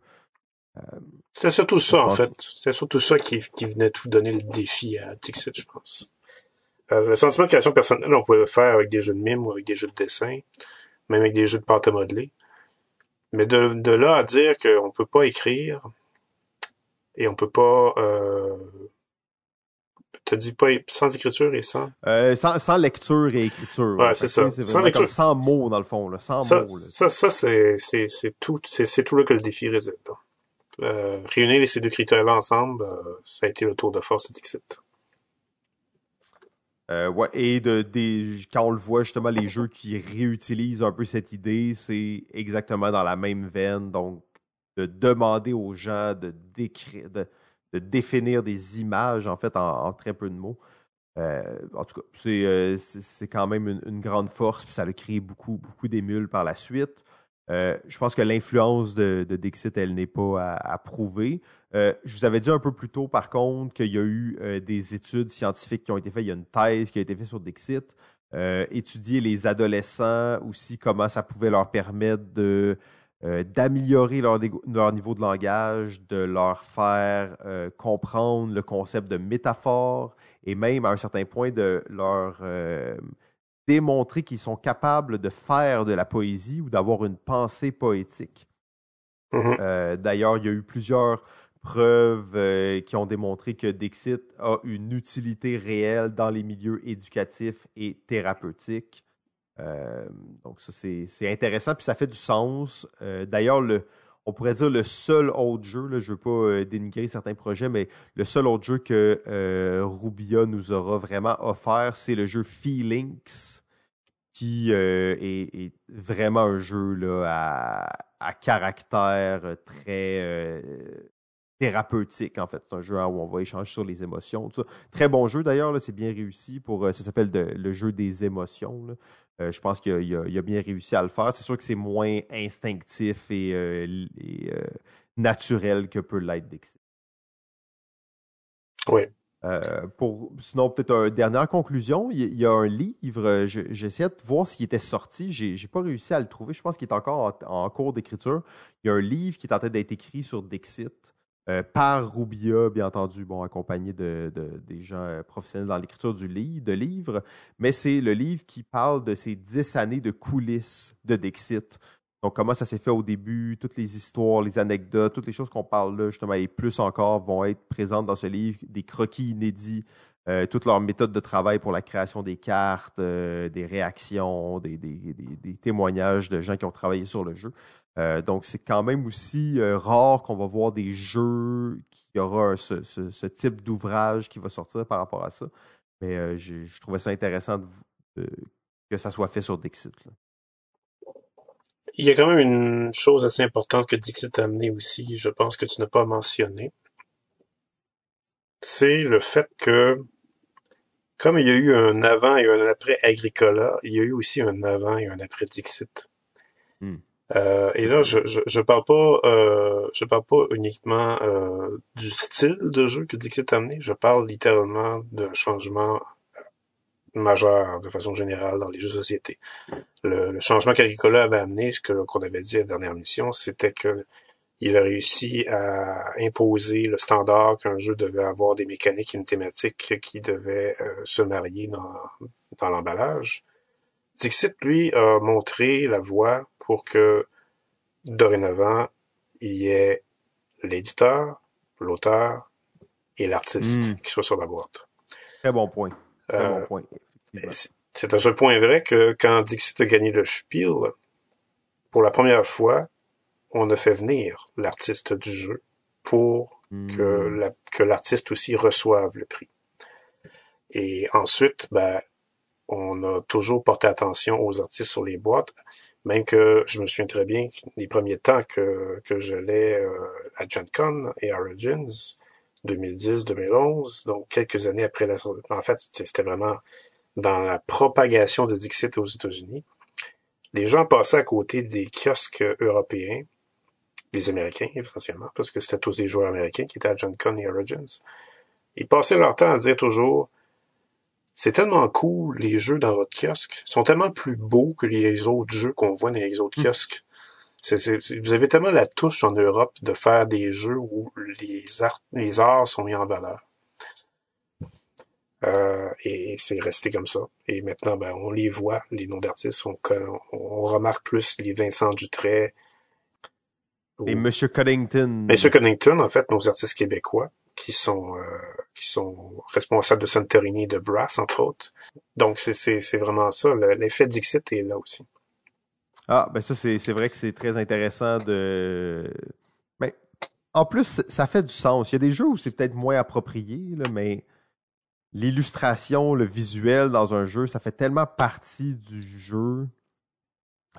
C'est surtout ça, en fait. C'est surtout ça qui, qui, venait tout donner le défi à Dixit, je pense. Euh, le sentiment de création personnelle, on pouvait le faire avec des jeux de mime ou avec des jeux de dessin, même avec des jeux de pâte à modeler. Mais de, de là à dire qu'on peut pas écrire et on peut pas euh, t'as dit pas sans écriture et sans? Euh, sans, sans lecture et écriture. Ouais, c'est ça. Sans lecture. sans mots, dans le fond, là. Sans Ça, mots, là. ça, ça c'est, c'est, c'est tout, c'est, c'est tout là que le défi réside. là. Euh, réunir ces deux critères-là ensemble, euh, ça a été le tour de force de Dixit. Euh, et de, des, quand on le voit justement, les jeux qui réutilisent un peu cette idée, c'est exactement dans la même veine. Donc, de demander aux gens de décrire, de, définir des images en fait en, très peu de mots. Euh, en tout cas, c'est euh, c'est- quand même une, grande force, puis ça a créé beaucoup, beaucoup d'émules par la suite. Je pense que l'influence de, de Dixit, elle n'est pas à prouver. Euh, je vous avais dit un peu plus tôt, par contre, qu'il y a eu euh, des études scientifiques qui ont été faites. Il y a une thèse qui a été faite sur Dixit. Euh, étudier les adolescents aussi, comment ça pouvait leur permettre de d'améliorer leur, niveau de langage, de leur faire comprendre le concept de métaphore et même à un certain point de leur démontrer qu'ils sont capables de faire de la poésie ou d'avoir une pensée poétique. Mhm. Euh, D'ailleurs, il y a eu plusieurs preuves euh, qui ont démontré que Dixit a une utilité réelle dans les milieux éducatifs et thérapeutiques. Euh, donc ça, c'est intéressant, puis ça fait du sens. Euh, D'ailleurs, le, on pourrait dire le seul autre jeu, là, je ne veux pas dénigrer certains projets, mais le seul autre jeu que Rubia nous aura vraiment offert, c'est le jeu Feelings, qui est, est vraiment un jeu là, à, à caractère très thérapeutique, en fait. C'est un jeu où on va échanger sur les émotions. tout ça. Très bon jeu d'ailleurs, c'est bien réussi. pour euh, Ça s'appelle le jeu des émotions. là. Euh, je pense qu'il a, bien réussi à le faire. C'est sûr que c'est moins instinctif et, euh, et, euh, naturel que peut l'être Dixit. Oui. Pour, sinon, peut-être une dernière conclusion. Il y, il y a un livre, je- j'essayais de voir s'il était sorti. J'ai j'ai pas réussi à le trouver. Je pense qu'il est encore en, en cours d'écriture. Il y a un livre qui est en train d'être écrit sur Dixit euh, par Rubia, bien entendu, bon, accompagné de, de- des gens euh, professionnels dans l'écriture du livre. Mais c'est le livre qui parle de ces dix années de coulisses de Dixit. Donc, comment ça s'est fait au début, toutes les histoires, les anecdotes, toutes les choses qu'on parle là, justement, et plus encore, vont être présentes dans ce livre, des croquis inédits, euh, toutes leurs méthodes de travail pour la création des cartes, des réactions, des témoignages de gens qui ont travaillé sur le jeu. Euh, donc, c'est quand même aussi euh, rare qu'on va voir des jeux qui aura ce, ce- ce type d'ouvrage qui va sortir par rapport à ça. Mais euh, je trouvais ça intéressant de- de- que ça soit fait sur Dixit. là. Il y a quand même une chose assez importante que Dixit a amené aussi, je pense que tu n'as pas mentionné. C'est le fait que, comme il y a eu un avant et un après Agricola, il y a eu aussi un avant et un après Dixit. Hmm. Euh, et là, je, je, je parle pas, euh, je parle pas uniquement euh, du style de jeu que Dixit a amené. Je parle littéralement d'un changement majeur de façon générale dans les jeux de société. Le, le changement qu'Agricola avait amené, ce qu'on avait dit à la dernière mission, c'était que il a réussi à imposer le standard qu'un jeu devait avoir des mécaniques et une thématique qui devait euh, se marier dans, dans l'emballage. Dixit, lui, a montré la voie pour que, dorénavant, il y ait l'éditeur, l'auteur et l'artiste Mm. qui soient sur la boîte. Très bon point. Très Euh, bon point. c'est- à ce point vrai que quand Dixit a gagné le Spiel, pour la première fois, on a fait venir l'artiste du jeu pour que Hmm. la- que l'artiste aussi reçoive le prix. Et ensuite, ben, on a toujours porté attention aux artistes sur les boîtes, même que je me souviens très bien les premiers temps que, que j'allais euh, à Gen Con et Origins, 2010-2011, donc quelques années après la. En fait, c'était vraiment dans la propagation de Dixit aux États-Unis. Les gens passaient à côté des kiosques européens, les Américains essentiellement, parce que c'était tous des joueurs américains qui étaient à Gen Con et Origins. Ils passaient leur temps à dire toujours c'est tellement cool, les jeux dans votre kiosque. Ils sont tellement plus beaux que les autres jeux qu'on voit dans les autres kiosques. C'est- c'est- vous avez tellement la touche en Europe de faire des jeux où les arts, les arts sont mis en valeur. Euh, et c'est resté comme ça. Et maintenant, ben, on les voit, les noms d'artistes. On, remarque plus les Vincent Dutray. Et Monsieur Connington. Monsieur Connington, en fait, nos artistes québécois. qui sont qui sont responsables de Santorini et de Brass, entre autres. Donc, c'est vraiment ça. L'effet Dixit est là aussi. Ah, ben ça, c'est vrai que c'est très intéressant de. Mais ben, en plus, ça fait du sens. Il y a des jeux où c'est peut-être moins approprié, mais l'illustration, le visuel dans un jeu, ça fait tellement partie du jeu.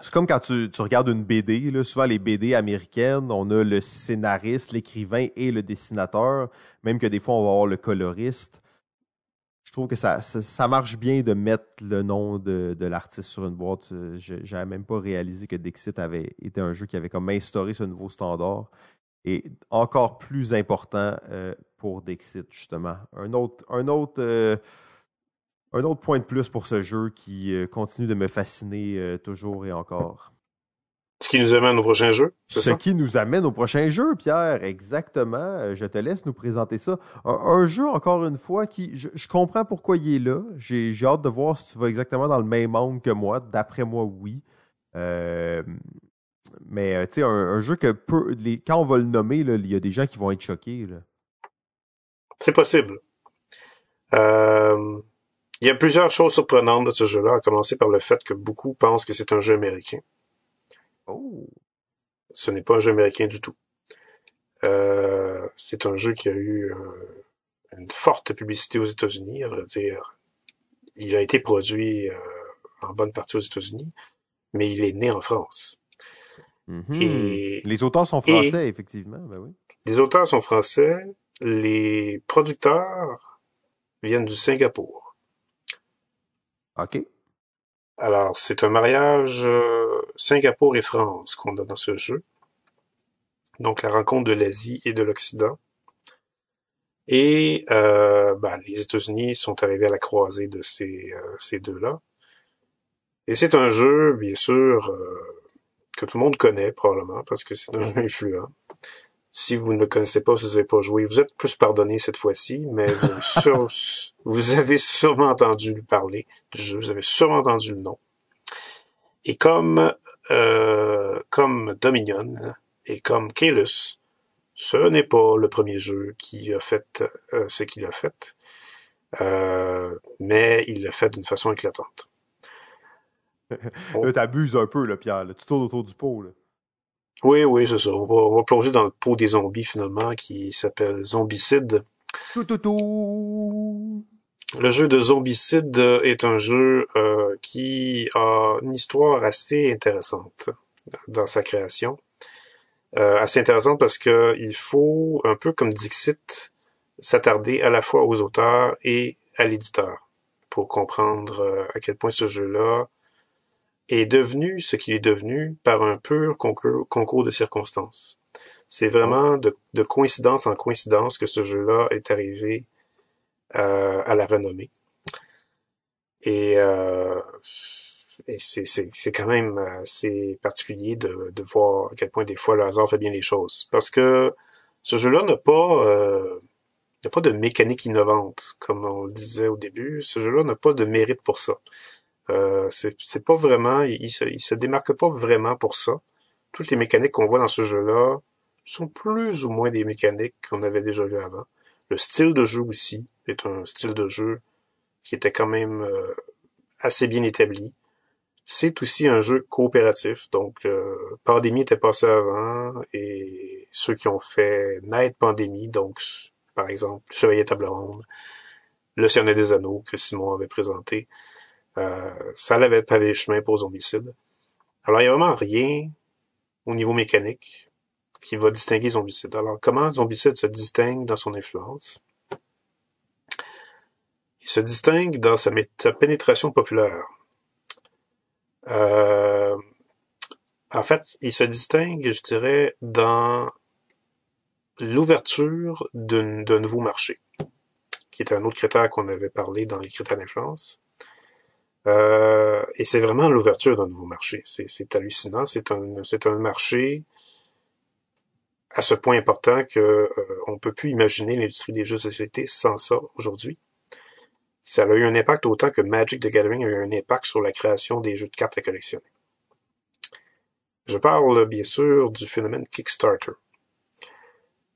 C'est comme quand tu, regardes une BD, souvent les BD américaines, on a le scénariste, l'écrivain et le dessinateur, même que des fois on va avoir le coloriste je trouve que ça, marche bien de mettre le nom de, l'artiste sur une boîte. Je n'avais même pas réalisé que Dixit avait été un jeu qui avait comme instauré ce nouveau standard. Et encore plus important euh, pour Dixit, justement. Un autre, un autre, euh, un autre point de plus pour ce jeu qui euh, continue de me fasciner toujours et encore. Ce qui nous amène au prochain jeu. Ce qui nous amène au prochain jeu, Pierre. Exactement. Euh, je te laisse nous présenter ça. Un, jeu, encore une fois, qui. Je, comprends pourquoi il est là. J'ai hâte de voir si tu vas exactement dans le même angle que moi. D'après moi, oui. Euh, mais, euh, tu sais, un, jeu que peu, quand on va le nommer, il y a des gens qui vont être choqués. C'est possible. Il y a plusieurs choses surprenantes de ce jeu-là, à commencer par le fait que beaucoup pensent que c'est un jeu américain. Oh. Ce n'est pas un jeu américain du tout. Euh, c'est un jeu qui a eu euh, une forte publicité aux États-Unis, à vrai dire. Il a été produit euh, en bonne partie aux États-Unis, mais il est né en France. Mm-hmm. Et, les auteurs sont français, effectivement. Ben oui. Les auteurs sont français. Les producteurs viennent du Singapour. OK. Alors, c'est un mariage Singapour et France qu'on a dans ce jeu. Donc la rencontre de l'Asie et de l'Occident. Et euh, ben, les États-Unis sont arrivés à la croisée de ces, euh, ces deux-là. Et c'est un jeu, bien sûr, euh, que tout le monde connaît probablement, parce que c'est un jeu influent. Si vous ne le connaissez pas, si vous n'avez pas joué, vous êtes plus pardonné cette fois-ci, mais vous, vous avez sûrement entendu parler du jeu, vous avez sûrement entendu le nom. Et comme euh, comme Dominion et comme Kaelus, ce n'est pas le premier jeu qui a fait euh, ce qu'il a fait, euh, mais il l'a fait d'une façon éclatante. là, t'abuses un peu, là, Pierre. Tu tournes autour du pot. Là. Oui, oui, c'est ça. On va, on va, plonger dans le pot des zombies, finalement, qui s'appelle Zombicide. Tout, tout, tout. Le jeu de Zombicide est un jeu euh, qui a une histoire assez intéressante dans sa création. Euh, assez intéressante parce que il faut, un peu comme Dixit, s'attarder à la fois aux auteurs et à l'éditeur pour comprendre euh, à quel point ce jeu-là est devenu ce qu'il est devenu par un pur concours, de circonstances. C'est vraiment de, de, coïncidence en coïncidence que ce jeu-là est arrivé euh, à la renommée. Et, euh, c'est quand même assez particulier de, voir à quel point des fois le hasard fait bien les choses. Parce que ce jeu-là n'a pas, euh, n'a pas de mécanique innovante, comme on le disait au début. Ce jeu-là n'a pas de mérite pour ça. Euh, c'est pas vraiment, il, se, se démarque pas vraiment pour ça. Toutes les mécaniques qu'on voit dans ce jeu-là sont plus ou moins des mécaniques qu'on avait déjà vues avant. Le style de jeu aussi est un style de jeu qui était quand même euh, assez bien établi. C'est aussi un jeu coopératif, donc euh, Pandémie était passé avant, et ceux qui ont fait naître Pandémie, donc par exemple Surveiller Table Ronde, Le Cernet des Anneaux que Simon avait présenté, euh, ça l'avait pavé le chemin pour Zombicide. Alors il n'y a vraiment rien au niveau mécanique qui va distinguer Zombicide. Alors comment Zombicide se distingue dans son influence? Il se distingue dans sa, pénétration populaire. Euh, en fait, il se distingue, je dirais, dans l'ouverture d'un nouveau marché, qui est un autre critère qu'on avait parlé dans les critères d'influence. Euh, et c'est vraiment l'ouverture d'un nouveau marché. C'est hallucinant. C'est un, un marché à ce point important que euh, on peut plus imaginer l'industrie des jeux de société sans ça aujourd'hui ça a eu un impact autant que Magic the Gathering a eu un impact sur la création des jeux de cartes à collectionner. Je parle bien sûr du phénomène Kickstarter.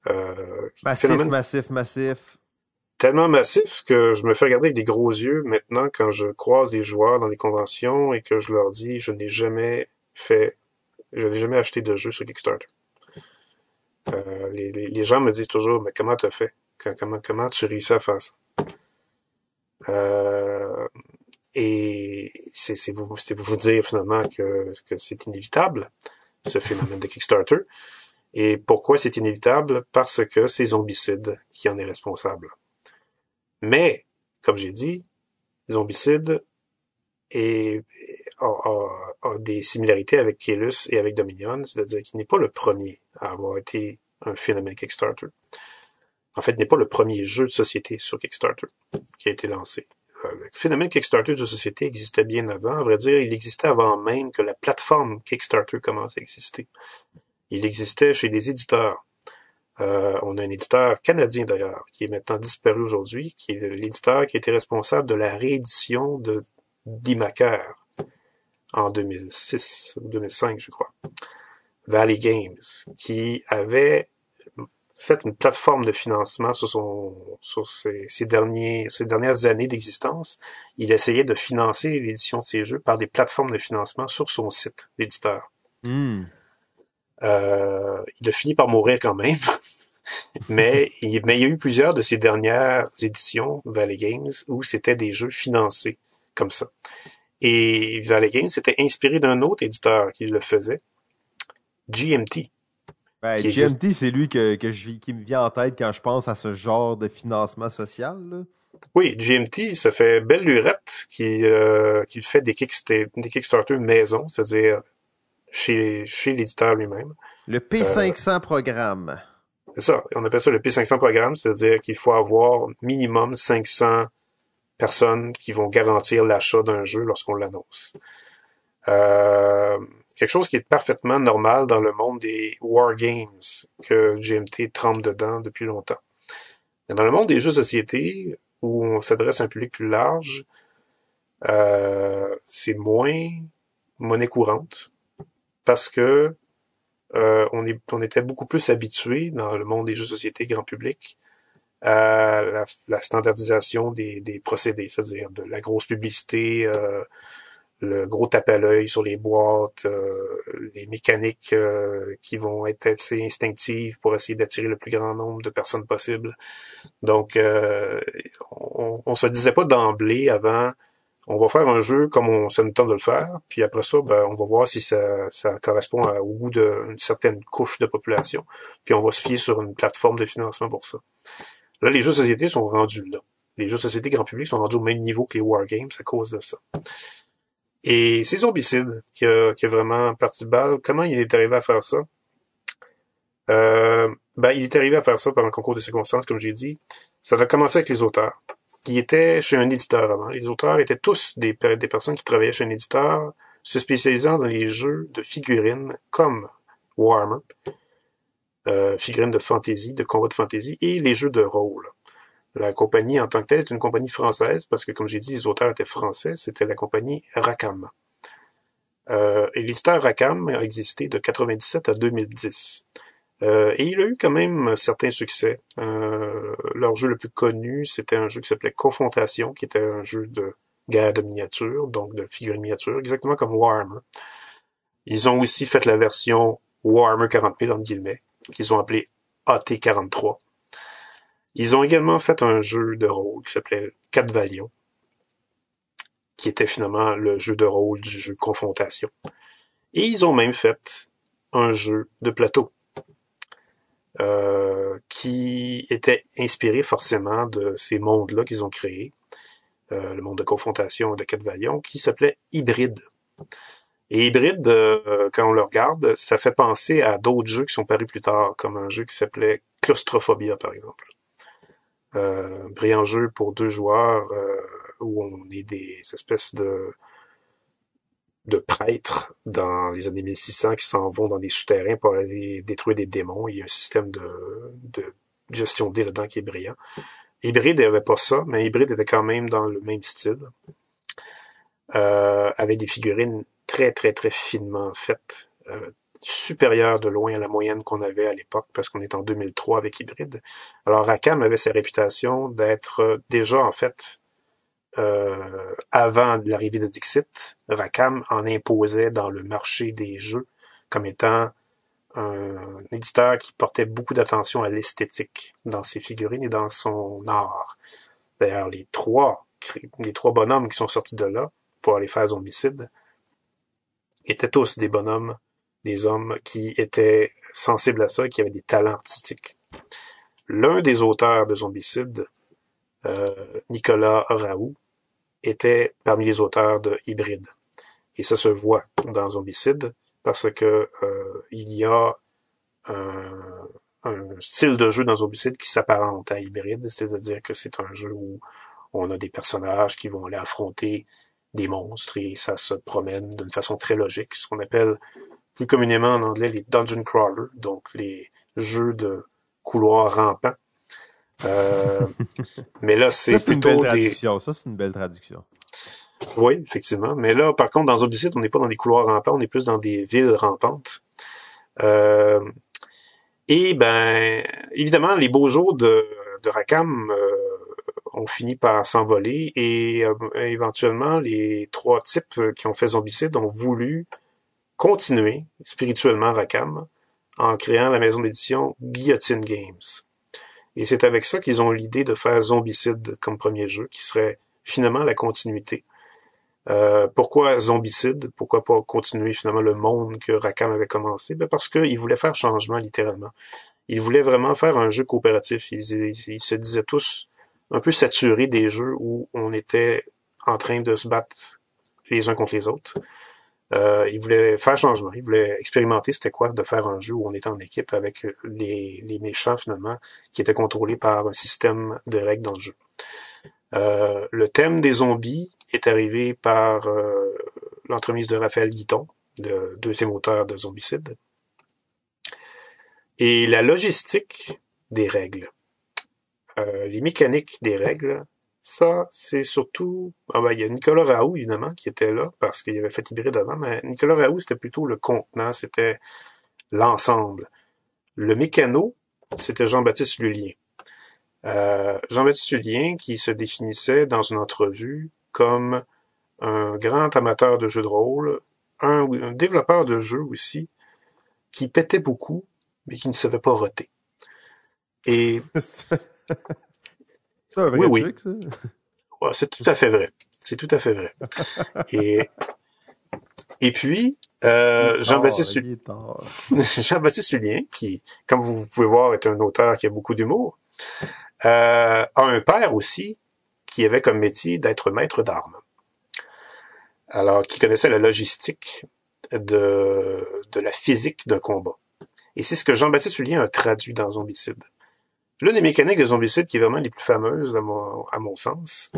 Euh, Massif, phénomène massif, massif. Tellement massif que je me fais regarder avec des gros yeux maintenant quand je croise des joueurs dans des conventions et que je leur dis je n'ai jamais fait, je n'ai jamais acheté de jeu sur Kickstarter. Euh, les, gens me disent toujours mais comment t'as fait? Comment, comment tu réussis à faire ça? Euh, et c'est vous, vous dire finalement que, que c'est inévitable, ce phénomène de Kickstarter. Et pourquoi c'est inévitable? Parce que c'est Zombicide qui en est responsable. Mais, comme j'ai dit, Zombicide a, des similarités avec Keylus et avec Dominion, c'est-à-dire qu'il n'est pas le premier à avoir été un phénomène Kickstarter. En fait, il n'est pas le premier jeu de société sur Kickstarter qui a été lancé. Euh, Le phénomène Kickstarter de société existait bien avant. À vrai dire, il existait avant même que la plateforme Kickstarter commence à exister. Il existait chez des éditeurs. Euh, on a un éditeur canadien d'ailleurs, qui est maintenant disparu aujourd'hui, qui est l'éditeur qui était responsable de la réédition de d'Imaker en 2006 ou 2005, je crois. Valley Games, qui avait fait une plateforme de financement sur son sur ses, ses derniers ses dernières années d'existence. Il essayait de financer l'édition de ses jeux par des plateformes de financement sur son site d'éditeur. Hmm. Euh, il a fini par mourir quand même. mais, il, mais il y a eu plusieurs de ces dernières éditions Valley Games où c'était des jeux financés comme ça. Et Valley Games s'était inspiré d'un autre éditeur qui le faisait, GMT. Ben, existe. GMT, c'est lui que, que je, vis- qui me vient en tête quand je pense à ce genre de financement social. là. Oui, GMT, ça fait belle lurette qui, euh, qui fait des, kicksta- des Kickstarter maison, c'est-à-dire chez, chez l'éditeur lui-même. Le P500 programme. C'est ça, on appelle ça le P500 programme, c'est-à-dire qu'il faut avoir minimum 500 personnes qui vont garantir l'achat d'un jeu lorsqu'on l'annonce. Euh, quelque chose qui est parfaitement normal dans le monde des wargames que GMT trempe dedans depuis longtemps. Mais dans le monde des jeux de société, où on s'adresse à un public plus large, euh, c'est moins monnaie courante parce que euh, on, est, on était beaucoup plus habitué dans le monde des jeux de société grand public à la, la standardisation des, des procédés, c'est-à-dire de la grosse publicité, euh, le gros tape à l'œil sur les boîtes, euh, les mécaniques euh, qui vont être assez instinctives pour essayer d'attirer le plus grand nombre de personnes possible. Donc, euh, on, on se disait pas d'emblée avant, on va faire un jeu comme on se tente de le faire, puis après ça, ben, on va voir si ça, correspond au goût d'une certaine couche de population, puis on va se fier sur une plateforme de financement pour ça. Là, les jeux de société sont rendus là. Les jeux de société grand public sont rendus au même niveau que les wargames à cause de ça. Et c'est Zombicide qui a, qui a vraiment parti de balle. Comment il est arrivé à faire ça? Euh, ben, il est arrivé à faire ça par un concours de circonstances, comme j'ai dit. Ça a commencé avec les auteurs, qui étaient chez un éditeur avant. Les auteurs étaient tous des, pe- des personnes qui travaillaient chez un éditeur, se spécialisant dans les jeux de figurines comme Warhammer, euh, figurines de fantasy, de combat de fantasy, et les jeux de rôle. La compagnie en tant que telle est une compagnie française, parce que comme j'ai dit, les auteurs étaient français, c'était la compagnie Rackham. Euh, et l'éditeur Rackham a existé de 97 à 2010. Euh, et il a eu quand même un certain succès. Euh, leur jeu le plus connu, c'était un jeu qui s'appelait Confrontation, qui était un jeu de guerre de miniatures, donc de figurines miniatures, exactement comme Warhammer. Ils ont aussi fait la version Warhammer 40 000, entre guillemets, qu'ils ont appelé AT43. Ils ont également fait un jeu de rôle qui s'appelait Valions, qui était finalement le jeu de rôle du jeu Confrontation. Et ils ont même fait un jeu de plateau euh, qui était inspiré forcément de ces mondes-là qu'ils ont créés, euh, le monde de confrontation de Valions, qui s'appelait Hybride. Et Hybride, euh, quand on le regarde, ça fait penser à d'autres jeux qui sont parus plus tard, comme un jeu qui s'appelait Claustrophobia, par exemple. Brillant jeu pour deux joueurs où on est des espèces de de prêtres dans les années 1600 qui s'en vont dans des souterrains pour aller détruire des démons. Il y a un système de, gestion de dés là-dedans qui est brillant. Hybride n'avait pas ça, mais Hybride était quand même dans le même style. Euh, avec des figurines très, très, très finement faites. Euh, supérieure de loin à la moyenne qu'on avait à l'époque, parce qu'on est en 2003 avec Hybrid. Alors Rackham avait sa réputation d'être euh, déjà, en fait, avant l'arrivée de Dixit, Rackham en imposait dans le marché des jeux comme étant un éditeur qui portait beaucoup d'attention à l'esthétique dans ses figurines et dans son art. D'ailleurs, les trois, les trois bonhommes qui sont sortis de là pour aller faire Zombicide étaient tous des bonhommes des hommes qui étaient sensibles à ça et qui avaient des talents artistiques. L'un des auteurs de Zombicide, euh, Nicolas Raoult, était parmi les auteurs de Hybride. Et ça se voit dans Zombicide parce que euh, il y a un, un, style de jeu dans Zombicide qui s'apparente à Hybride, c'est-à-dire que c'est un jeu où on a des personnages qui vont aller affronter des monstres et ça se promène d'une façon très logique, ce qu'on appelle plus communément en anglais les dungeon crawlers, donc les jeux de couloirs rampants. Euh, mais là, c'est plutôt des... Ça, c'est une belle traduction. Oui, effectivement. Mais là, par contre, dans Zombicide, on n'est pas dans des couloirs rampants, on est plus dans des villes rampantes. Euh, et ben, évidemment, les beaux jours de, de Rakam euh, ont fini par s'envoler et euh, éventuellement, les trois types qui ont fait Zombicide ont voulu continuer spirituellement Rakam en créant la maison d'édition Guillotine Games. Et c'est avec ça qu'ils ont l'idée de faire Zombicide comme premier jeu, qui serait finalement la continuité. Euh, pourquoi Zombicide? Pourquoi pas continuer finalement le monde que Rakam avait commencé? Ben parce qu'ils voulaient faire changement littéralement. Ils voulaient vraiment faire un jeu coopératif. Ils, se disaient tous un peu saturés des jeux où on était en train de se battre les uns contre les autres. Euh, il voulait faire changement, il voulait expérimenter c'était quoi de faire un jeu où on était en équipe avec les, les, méchants finalement qui étaient contrôlés par un système de règles dans le jeu. Euh, le thème des zombies est arrivé par euh, l'entremise de Raphaël Guiton, le deuxième auteur de Zombicide. Et la logistique des règles, euh, les mécaniques des règles ça, c'est surtout... Ah ben, il y a Nicolas Raoult, évidemment, qui était là, parce qu'il avait fait hybride avant, mais Nicolas Raoult, c'était plutôt le contenant, c'était l'ensemble. Le mécano, c'était Jean-Baptiste Lulien. Euh, Jean-Baptiste Lulien, qui se définissait dans une entrevue comme un grand amateur de jeux de rôle, un, développeur de jeux aussi, qui pétait beaucoup, mais qui ne savait pas roter. Et C'est un vrai oui, truc, ça? Ouais, c'est tout à fait vrai. C'est tout à fait vrai. Et, et puis, euh, Jean-Baptiste Jean-Baptiste Julien, qui, comme vous pouvez voir, est un auteur qui a beaucoup d'humour, euh, a un père aussi qui avait comme métier d'être maître d'armes. Alors, qui connaissait la logistique de, de la physique d'un combat. Et c'est ce que Jean-Baptiste Julien a traduit dans Zombicide. L'une des mécaniques de Zombicide qui est vraiment les plus fameuses, à mon, à mon sens,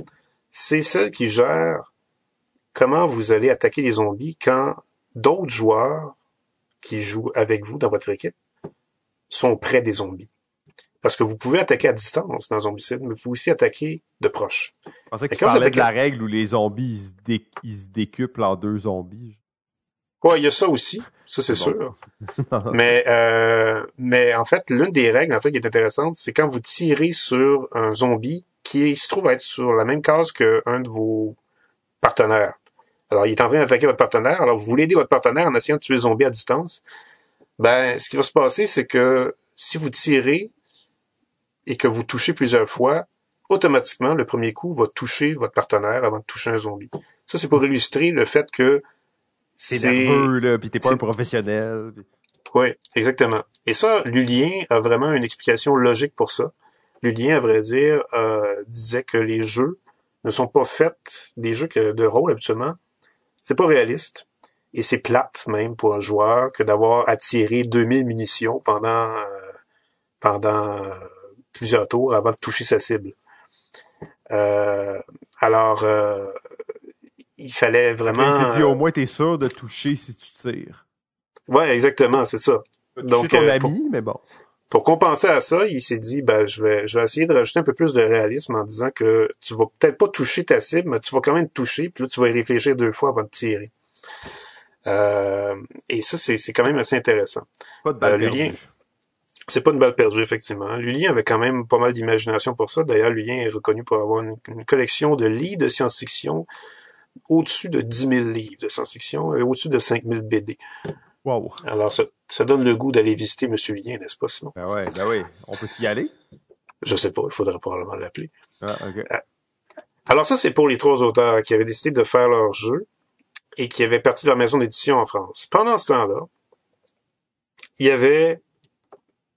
c'est celle qui gère comment vous allez attaquer les zombies quand d'autres joueurs qui jouent avec vous dans votre équipe sont près des zombies. Parce que vous pouvez attaquer à distance dans Zombicide, mais vous pouvez aussi attaquer de proche. Je pensais que tu parlais de la règle où les zombies ils se, décuplent en deux zombies. Ouais, il y a ça aussi, ça c'est sûr. mais euh, mais en fait, l'une des règles en fait qui est intéressante, c'est quand vous tirez sur un zombie qui se trouve être sur la même case qu'un de vos partenaires. Alors, il est en train d'attaquer votre partenaire. Alors, vous voulez aider votre partenaire en essayant de tuer le zombie à distance. Ben, ce qui va se passer, c'est que si vous tirez et que vous touchez plusieurs fois, automatiquement, le premier coup va toucher votre partenaire avant de toucher un zombie. Ça, c'est pour illustrer le fait que c'est nerveux, là, pis t'es pas un professionnel. Oui, exactement. Et ça, Lulien a vraiment une explication logique pour ça. Lulien, à vrai dire, euh, disait que les jeux ne sont pas faits, les jeux de rôle habituellement, c'est pas réaliste. Et c'est plate même pour un joueur que d'avoir attiré 2000 munitions pendant, euh, pendant euh, plusieurs tours avant de toucher sa cible. Euh, alors, il fallait vraiment. Il s'est dit au moins t'es sûr de toucher si tu tires. Ouais, exactement, c'est ça. Donc ton euh, ami, mais bon. Pour compenser à ça, il s'est dit ben je vais je vais essayer de rajouter un peu plus de réalisme en disant que tu vas peut-être pas toucher ta cible, mais tu vas quand même toucher, puis là tu vas y réfléchir deux fois avant de tirer. Euh, et ça, c'est quand même assez intéressant. Pas de balle Euh. C'est pas une balle perdue, effectivement. Lulien avait quand même pas mal d'imagination pour ça. D'ailleurs, Lulien est reconnu pour avoir une, une collection de livres de science-fiction au-dessus de 10 000 livres de science-fiction et au-dessus de 5 000 BD. Wow. Alors, ça, ça donne le goût d'aller visiter M. Lulien, n'est-ce pas, sinon? Ben ouais, ben oui. On peut y aller? Je sais pas, il faudrait probablement l'appeler. Ah, ok. Alors ça, c'est pour les trois auteurs qui avaient décidé de faire leur jeu et qui avaient parti de leur maison d'édition en France. Pendant ce temps-là, il y avait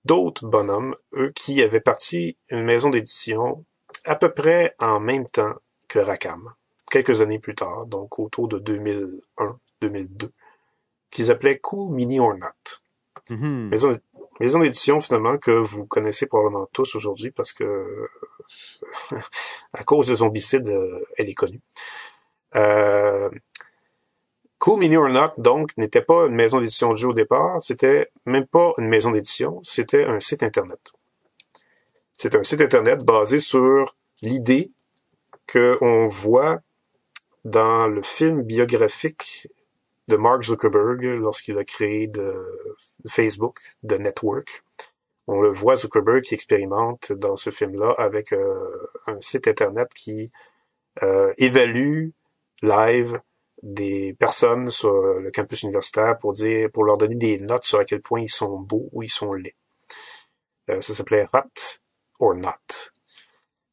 d'autres bonhommes, eux, qui avaient parti une maison d'édition à peu près en même temps que Rackham, quelques années plus tard, donc autour de 2001-2002, qu'ils appelaient Cool Mini or Not. Mhm. Maison, maison d'édition, finalement, que vous connaissez probablement tous aujourd'hui parce que, à cause de Zombicide, euh, elle est connue. Euh, cool Mini or Not, donc, n'était pas une maison d'édition de jeu au départ, c'était même pas une maison d'édition, c'était un site Internet. C'est un site Internet basé sur l'idée qu'on voit dans le film biographique de Mark Zuckerberg lorsqu'il a créé de Facebook, de Network. On le voit Zuckerberg qui expérimente dans ce film-là avec euh, un site internet qui euh, évalue live des personnes sur le campus universitaire pour dire, pour leur donner des notes sur à quel point ils sont beaux ou ils sont laids. Euh, ça s'appelait Hot or Not.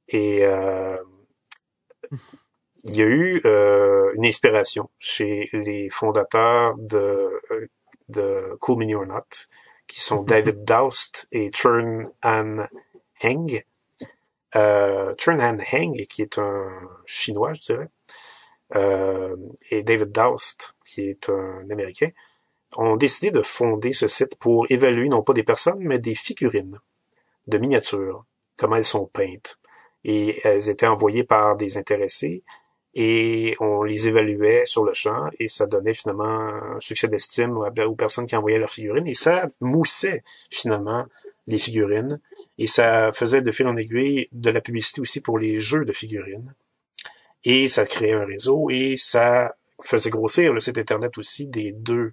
Et euh, il y a eu euh, une inspiration chez les fondateurs de, de Cool Mini or Not, qui sont David Doust et Chern Han Heng. Euh, Chern Han Heng, qui est un chinois, je dirais, euh, et David Doust, qui est un américain, ont décidé de fonder ce site pour évaluer non pas des personnes, mais des figurines de miniatures, comment elles sont peintes. Et elles étaient envoyées par des intéressés et on les évaluait sur le champ et ça donnait finalement un succès d'estime aux, personnes qui envoyaient leurs figurines. Et ça moussait finalement les figurines et ça faisait de fil en aiguille de la publicité aussi pour les jeux de figurines. Et ça créait un réseau et ça faisait grossir le site internet aussi des deux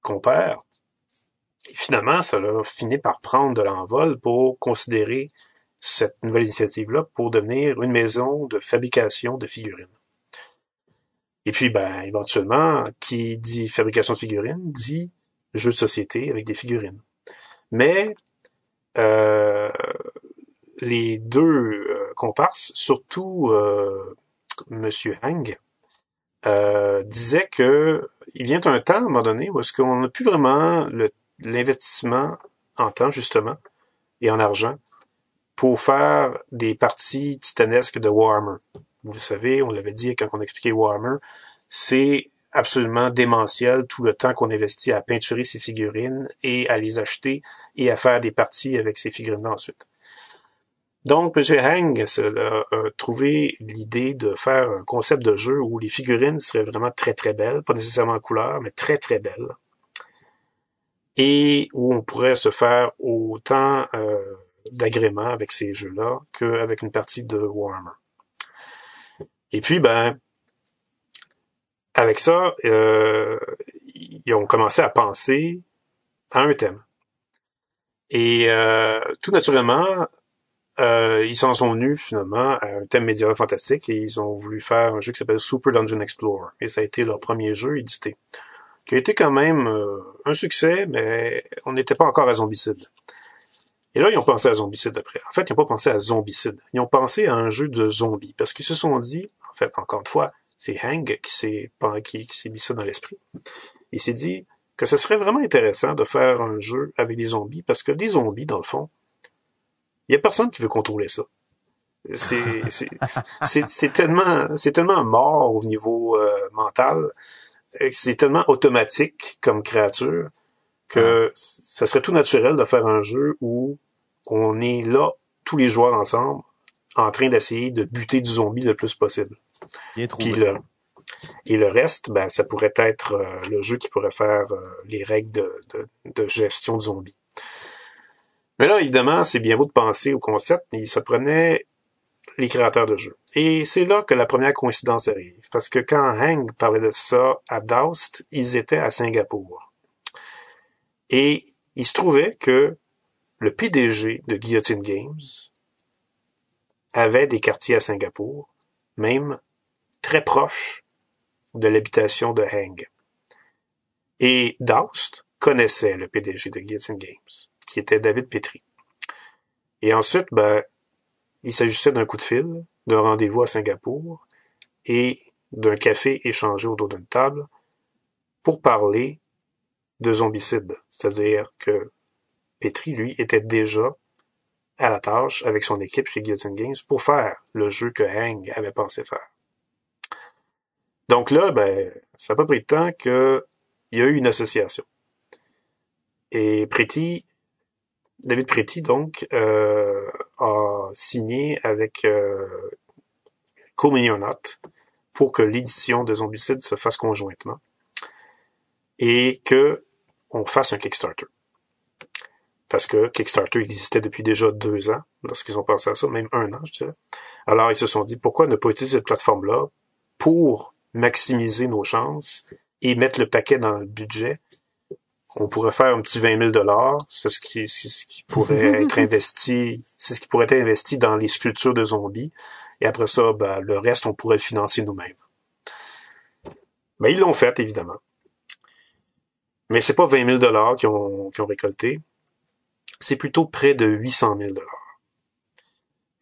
compères. Et finalement ça a fini par prendre de l'envol pour considérer cette nouvelle initiative-là pour devenir une maison de fabrication de figurines. Et puis, ben, éventuellement, qui dit fabrication de figurines, dit jeu de société avec des figurines. Mais euh, les deux euh, comparses, surtout euh, Monsieur Hang, euh, que il vient un temps, à un moment donné, où est-ce qu'on n'a plus vraiment l'investissement en temps, justement, et en argent, pour faire des parties titanesques de Warhammer. Vous savez, on l'avait dit quand on expliquait Warhammer, c'est absolument démentiel tout le temps qu'on investit à peinturer ces figurines et à les acheter et à faire des parties avec ces figurines-là ensuite. Donc, M. Hang a, a trouvé l'idée de faire un concept de jeu où les figurines seraient vraiment très très belles, pas nécessairement en couleur, mais très très belles, et où on pourrait se faire autant euh, d'agrément avec ces jeux-là qu'avec une partie de Warhammer. Et puis, ben, avec ça, euh, ils ont commencé à penser à un thème. Et euh, tout naturellement, euh, ils s'en sont venus finalement à un thème médiéval fantastique et ils ont voulu faire un jeu qui s'appelle Super Dungeon Explorer. Et ça a été leur premier jeu édité, qui a été quand même euh, un succès, mais on n'était pas encore à Zombicide. Et là, ils ont pensé à Zombicide après. En fait, ils n'ont pas pensé à Zombicide. Ils ont pensé à un jeu de zombies. Parce qu'ils se sont dit, en fait, encore une fois, c'est Hang qui s'est qui, qui s'est mis ça dans l'esprit. Il s'est dit que ce serait vraiment intéressant de faire un jeu avec des zombies, parce que les zombies, dans le fond, il y a personne qui veut contrôler ça. C'est c'est- c'est- c'est tellement c'est tellement mort au niveau euh, mental, c'est tellement automatique comme créature que ça serait tout naturel de faire un jeu où on est là tous les joueurs ensemble en train d'essayer de buter du zombie le plus possible. Bien trouvé. Puis le, et le reste, ben, ça pourrait être euh, le jeu qui pourrait faire euh, les règles de, de, de gestion de zombies. Mais là, évidemment, c'est bien beau de penser au concept, mais ça prenait les créateurs de jeux. Et c'est là que la première coïncidence arrive, parce que quand Hang parlait de ça à Doust, ils étaient à Singapour. Et il se trouvait que le PDG de Guillotine Games avait des quartiers à Singapour, même très proches de l'habitation de Hang. Et Doust connaissait le PDG de Guillotine Games, qui était David Petrie. Et ensuite, ben, il s'agissait d'un coup de fil, d'un rendez-vous à Singapour et d'un café échangé autour d'une table pour parler de zombicide. C'est-à-dire que Petri, lui, était déjà à la tâche avec son équipe chez Guillotine Games pour faire le jeu que Hang avait pensé faire. Donc là, ben, ça n'a pas pris de temps qu'il y a eu une association. Et Pretty David Pretty, donc, euh, a signé avec euh, pour que l'édition de Zombicide se fasse conjointement et que on fasse un Kickstarter. Parce que Kickstarter existait depuis déjà deux ans, lorsqu'ils ont pensé à ça, même un an, je dirais. Alors, ils se sont dit, pourquoi ne pas utiliser cette plateforme-là pour maximiser nos chances et mettre le paquet dans le budget? On pourrait faire un petit 20 000 dollars, c'est ce qui, ce qui pourrait être investi, c'est ce qui pourrait être investi dans les sculptures de zombies. Et après ça, ben, le reste, on pourrait le financer nous-mêmes. Ben, ils l'ont fait, évidemment. Mais c'est pas 20 000 dollars qu'ils ont, ont récolté. C'est plutôt près de 800 000 dollars.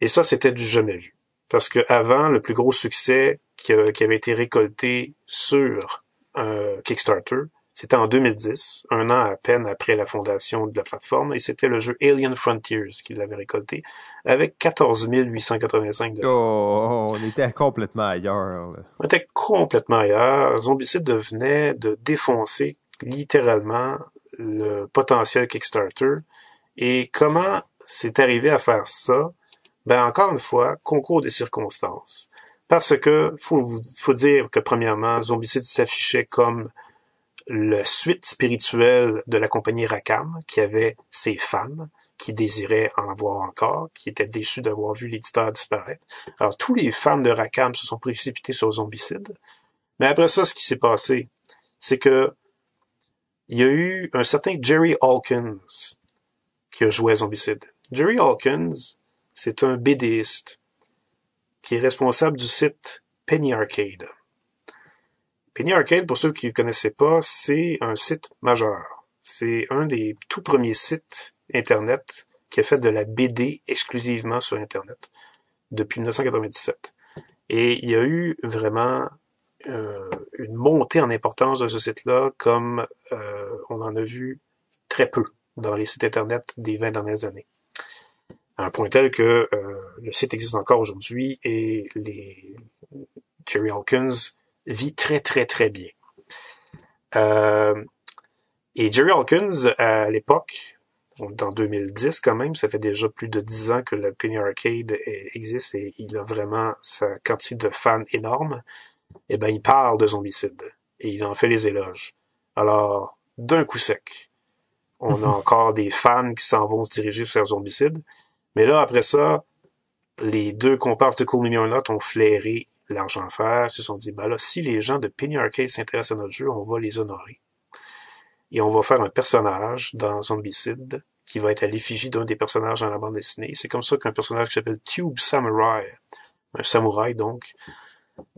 Et ça, c'était du jamais vu. Parce que avant, le plus gros succès qui, qui avait été récolté sur un Kickstarter, c'était en 2010, un an à peine après la fondation de la plateforme, et c'était le jeu Alien Frontiers qui l'avait récolté, avec 14 885 dollars. Oh, on était complètement ailleurs. On était complètement ailleurs. Zombicide devenait de défoncer littéralement le potentiel Kickstarter. Et comment c'est arrivé à faire ça? Ben, encore une fois, concours des circonstances. Parce que, faut, faut dire que premièrement, Zombicide s'affichait comme la suite spirituelle de la compagnie Rakam, qui avait ses fans, qui désiraient en voir encore, qui étaient déçus d'avoir vu l'éditeur disparaître. Alors, tous les fans de Rakam se sont précipités sur Zombicide. Mais après ça, ce qui s'est passé, c'est que il y a eu un certain Jerry Hawkins qui a joué à Zombicide. Jerry Hawkins, c'est un BDiste qui est responsable du site Penny Arcade. Penny Arcade, pour ceux qui ne connaissaient pas, c'est un site majeur. C'est un des tout premiers sites Internet qui a fait de la BD exclusivement sur Internet depuis 1997. Et il y a eu vraiment euh, une montée en importance de ce site-là, comme euh, on en a vu très peu dans les sites Internet des 20 dernières années. Un point tel que euh, le site existe encore aujourd'hui et Jerry Hawkins vit très, très, très bien. Euh, et Jerry Hawkins, à l'époque, dans 2010 quand même, ça fait déjà plus de 10 ans que le Penny Arcade existe et il a vraiment sa quantité de fans énorme, eh ben il parle de zombicide et il en fait les éloges. Alors, d'un coup sec, on a encore des fans qui s'en vont se diriger vers zombicide, mais là, après ça, les deux comparses de Cool Million Lot ont flairé l'argent faire, se sont dit, ben là, si les gens de Penny Arcade s'intéressent à notre jeu, on va les honorer. Et on va faire un personnage dans Zombicide qui va être à l'effigie d'un des personnages dans la bande dessinée. C'est comme ça qu'un personnage qui s'appelle Tube Samurai, un samouraï donc,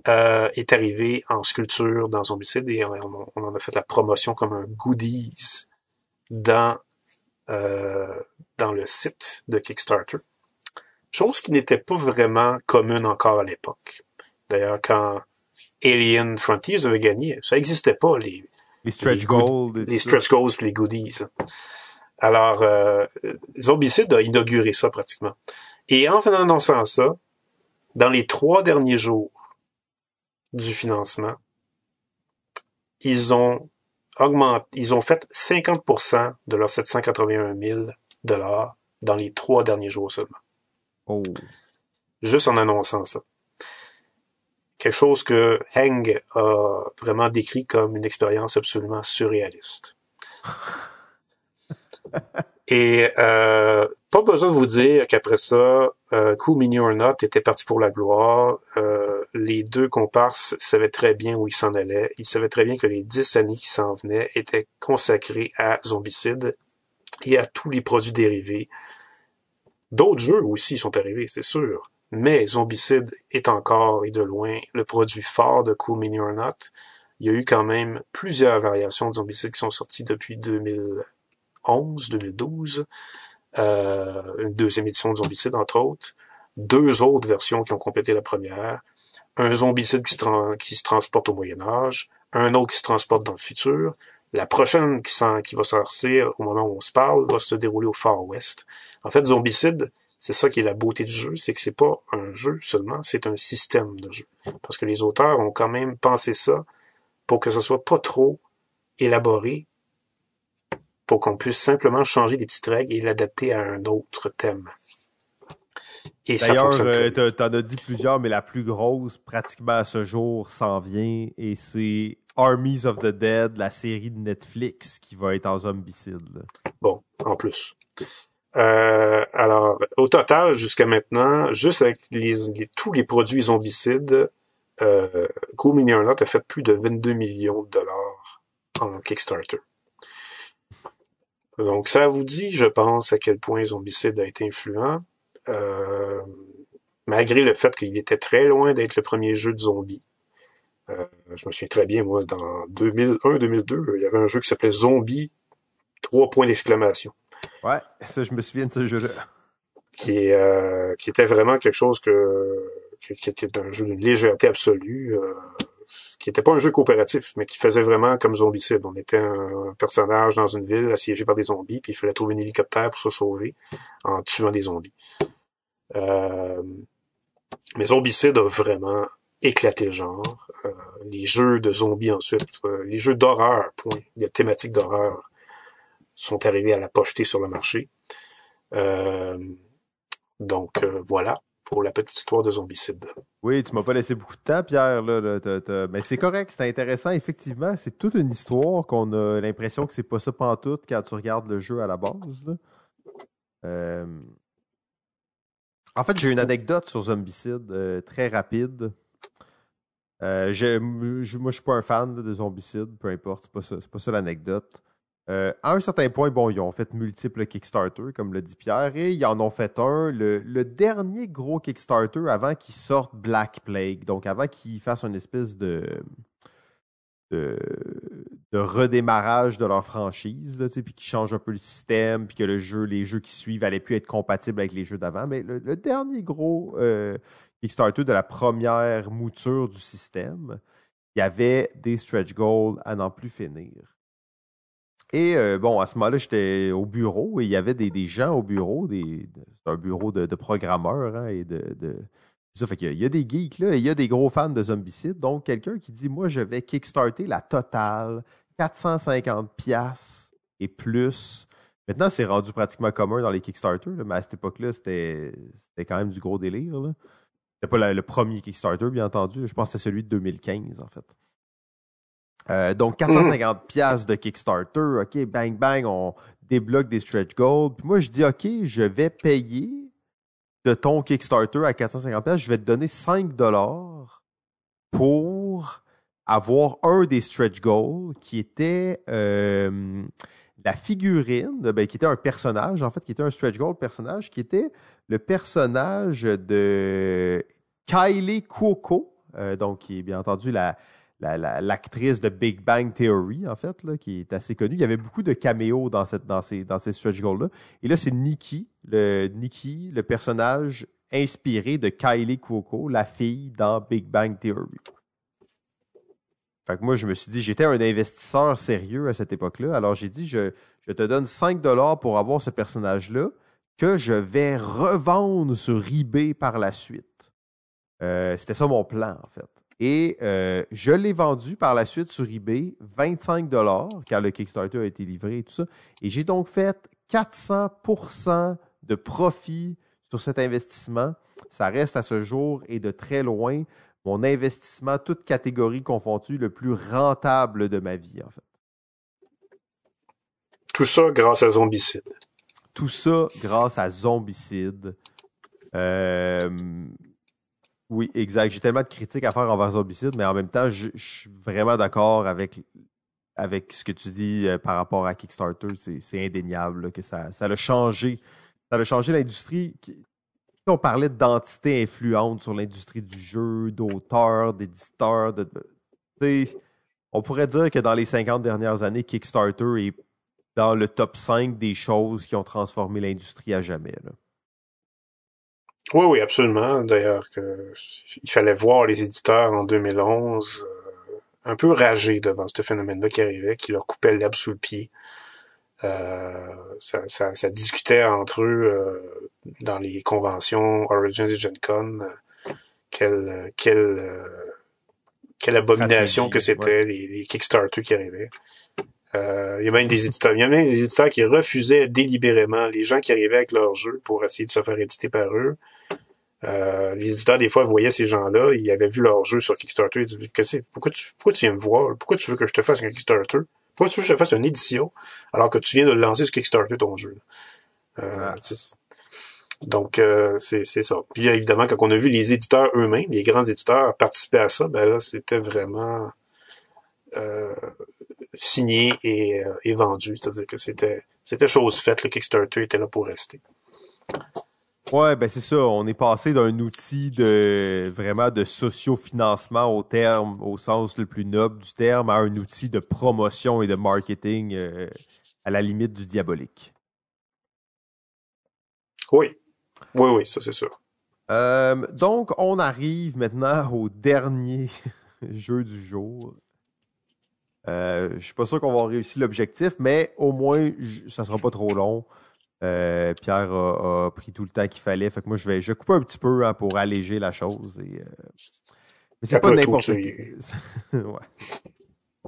euh, est arrivé en sculpture dans Zombicide et on, en a fait la promotion comme un goodies dans, euh, dans le site de Kickstarter. Chose qui n'était pas vraiment commune encore à l'époque. D'ailleurs, quand Alien Frontiers avait gagné, ça n'existait pas, les, les stretch goals. Les stretch goals les goodies. Alors, euh, Zombicide a inauguré ça pratiquement. Et en annonçant ça, dans les trois derniers jours du financement, ils ont augmenté, ils ont fait 50% de leurs 781 000 dollars dans les trois derniers jours seulement. Oh. Juste en annonçant ça quelque chose que Heng a vraiment décrit comme une expérience absolument surréaliste. Et euh, pas besoin de vous dire qu'après ça, euh, Cool Mini or Not était parti pour la gloire. Euh, les deux comparses savaient très bien où ils s'en allaient. Ils savaient très bien que les dix années qui s'en venaient étaient consacrées à Zombicide et à tous les produits dérivés. D'autres jeux aussi sont arrivés, c'est sûr. Mais Zombicide est encore et de loin le produit fort de Cool Mini or Not. Il y a eu quand même plusieurs variations de Zombicide qui sont sorties depuis 2011, 2012 euh, une deuxième édition de Zombicide, entre autres, deux autres versions qui ont complété la première, un Zombicide qui se, qui se transporte au Moyen Âge, un autre qui se transporte dans le futur. La prochaine qui, qui va sortir au moment où on se parle va se dérouler au Far West. En fait, Zombicide, c'est ça qui est la beauté du jeu, c'est que c'est pas un jeu seulement, c'est un système de jeu. Parce que les auteurs ont quand même pensé ça pour que ce soit pas trop élaboré, pour qu'on puisse simplement changer des petites règles et l'adapter à un autre thème. Et fonctionne. Euh, t'en as dit plusieurs, mais la plus grosse, pratiquement à ce jour, s'en vient et c'est Armies of the Dead, la série de Netflix qui va être en zombicide. Bon, en plus. Euh, alors, au total, jusqu'à maintenant, juste avec les, tous les produits zombicides, euh, Cool Mini a fait plus de 22 millions de dollars en Kickstarter. Donc, ça vous dit, je pense, à quel point Zombicide a été influent, euh, malgré le fait qu'il était très loin d'être le premier jeu de zombies. Euh, je me souviens très bien, moi, dans 2001-2002, il y avait un jeu qui s'appelait Zombie, trois points d'exclamation. Ouais, ça, je me souviens de ce jeu-là. Qui, euh, qui était vraiment quelque chose que, qui était un jeu d'une légèreté absolue. Qui n'était pas un jeu coopératif, mais qui faisait vraiment comme Zombicide. On était un, personnage dans une ville assiégé par des zombies, puis il fallait trouver un hélicoptère pour se sauver en tuant des zombies. Euh, mais Zombicide a vraiment éclaté le genre. Euh, les jeux de zombies ensuite, euh, les jeux d'horreur, point, les thématiques d'horreur sont arrivés à la pocheter sur le marché. donc voilà pour la petite histoire de Zombicide. Oui, tu m'as pas laissé beaucoup de temps, Pierre. Là, Mais c'est correct, c'est intéressant, effectivement. C'est toute une histoire qu'on a l'impression que c'est pas ça pantoute quand tu regardes le jeu à la base. Euh, en fait, j'ai une anecdote sur Zombicide euh, très rapide. Euh, je, moi, je suis pas un fan de Zombicide, peu importe, c'est pas ça, pas ça l'anecdote. Euh, à un certain point, bon, ils ont fait multiples Kickstarter, comme le dit Pierre, et ils en ont fait un, le, dernier gros Kickstarter avant qu'ils sortent Black Plague, donc avant qu'ils fassent une espèce de, redémarrage de leur franchise, puis qu'ils changent un peu le système, puis que le jeu, les jeux qui suivent allaient plus être compatibles avec les jeux d'avant. Mais le, dernier gros euh, Kickstarter de la première mouture du système, il y avait des stretch goals à n'en plus finir. Et euh, bon, à ce moment-là, j'étais au bureau et il y avait des, gens au bureau, des, un bureau de, programmeurs hein, et de, ça fait qu'il y, a des geeks là et il y a des gros fans de Zombicide. Donc, quelqu'un qui dit Moi, je vais kickstarter la totale, 450 pièces et plus. Maintenant, c'est rendu pratiquement commun dans les Kickstarter, mais à cette époque-là, c'était, quand même du gros délire. C'était pas le premier Kickstarter, bien entendu. Je pense que c'est celui de 2015, en fait. Euh, donc 450 pièces de Kickstarter, OK, bang bang, on débloque des stretch goals. Puis moi je dis OK, je vais payer de ton Kickstarter à 450 pièces, je vais te donner 5 dollars pour avoir un des stretch goals qui était euh, la figurine, ben, qui était un personnage, en fait, qui était un stretch goal personnage, qui était le personnage de Kylie Cuoco, euh, donc qui est bien entendu la, l'actrice de Big Bang Theory, en fait, là, qui est assez connue. Il y avait beaucoup de caméos dans, cette, dans ces, dans ces stretch goals-là. Et là, c'est Nikki, le, Nikki, le personnage inspiré de Kylie Cuoco, la fille dans Big Bang Theory. Fait que moi, je me suis dit, j'étais un investisseur sérieux à cette époque-là. Alors, j'ai dit, je, je te donne 5 dollars pour avoir ce personnage-là que je vais revendre sur eBay par la suite. Euh, c'était ça mon plan, en fait. Et euh, je l'ai vendu par la suite sur eBay 25 car le Kickstarter a été livré et tout ça. Et j'ai donc fait 400% de profit sur cet investissement. Ça reste à ce jour et de très loin mon investissement, toute catégorie confondue, le plus rentable de ma vie, en fait. Tout ça grâce à Zombicide. Tout ça grâce à Zombicide. Euh, oui, exact. J'ai tellement de critiques à faire envers Zombicide, mais en même temps, je, suis vraiment d'accord avec, avec ce que tu dis euh, par rapport à Kickstarter. C'est indéniable que ça, ça a changé. Ça a changé l'industrie. On parlait d'entité influente sur l'industrie du jeu, d'auteurs, d'éditeurs. De, on pourrait dire que dans les 50 dernières années, Kickstarter est dans le top 5 des choses qui ont transformé l'industrie à jamais. Oui, oui, absolument. D'ailleurs, il fallait voir les éditeurs en 2011 euh, un peu rager devant ce phénomène-là qui arrivait, qui leur coupait l'herbe sous le pied. Euh, ça, ça, ça, discutait entre eux euh, dans les conventions Origins et Gen Con quelle, quelle, quelle abomination que c'était les, les Kickstarter qui arrivaient. Euh, il y a même des éditeurs, il y a même des éditeurs qui refusaient délibérément les gens qui arrivaient avec leur jeu pour essayer de se faire éditer par eux. Euh, les éditeurs, des fois, voyaient ces gens-là, ils avaient vu leur jeu sur Kickstarter, ils disaient, pourquoi tu, pourquoi tu viens me voir? Pourquoi tu veux que je te fasse un Kickstarter? Pourquoi tu veux que je te fasse une édition alors que tu viens de lancer sur Kickstarter ton jeu? Euh, donc, euh, c'est ça. Puis évidemment, quand on a vu les éditeurs eux-mêmes, les grands éditeurs participer à ça, ben là, c'était vraiment euh, signé et, euh, et vendu. C'est-à-dire que c'était c'était chose faite. Le Kickstarter était là pour rester. Ouais, ben c'est ça. On est passé d'un outil de vraiment de sociofinancement au terme, au sens le plus noble du terme, à un outil de promotion et de marketing euh, à la limite du diabolique. Oui. Oui, oui, ça c'est sûr. Euh, donc, on arrive maintenant au dernier jeu du jour. Euh, je suis pas sûr qu'on va réussir l'objectif, mais au moins, ça sera pas trop long. Euh, Pierre a, pris tout le temps qu'il fallait. Fait que moi, je vais, je couper un petit peu hein, pour alléger la chose. Et, euh, Mais c'est pas n'importe quel.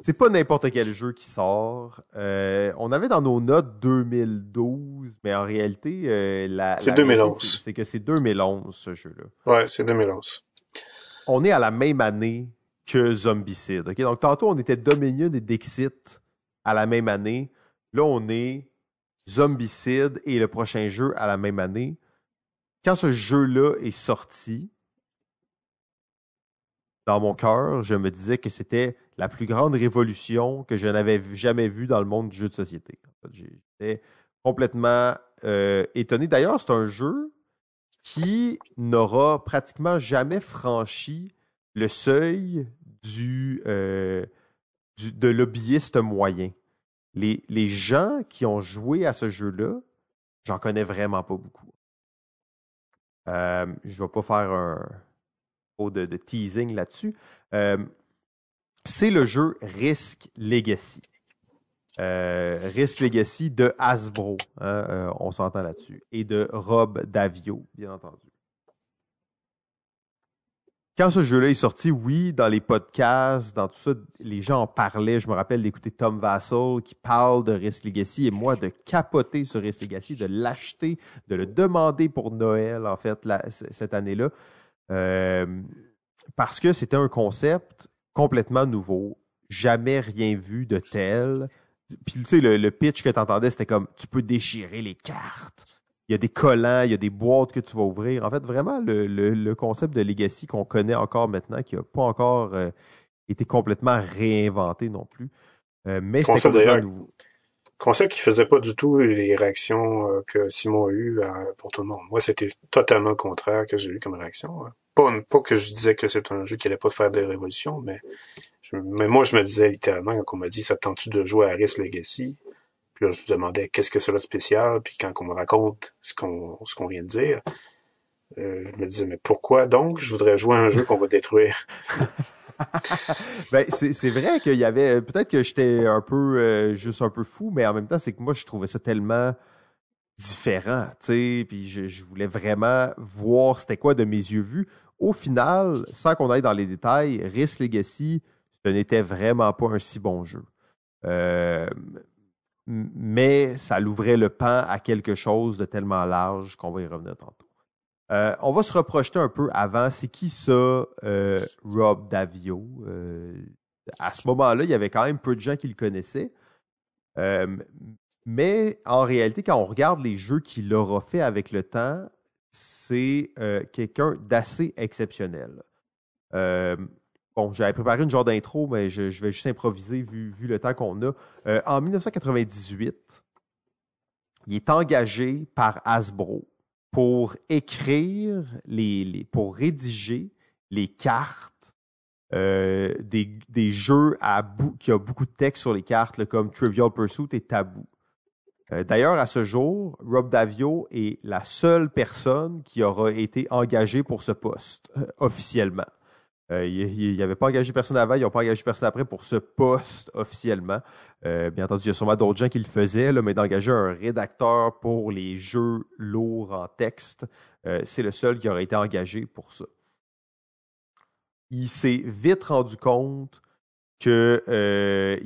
C'est pas n'importe quel jeu qui sort. Euh, on avait dans nos notes 2012, mais en réalité, la. C'est 2011. C'est que c'est 2011 ce jeu-là. Ouais, c'est 2011. On est à la même année que Zombicide. Donc, tantôt, on était Dominion et Dixit à la même année. Là, on est Zombicide et le prochain jeu à la même année. Quand ce jeu-là est sorti, dans mon cœur, je me disais que c'était la plus grande révolution que je n'avais jamais vue dans le monde du jeu de société. J'étais complètement euh, étonné. D'ailleurs, c'est un jeu qui n'aura pratiquement jamais franchi le seuil du, euh, de lobbyiste moyen. Les, gens qui ont joué à ce jeu-là, j'en connais vraiment pas beaucoup. Euh, je vais pas faire un peu de, teasing là-dessus. Euh, c'est le jeu Risk Legacy. Risk Legacy de Hasbro, hein, on s'entend là-dessus, et de Rob Davio, bien entendu quand ce jeu-là est sorti, oui, dans les podcasts, dans tout ça, les gens en parlaient. Je me rappelle d'écouter Tom Vassell qui parle de Risk Legacy et moi de capoter sur Risk Legacy, de l'acheter, de le demander pour Noël, en fait, cette année-là. Euh, parce que c'était un concept complètement nouveau, jamais rien vu de tel. Puis, tu sais, le, le pitch que tu entendais, c'était comme tu peux déchirer les cartes il y a des collants, il y a des boîtes que tu vas ouvrir. En fait, vraiment, le, concept de Legacy qu'on connaît encore maintenant, qui n'a pas encore euh, été complètement réinventé non plus. Euh, mais c'est nouveau. Concept qui faisait pas du tout les réactions euh, que Simon a eues pour tout le monde. Moi, c'était totalement le contraire que j'ai eu comme réaction. Hein. Pas, pas que je disais que c'est un jeu qui allait pas faire de révolution, mais, mais moi, je me disais littéralement, quand on m'a dit, ça tente-tu de jouer à Risk Legacy? Je vous demandais qu'est-ce que c'est de spécial, puis quand on me raconte ce qu'on ce qu'on vient de dire, euh, je me disais mais pourquoi donc? Je voudrais jouer à un jeu qu'on va détruire. ben c'est vrai qu'il y avait peut-être que j'étais un peu euh, juste un peu fou, mais en même temps c'est que moi je trouvais ça tellement différent, tu sais, puis je, je, voulais vraiment voir c'était quoi de mes yeux vus. Au final, sans qu'on aille dans les détails, Risk Legacy, ce n'était vraiment pas un si bon jeu. Euh, mais ça l'ouvrait le pan à quelque chose de tellement large qu'on va y revenir tantôt. Euh, on va se reprojeter un peu avant. C'est qui ça, euh, Rob Davio? Euh, à ce moment-là, il y avait quand même peu de gens qui le connaissaient. mais en réalité, quand on regarde les jeux qu'il aura fait avec le temps, c'est quelqu'un d'assez exceptionnel. Bon, j'avais préparé une genre d'intro, mais je, vais juste improviser vu, le temps qu'on a. en 1998, il est engagé par Hasbro pour écrire, les, pour rédiger les cartes euh, des, jeux qui a beaucoup de texte sur les cartes, comme Trivial Pursuit et Taboo. Euh, d'ailleurs, à ce jour, Rob Davio est la seule personne qui aura été engagée pour ce poste euh, officiellement. Euh, il n'y avait pas engagé personne avant, ils n'ont pas engagé personne après pour ce poste officiellement. Euh, bien entendu, il y a sûrement d'autres gens qui le faisaient, mais d'engager un rédacteur pour les jeux lourds en texte, euh, c'est le seul qui aurait été engagé pour ça. Il s'est vite rendu compte qu'il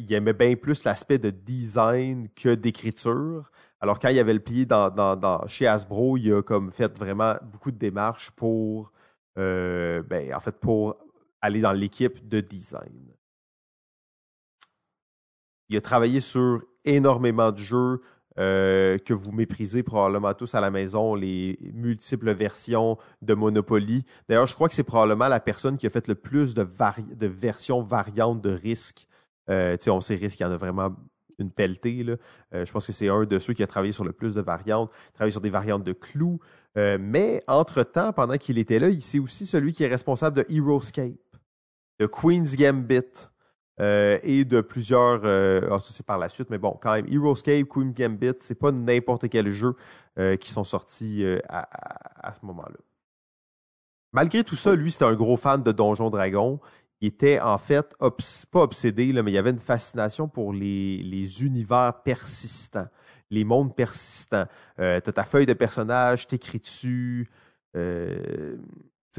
aimait bien plus l'aspect de design que d'écriture. Alors quand il avait le pied dans, chez Hasbro, il a comme fait vraiment beaucoup de démarches pour ben, pour aller dans l'équipe de design. Il a travaillé sur énormément de jeux euh, que vous méprisez probablement tous à la maison, les multiples versions de Monopoly. D'ailleurs, je crois que c'est probablement la personne qui a fait le plus de, de versions variantes de Risk. Euh, on sait Risk, il y en a vraiment une pelletée. Euh, je pense que c'est un de ceux qui a travaillé sur le plus de variantes, travaillé sur des variantes de clous. Euh, mais entre-temps, pendant qu'il était là, c'est aussi celui qui est responsable de HeroScape de Queen's Gambit euh, et de plusieurs. Euh, ah, ça, c'est par la suite, mais bon, quand même, HeroScape, Queen's Gambit, c'est pas n'importe quel jeu euh, qui sont sortis à, ce moment-là. Malgré tout ça, lui, c'était un gros fan de Donjon Dragon. Il était en fait pas obsédé, mais il y avait une fascination pour les, univers persistants, les mondes persistants. tu as ta feuille de personnage, t'écris dessus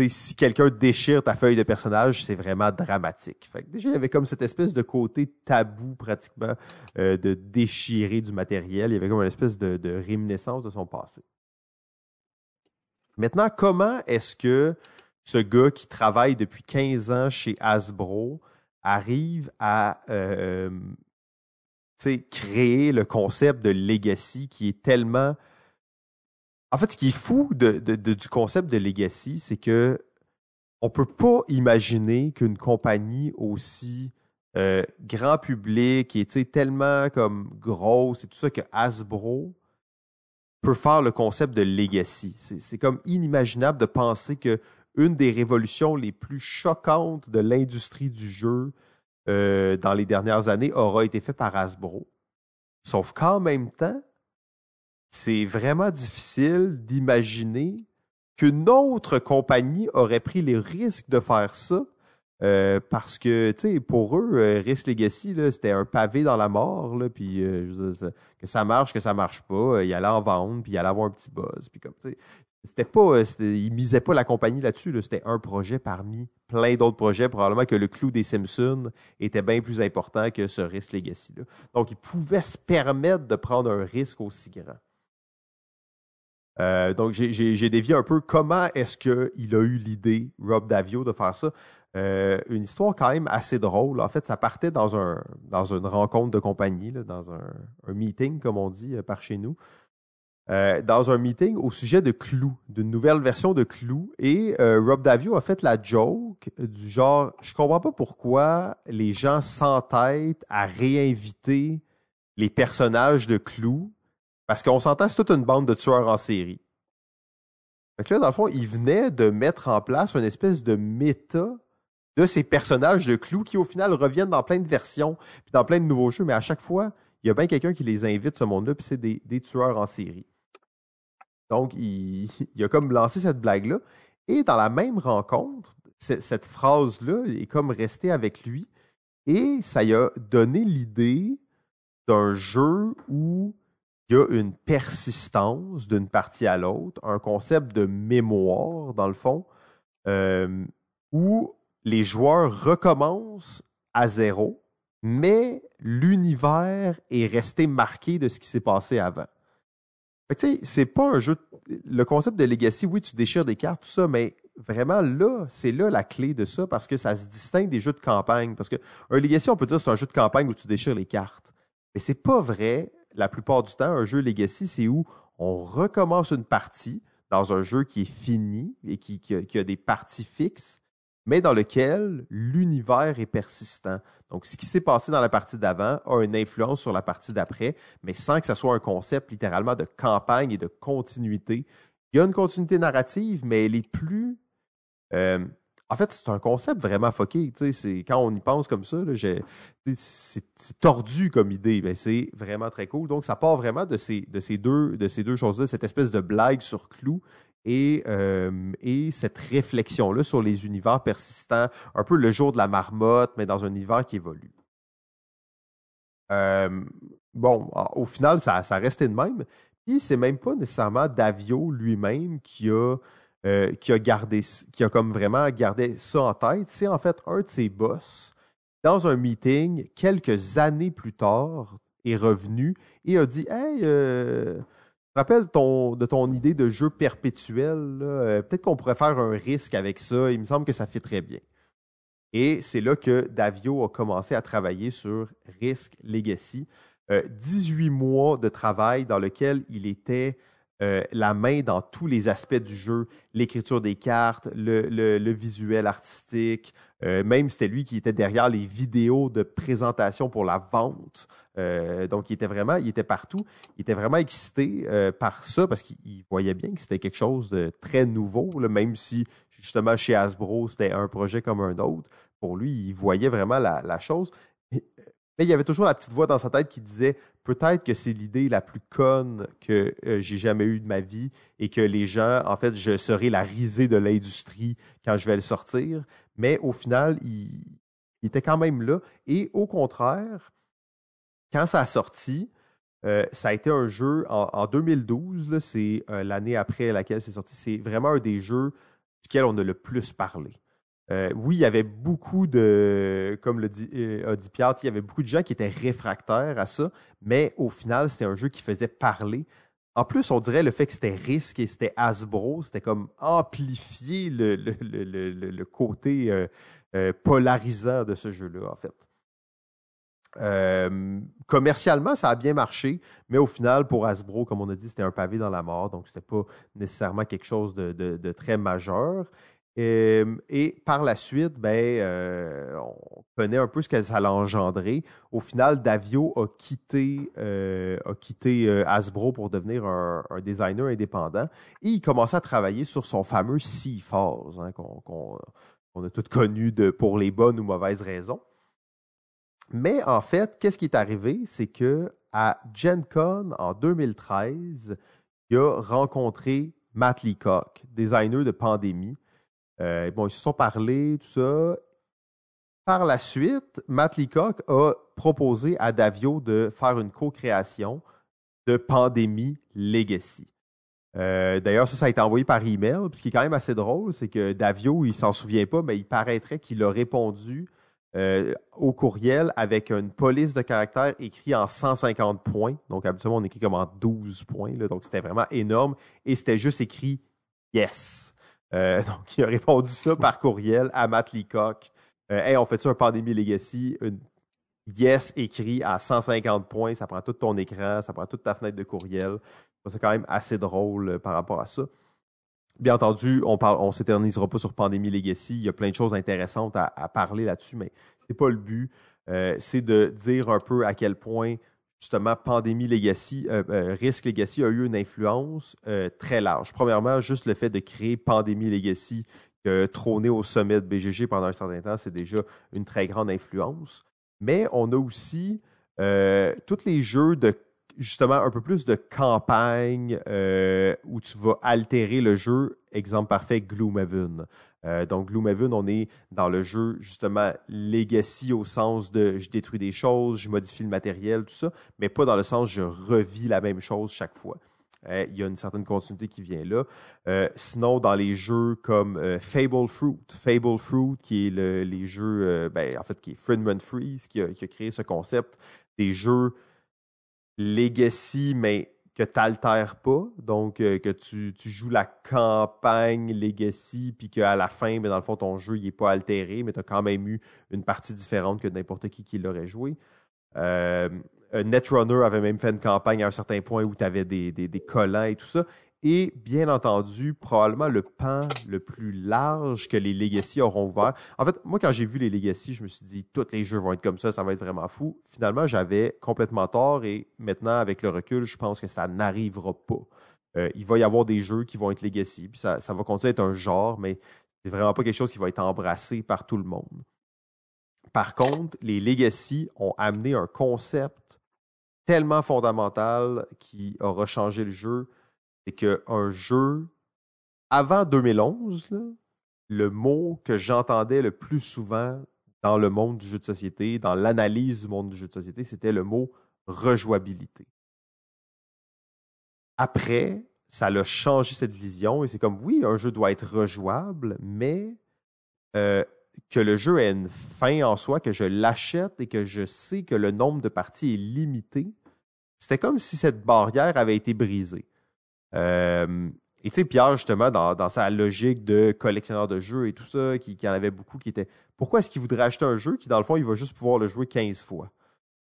si quelqu'un déchire ta feuille de personnage, c'est vraiment dramatique. Déjà, il y avait comme cette espèce de côté tabou pratiquement euh, de déchirer du matériel. Il y avait comme une espèce de, réminiscence de son passé. Maintenant, comment est-ce que ce gars qui travaille depuis 15 ans chez Hasbro arrive à euh, créer le concept de legacy qui est tellement en fait, ce qui est fou du concept de legacy, c'est que on peut pas imaginer qu'une compagnie aussi euh, grand public et tellement comme grosse et tout ça que Hasbro peut faire le concept de legacy. C'est comme inimaginable de penser que une des révolutions les plus choquantes de l'industrie du jeu euh, dans les dernières années aura été faite par Hasbro. Sauf qu'en même temps, c'est vraiment difficile d'imaginer qu'une autre compagnie aurait pris les risques de faire ça. Euh, parce que, tu sais, pour eux, euh, Risk Legacy, c'était un pavé dans la mort, puis euh, que ça marche, que ça marche pas, il allait en vendre, puis il allait avoir un petit buzz, puis comme, c'était pas, ils misaient pas la compagnie là-dessus, c'était un projet parmi plein d'autres projets, probablement que le clou des Simpsons était bien plus important que ce Risk Legacy-là. Donc, ils pouvaient se permettre de prendre un risque aussi grand. Euh, donc, j'ai dévié un peu comment est-ce qu'il a eu l'idée, Rob Davio, de faire ça. Euh, une histoire quand même assez drôle. En fait, ça partait dans, un, dans une rencontre de compagnie, dans un, meeting, comme on dit euh, par chez nous. dans un meeting au sujet de Clou, d'une nouvelle version de Clou. Et Rob Davio a fait la joke du genre Je comprends pas pourquoi les gens s'entêtent à réinviter les personnages de Clou parce qu'on s'entend, c'est toute une bande de tueurs en série. Fait que là, dans le fond, il venait de mettre en place une espèce de méta de ces personnages de clous qui, au final, reviennent dans plein de versions, puis dans plein de nouveaux jeux, mais à chaque fois, il y a bien quelqu'un qui les invite, ce monde-là, puis c'est des, tueurs en série. Donc, il, il, a comme lancé cette blague-là. Et dans la même rencontre, cette phrase-là est comme restée avec lui. Et ça lui a donné l'idée d'un jeu où il y a une persistance d'une partie à l'autre, un concept de mémoire, dans le fond, euh, où les joueurs recommencent à zéro, mais l'univers est resté marqué de ce qui s'est passé avant. C'est pas un jeu. Le concept de Legacy, oui, tu déchires des cartes, tout ça, mais vraiment là, c'est là la clé de ça parce que ça se distingue des jeux de campagne. Parce que un Legacy, on peut dire c'est un jeu de campagne où tu déchires les cartes. Mais c'est pas vrai la plupart du temps, un jeu Legacy, c'est où on recommence une partie. dans un jeu qui est fini et qui, a, des parties fixes, mais dans lequel l'univers est persistant. Donc, ce qui s'est passé dans la partie d'avant a une influence sur la partie d'après, mais sans que ce soit un concept littéralement de campagne et de continuité. Il y a une continuité narrative, mais elle est plus. Euh, en fait, c'est un concept vraiment foqué. Quand on y pense comme ça, c'est tordu comme idée, mais c'est vraiment très cool. Donc, ça part vraiment de ces, de ces deux, choses-là, cette espèce de blague sur clou et, euh, et cette réflexion-là sur les univers persistants, un peu le jour de la marmotte, mais dans un univers qui évolue. Euh, bon, au final, ça, ça a de même. Puis c'est même pas nécessairement Davio lui-même qui a euh, qui a gardé, qui a comme vraiment gardé ça en tête, c'est en fait un de ses boss dans un meeting quelques années plus tard est revenu et a dit Hey, euh, rappelle ton, de ton idée de jeu perpétuel, euh, peut-être qu'on pourrait faire un risque avec ça, il me semble que ça fait très bien. Et c'est là que Davio a commencé à travailler sur Risk Legacy. 18 mois de travail dans lequel il était euh, la main dans tous les aspects du jeu, l'écriture des cartes, le, visuel artistique, euh, même c'était lui qui était derrière les vidéos de présentation pour la vente. Euh, donc il était vraiment, il était partout. Il était vraiment excité par ça parce qu'il voyait bien que c'était quelque chose de très nouveau, même si justement chez Hasbro c'était un projet comme un autre. Pour lui, il voyait vraiment la, la chose. Mais il y avait toujours la petite voix dans sa tête qui disait peut-être que c'est l'idée la plus conne que euh, j'ai jamais eue de ma vie et que les gens, en fait, je serai la risée de l'industrie quand je vais le sortir. Mais au final, il, était quand même là. Et au contraire, quand ça a sorti, euh, ça a été un jeu en, 2012, c'est euh, l'année après laquelle c'est sorti. C'est vraiment un des jeux duquel on a le plus parlé. Euh, oui, il y avait beaucoup de, comme le dit, euh, a Pierre, il y avait beaucoup de gens qui étaient réfractaires à ça, mais au final, c'était un jeu qui faisait parler. En plus, on dirait le fait que c'était risque et c'était Hasbro, c'était comme amplifier le, côté euh, polarisant de ce jeu-là, en fait. commercialement, ça a bien marché, mais au final, pour Hasbro, comme on a dit, c'était un pavé dans la mort, donc c'était pas nécessairement quelque chose de très majeur. Euh, et par la suite, ben, euh, on connaît un peu ce que ça a engendré. Au final, Davio a quitté, euh, a quitté Hasbro pour devenir un, designer indépendant et il commençait à travailler sur son fameux Sea hein, qu'on a tous connu de, pour les bonnes ou mauvaises raisons. Mais en fait, qu'est-ce qui est arrivé? C'est que à Gen Con en 2013, il a rencontré Matt Leacock, designer de Pandémie, euh, bon, ils se sont parlé, tout ça. Par la suite, Matt Leacock a proposé à Davio de faire une co-création de Pandémie Legacy. Euh, d'ailleurs, ça, ça a été envoyé par email. Ce qui est quand même assez drôle, c'est que Davio, il s'en souvient pas, mais il paraîtrait qu'il a répondu euh, au courriel avec une police de caractère écrit en 150 points. Donc, habituellement, on écrit comme en 12 points. donc, c'était vraiment énorme. Et c'était juste écrit Yes. Euh, donc, il a répondu ça par courriel à Matt Leacock. Euh, hey, on fait ça un Pandémie Legacy? Une yes écrit à 150 points, ça prend tout ton écran, ça prend toute ta fenêtre de courriel. C'est quand même assez drôle euh, par rapport à ça. Bien entendu, on parle, on s'éternisera pas sur Pandémie Legacy. Il y a plein de choses intéressantes à, parler là-dessus, mais c'est pas le but. c'est de dire un peu à quel point justement, Pandémie Legacy, euh, euh, Risk Legacy a eu une influence euh, très large. Premièrement, juste le fait de créer Pandémie Legacy, de trôner au sommet de BGG pendant un certain temps, c'est déjà une très grande influence. Mais on a aussi tous les jeux de justement un peu plus de campagne où tu vas altérer le jeu. Exemple parfait, Gloomhaven. Euh, donc, Gloomhaven, on est dans le jeu, justement, legacy au sens de je détruis des choses, je modifie le matériel, tout ça, mais pas dans le sens je revis la même chose chaque fois. Euh, il y a une certaine continuité qui vient là. Euh, sinon, dans les jeux comme Fable Fruit, Fable Fruit, qui est les jeux, ben, en fait, qui est Friedman Freeze, qui a, qui a créé ce concept des jeux legacy, mais que tu n'altères pas, donc euh, que tu, joues la campagne Legacy, puis qu'à la fin, mais dans le fond, ton jeu n'est pas altéré, mais tu as quand même eu une partie différente que n'importe qui qui l'aurait joué. Euh, Netrunner avait même fait une campagne à un certain point où tu avais des, des, collants et tout ça. Et bien entendu, probablement le pan le plus large que les Legacy auront ouvert. En fait, moi, quand j'ai vu les Legacy, je me suis dit, tous les jeux vont être comme ça, ça va être vraiment fou. Finalement, j'avais complètement tort et maintenant, avec le recul, je pense que ça n'arrivera pas. Euh, il va y avoir des jeux qui vont être Legacy, puis ça, ça va continuer à être un genre, mais c'est vraiment pas quelque chose qui va être embrassé par tout le monde. Par contre, les Legacy ont amené un concept tellement fondamental qui aura changé le jeu c'est qu'un jeu, avant 2011, le mot que j'entendais le plus souvent dans le monde du jeu de société, dans l'analyse du monde du jeu de société, c'était le mot rejouabilité. Après, ça a changé cette vision et c'est comme oui, un jeu doit être rejouable, mais euh, que le jeu ait une fin en soi, que je l'achète et que je sais que le nombre de parties est limité, c'était comme si cette barrière avait été brisée. Euh, et tu sais, Pierre, justement, dans, sa logique de collectionneur de jeux et tout ça, qui, en avait beaucoup, qui était pourquoi est-ce qu'il voudrait acheter un jeu qui, dans le fond, il va juste pouvoir le jouer 15 fois?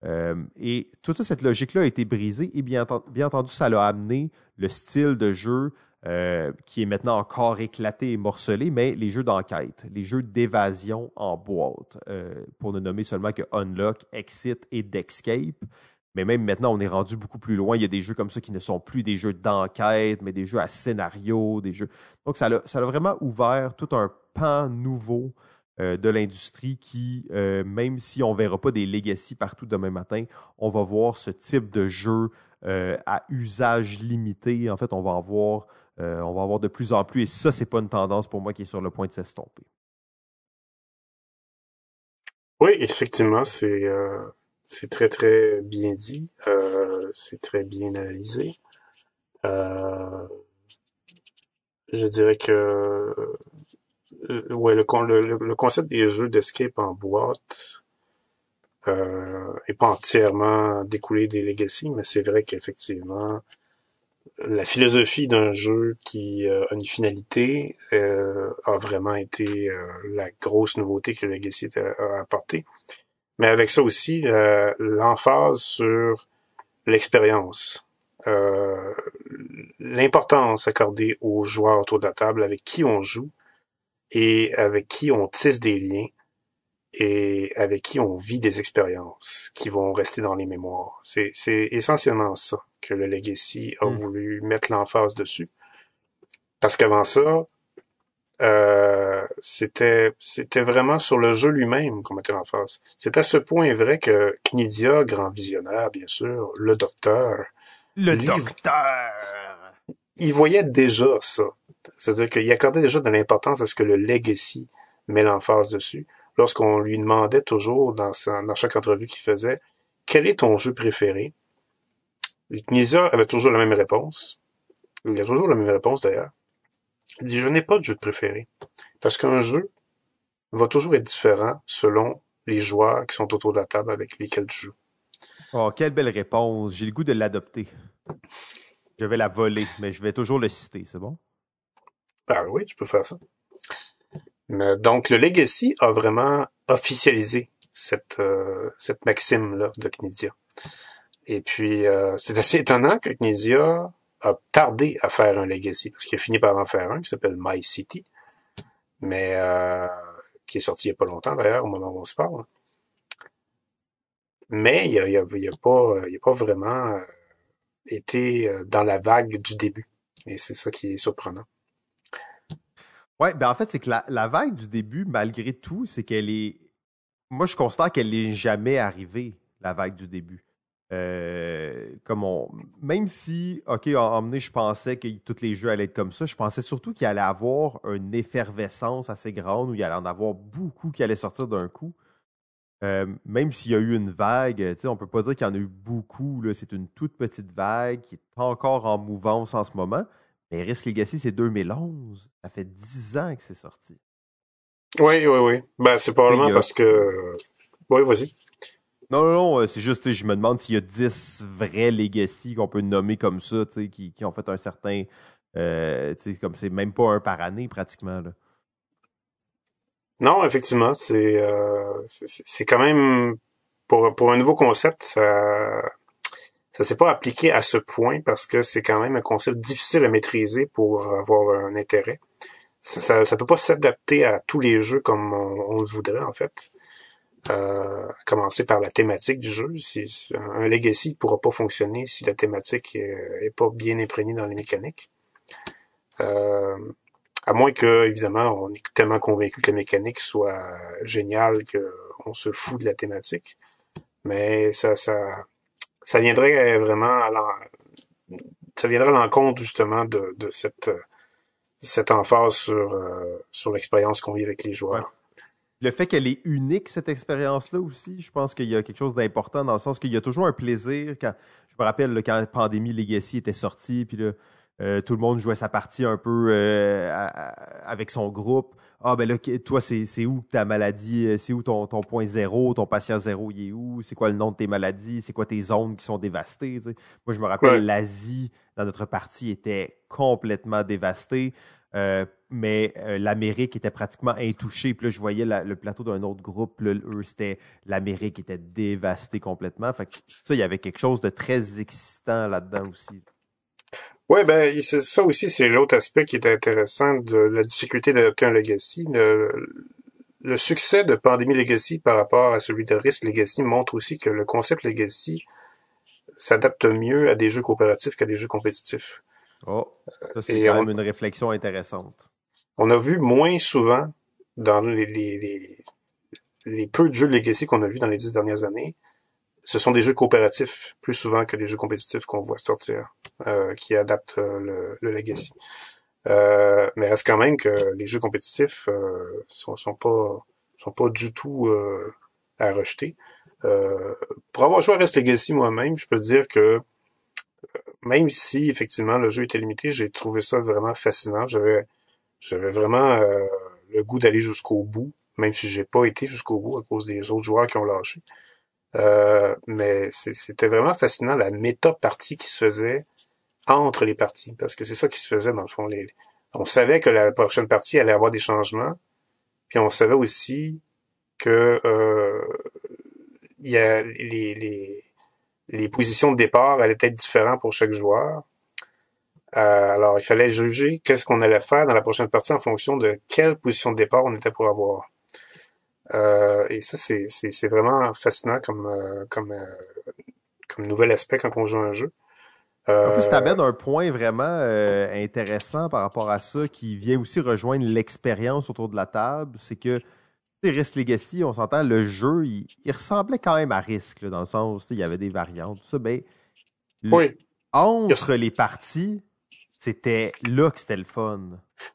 Euh, et toute cette logique-là a été brisée et bien, bien, entendu, ça l'a amené le style de jeu euh, qui est maintenant encore éclaté et morcelé, mais les jeux d'enquête, les jeux d'évasion en boîte, pour ne nommer seulement que Unlock, Exit et Dexcape. Mais même maintenant, on est rendu beaucoup plus loin. Il y a des jeux comme ça qui ne sont plus des jeux d'enquête, mais des jeux à scénario, des jeux. Donc, ça a, ça vraiment ouvert tout un pan nouveau euh, de l'industrie qui, euh, même si on ne verra pas des legacy partout demain matin, on va voir ce type de jeu euh, à usage limité. En fait, on va en voir, on va avoir de plus en plus. Et ça, c'est pas une tendance pour moi qui est sur le point de s'estomper. Oui, effectivement, c'est c'est très très bien dit, euh, c'est très bien analysé. Euh, je dirais que euh, ouais, le, le, concept des jeux d'escape en boîte euh, est pas entièrement découlé des legacy, mais c'est vrai qu'effectivement, la philosophie d'un jeu qui a une finalité a vraiment été la grosse nouveauté que le legacy a apporté mais avec ça aussi l'emphase sur l'expérience, euh, l'importance accordée aux joueurs autour de la table avec qui on joue et avec qui on tisse des liens et avec qui on vit des expériences qui vont rester dans les mémoires. C'est, essentiellement ça que le Legacy a mm. voulu mettre l'emphase dessus. Parce qu'avant ça, euh, c'était c'était vraiment sur le jeu lui-même qu'on mettait l'emphase. C'est à ce point vrai que Knidia, grand visionnaire, bien sûr, le docteur. Le docteur! Il voyait déjà ça. C'est-à-dire qu'il accordait déjà de l'importance à ce que le legacy met l'emphase dessus. Lorsqu'on lui demandait toujours dans, dans chaque entrevue qu'il faisait, quel est ton jeu préféré? Knizia avait toujours la même réponse. Il a toujours la même réponse d'ailleurs. Il dit, je n'ai pas de jeu de préféré. Parce qu'un jeu va toujours être différent selon les joueurs qui sont autour de la table avec lesquels tu joues. Oh, quelle belle réponse. J'ai le goût de l'adopter. Je vais la voler, mais je vais toujours le citer, c'est bon? Ben oui, tu peux faire ça. Mais donc, le Legacy a vraiment officialisé cette, euh, cette maxime-là de Knidia. Et puis, euh, c'est assez étonnant que Knidia a tardé à faire un legacy parce qu'il a fini par en faire un qui s'appelle My City, mais euh, qui est sorti il n'y a pas longtemps d'ailleurs au moment où on se parle. Mais il n'a a, pas, pas vraiment euh, été euh, dans la vague du début. Et c'est ça qui est surprenant. Ouais, ben en fait, c'est que la, la, vague du début, malgré tout, c'est qu'elle est. Moi, je constate qu'elle n'est jamais arrivée, la vague du début. Euh, comme on, même si, OK, en emmené, je pensais que tous les jeux allaient être comme ça, je pensais surtout qu'il allait avoir une effervescence assez grande, où il allait en avoir beaucoup qui allaient sortir d'un coup. Euh, même s'il y a eu une vague, on ne peut pas dire qu'il y en a eu beaucoup. C'est une toute petite vague qui est encore en mouvance en ce moment. Mais Risk Legacy, c'est 2011. Ça fait 10 ans que c'est sorti. Oui, oui, oui. Ben, c'est probablement parce que. Oui, vas-y. Non, non, non, euh, c'est juste, je me demande s'il y a 10 vrais legacy qu'on peut nommer comme ça, qui, qui ont fait un certain. Euh, comme c'est même pas un par année pratiquement. Non, effectivement, c'est euh, quand même pour, un nouveau concept, ça ça s'est pas appliqué à ce point parce que c'est quand même un concept difficile à maîtriser pour avoir un intérêt. Ça, ça, peut pas s'adapter à tous les jeux comme on, le voudrait en fait. Euh, à commencer par la thématique du jeu. Un legacy ne pourra pas fonctionner si la thématique est, pas bien imprégnée dans les mécaniques. Euh, à moins que, évidemment, on est tellement convaincu que la mécanique soit géniale qu'on se fout de la thématique. Mais ça, ça, ça viendrait vraiment à ça viendrait à l'encontre justement de, de cette, cette emphase sur, euh, sur l'expérience qu'on vit avec les joueurs. Le fait qu'elle est unique, cette expérience-là aussi, je pense qu'il y a quelque chose d'important dans le sens qu'il y a toujours un plaisir. Quand, je me rappelle quand Pandémie Legacy était sorti, puis là, euh, tout le monde jouait sa partie un peu euh, avec son groupe. Ah ben là, toi, c'est où ta maladie, euh, c'est où ton, ton point zéro, ton patient zéro, il est où, c'est quoi le nom de tes maladies, c'est quoi tes zones qui sont dévastées. Moi, je me rappelle, l'Asie, dans notre partie, était complètement dévastée. Mais l'Amérique était pratiquement intouchée. Puis là, je voyais le plateau d'un autre groupe. Là, eux, c'était l'Amérique était dévastée complètement. Fait que ça, il y avait quelque chose de très excitant là-dedans aussi. Oui, ben c'est ça aussi, c'est l'autre aspect qui est intéressant de la difficulté d'adopter un legacy. Le, succès de Pandémie Legacy par rapport à celui de Risk Legacy montre aussi que le concept Legacy s'adapte mieux à des jeux coopératifs qu'à des jeux compétitifs. Oh, ça c'est quand même une réflexion intéressante. On a vu moins souvent dans les, les, les peu de jeux de Legacy qu'on a vus dans les dix dernières années, ce sont des jeux coopératifs plus souvent que les jeux compétitifs qu'on voit sortir, euh, qui adaptent euh, le, le, legacy. Euh, mais reste quand même que les jeux compétitifs euh, sont, sont pas sont pas du tout euh, à rejeter. pour avoir joué à Rest Legacy moi-même, je peux dire que même si effectivement le jeu était limité, j'ai trouvé ça vraiment fascinant. J'avais j'avais vraiment le goût d'aller jusqu'au bout, même si j'ai pas été jusqu'au bout à cause des autres joueurs qui ont lâché. Euh, mais c'était vraiment fascinant la méta-partie qui se faisait entre les parties, parce que c'est ça qui se faisait dans le fond. On savait que la prochaine partie allait avoir des changements, puis on savait aussi que euh, y a les, les, les, positions de départ allaient être différentes pour chaque joueur. Euh, alors, il fallait juger qu'est-ce qu'on allait faire dans la prochaine partie en fonction de quelle position de départ on était pour avoir. Euh, et ça, c'est vraiment fascinant comme, euh, comme, comme nouvel aspect quand on joue un jeu. En plus, tu amènes un point vraiment intéressant par rapport à ça qui vient aussi rejoindre l'expérience autour de la table. C'est que Risk Legacy, on s'entend, le jeu, il, ressemblait quand même à Risk, dans le sens où il y avait des variantes, tout ça. Ben, oui. Entre les parties, c'était là que c'était le fun.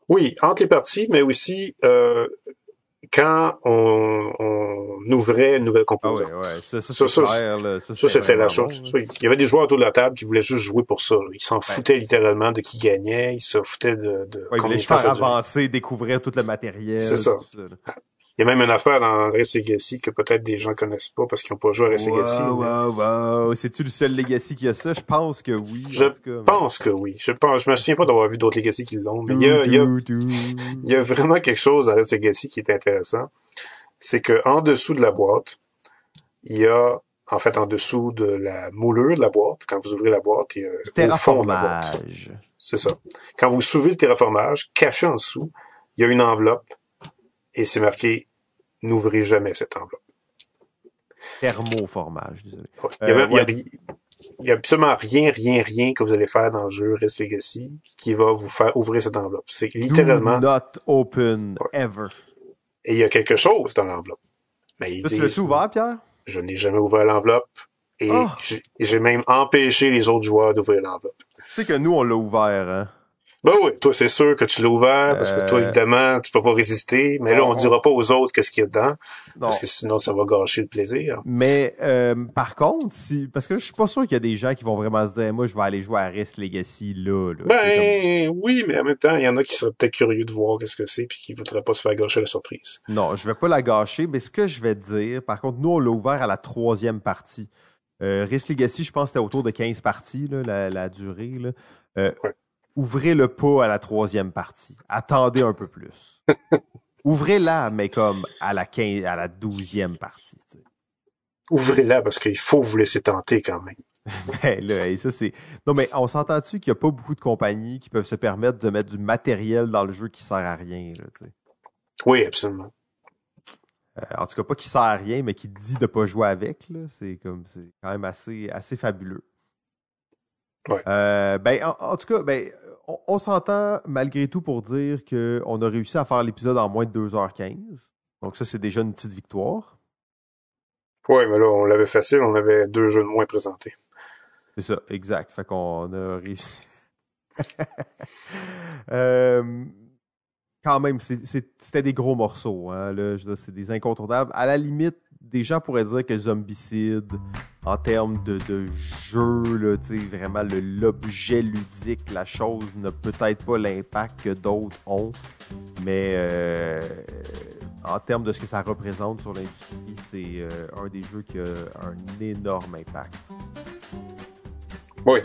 Oui, entre les parties, mais aussi quand on, on, ouvrait une nouvelle composante. Ah ouais, Ça, ça, ça, c'était la chose. Il y avait des joueurs autour de la table qui voulaient juste jouer pour ça. Ils s'en foutaient littéralement de qui gagnait. Ils s'en foutaient de... de ouais, ils voulaient faire avancer, découvrir tout le matériel. C'est ça. Il y a même une affaire dans Race Legacy que peut-être des gens connaissent pas parce qu'ils n'ont pas joué à Race Legacy. Wow, wow. C'est-tu le seul Legacy qui a ça? Je pense que oui. Je pense que oui. Je pense, je me souviens pas d'avoir vu d'autres Legacy qui l'ont, mais il y a, il y, a, il y a vraiment quelque chose à Race Legacy qui est intéressant. C'est que en dessous de la boîte, il y a, en fait, en dessous de la moulure de la boîte, quand vous ouvrez la boîte, il y a le terraformage. C'est ça. Quand vous soulevez le terraformage, caché en dessous, il y a une enveloppe et c'est marqué n'ouvrez jamais cette enveloppe. Thermoformage, désolé. Il n'y a, absolument rien, rien, rien que vous allez faire dans le jeu Risk Legacy qui va vous faire ouvrir cette enveloppe. C'est littéralement. Do not open ever. Et il y a quelque chose dans l'enveloppe. Mais tu l'as ouvert, Pierre? Je n'ai jamais ouvert l'enveloppe. Et oh! j'ai même empêché les autres joueurs d'ouvrir l'enveloppe. Tu sais que nous, on l'a ouvert, hein? Ben oui, toi c'est sûr que tu l'as ouvert parce que toi euh, évidemment tu peux pas résister, mais là on, dira pas aux autres qu'est-ce qu'il y a dedans parce que sinon ça va gâcher le plaisir. Mais euh, par contre, si parce que je suis pas sûr qu'il y a des gens qui vont vraiment se dire moi je vais aller jouer à Risk Legacy là. Ben oui, mais en même temps il y en a qui seraient peut-être curieux de voir qu'est-ce que c'est puis qui voudraient pas se faire gâcher la surprise. Non, je vais pas la gâcher, mais ce que je vais te dire, par contre nous on l'a ouvert à la troisième partie. Euh, Risk Legacy, je pense que c'était autour de 15 parties là, la, durée là. Euh, ouvrez le pas à la troisième partie. Attendez un peu plus. Ouvrez-la, mais comme à la à la douzième partie. Ouvrez-la parce qu'il faut vous laisser tenter quand même. ben là, et ça c'est. Non, mais on s'entend-tu qu'il n'y a pas beaucoup de compagnies qui peuvent se permettre de mettre du matériel dans le jeu qui sert à rien, là. Oui, absolument. Euh, en tout cas, pas qui sert à rien, mais qui dit de pas jouer avec, là. C'est comme c'est quand même assez, assez fabuleux. Ouais. Euh, ben, en, en tout cas, ben, on, on s'entend malgré tout pour dire qu'on a réussi à faire l'épisode en moins de 2h15. Donc ça, c'est déjà une petite victoire. Oui, mais là, on l'avait facile, on avait deux jeux de moins présentés. C'est ça, exact. Fait qu'on a réussi. Euh, quand même, c'était des gros morceaux. Hein, c'est des incontournables. À la limite, des gens pourraient dire que Zombicide, en termes de, de jeu, là, vraiment l'objet ludique, la chose n'a peut-être pas l'impact que d'autres ont. Mais euh, en termes de ce que ça représente sur l'industrie, c'est euh, un des jeux qui a un énorme impact. Oui.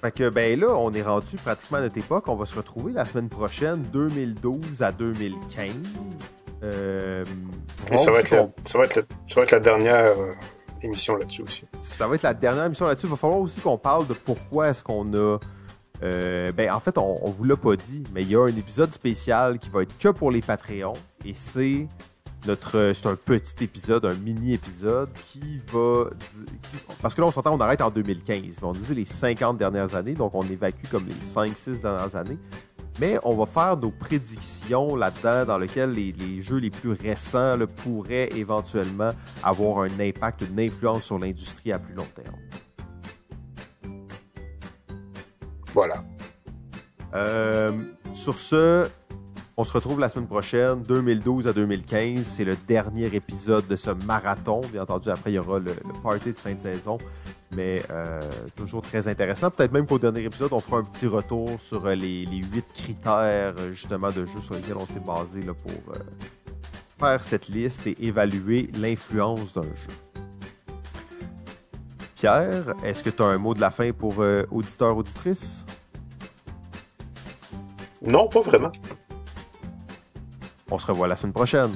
Fait que ben là, on est rendu pratiquement à notre époque. On va se retrouver la semaine prochaine, 2012 à 2015. Euh, Et ça, voir va aussi être la, qu'on- ça, va être la, ça va être la dernière euh, émission là-dessus aussi. ça va être la dernière émission là-dessus. Il va falloir aussi qu'on parle de pourquoi est-ce qu'on a. euh, ben en fait, on, on vous l'a pas dit, mais il y a un épisode spécial qui va être que pour les Patreons. Et c'est notre. C'est un petit épisode, un mini-épisode qui va. qui- parce que là, on s'entend, on arrête en 2015. Mais on disait les 50 dernières années, donc on évacue comme les 5-6 dernières années. Mais on va faire nos prédictions là-dedans, dans lesquelles les, les jeux les plus récents là, pourraient éventuellement avoir un impact, une influence sur l'industrie à plus long terme. Voilà. Euh, sur ce, on se retrouve la semaine prochaine, 2012 à 2015. C'est le dernier épisode de ce marathon. Bien entendu, après, il y aura le, le party de fin de saison. Mais euh, toujours très intéressant. Peut-être même qu'au dernier épisode, on fera un petit retour sur euh, les, huit critères euh, justement de jeux sur lesquels on s'est basé là, pour faire cette liste et évaluer l'influence d'un jeu. Pierre, est-ce que tu as un mot de la fin pour auditeurs, auditrices? Non, pas vraiment. On se revoit la semaine prochaine.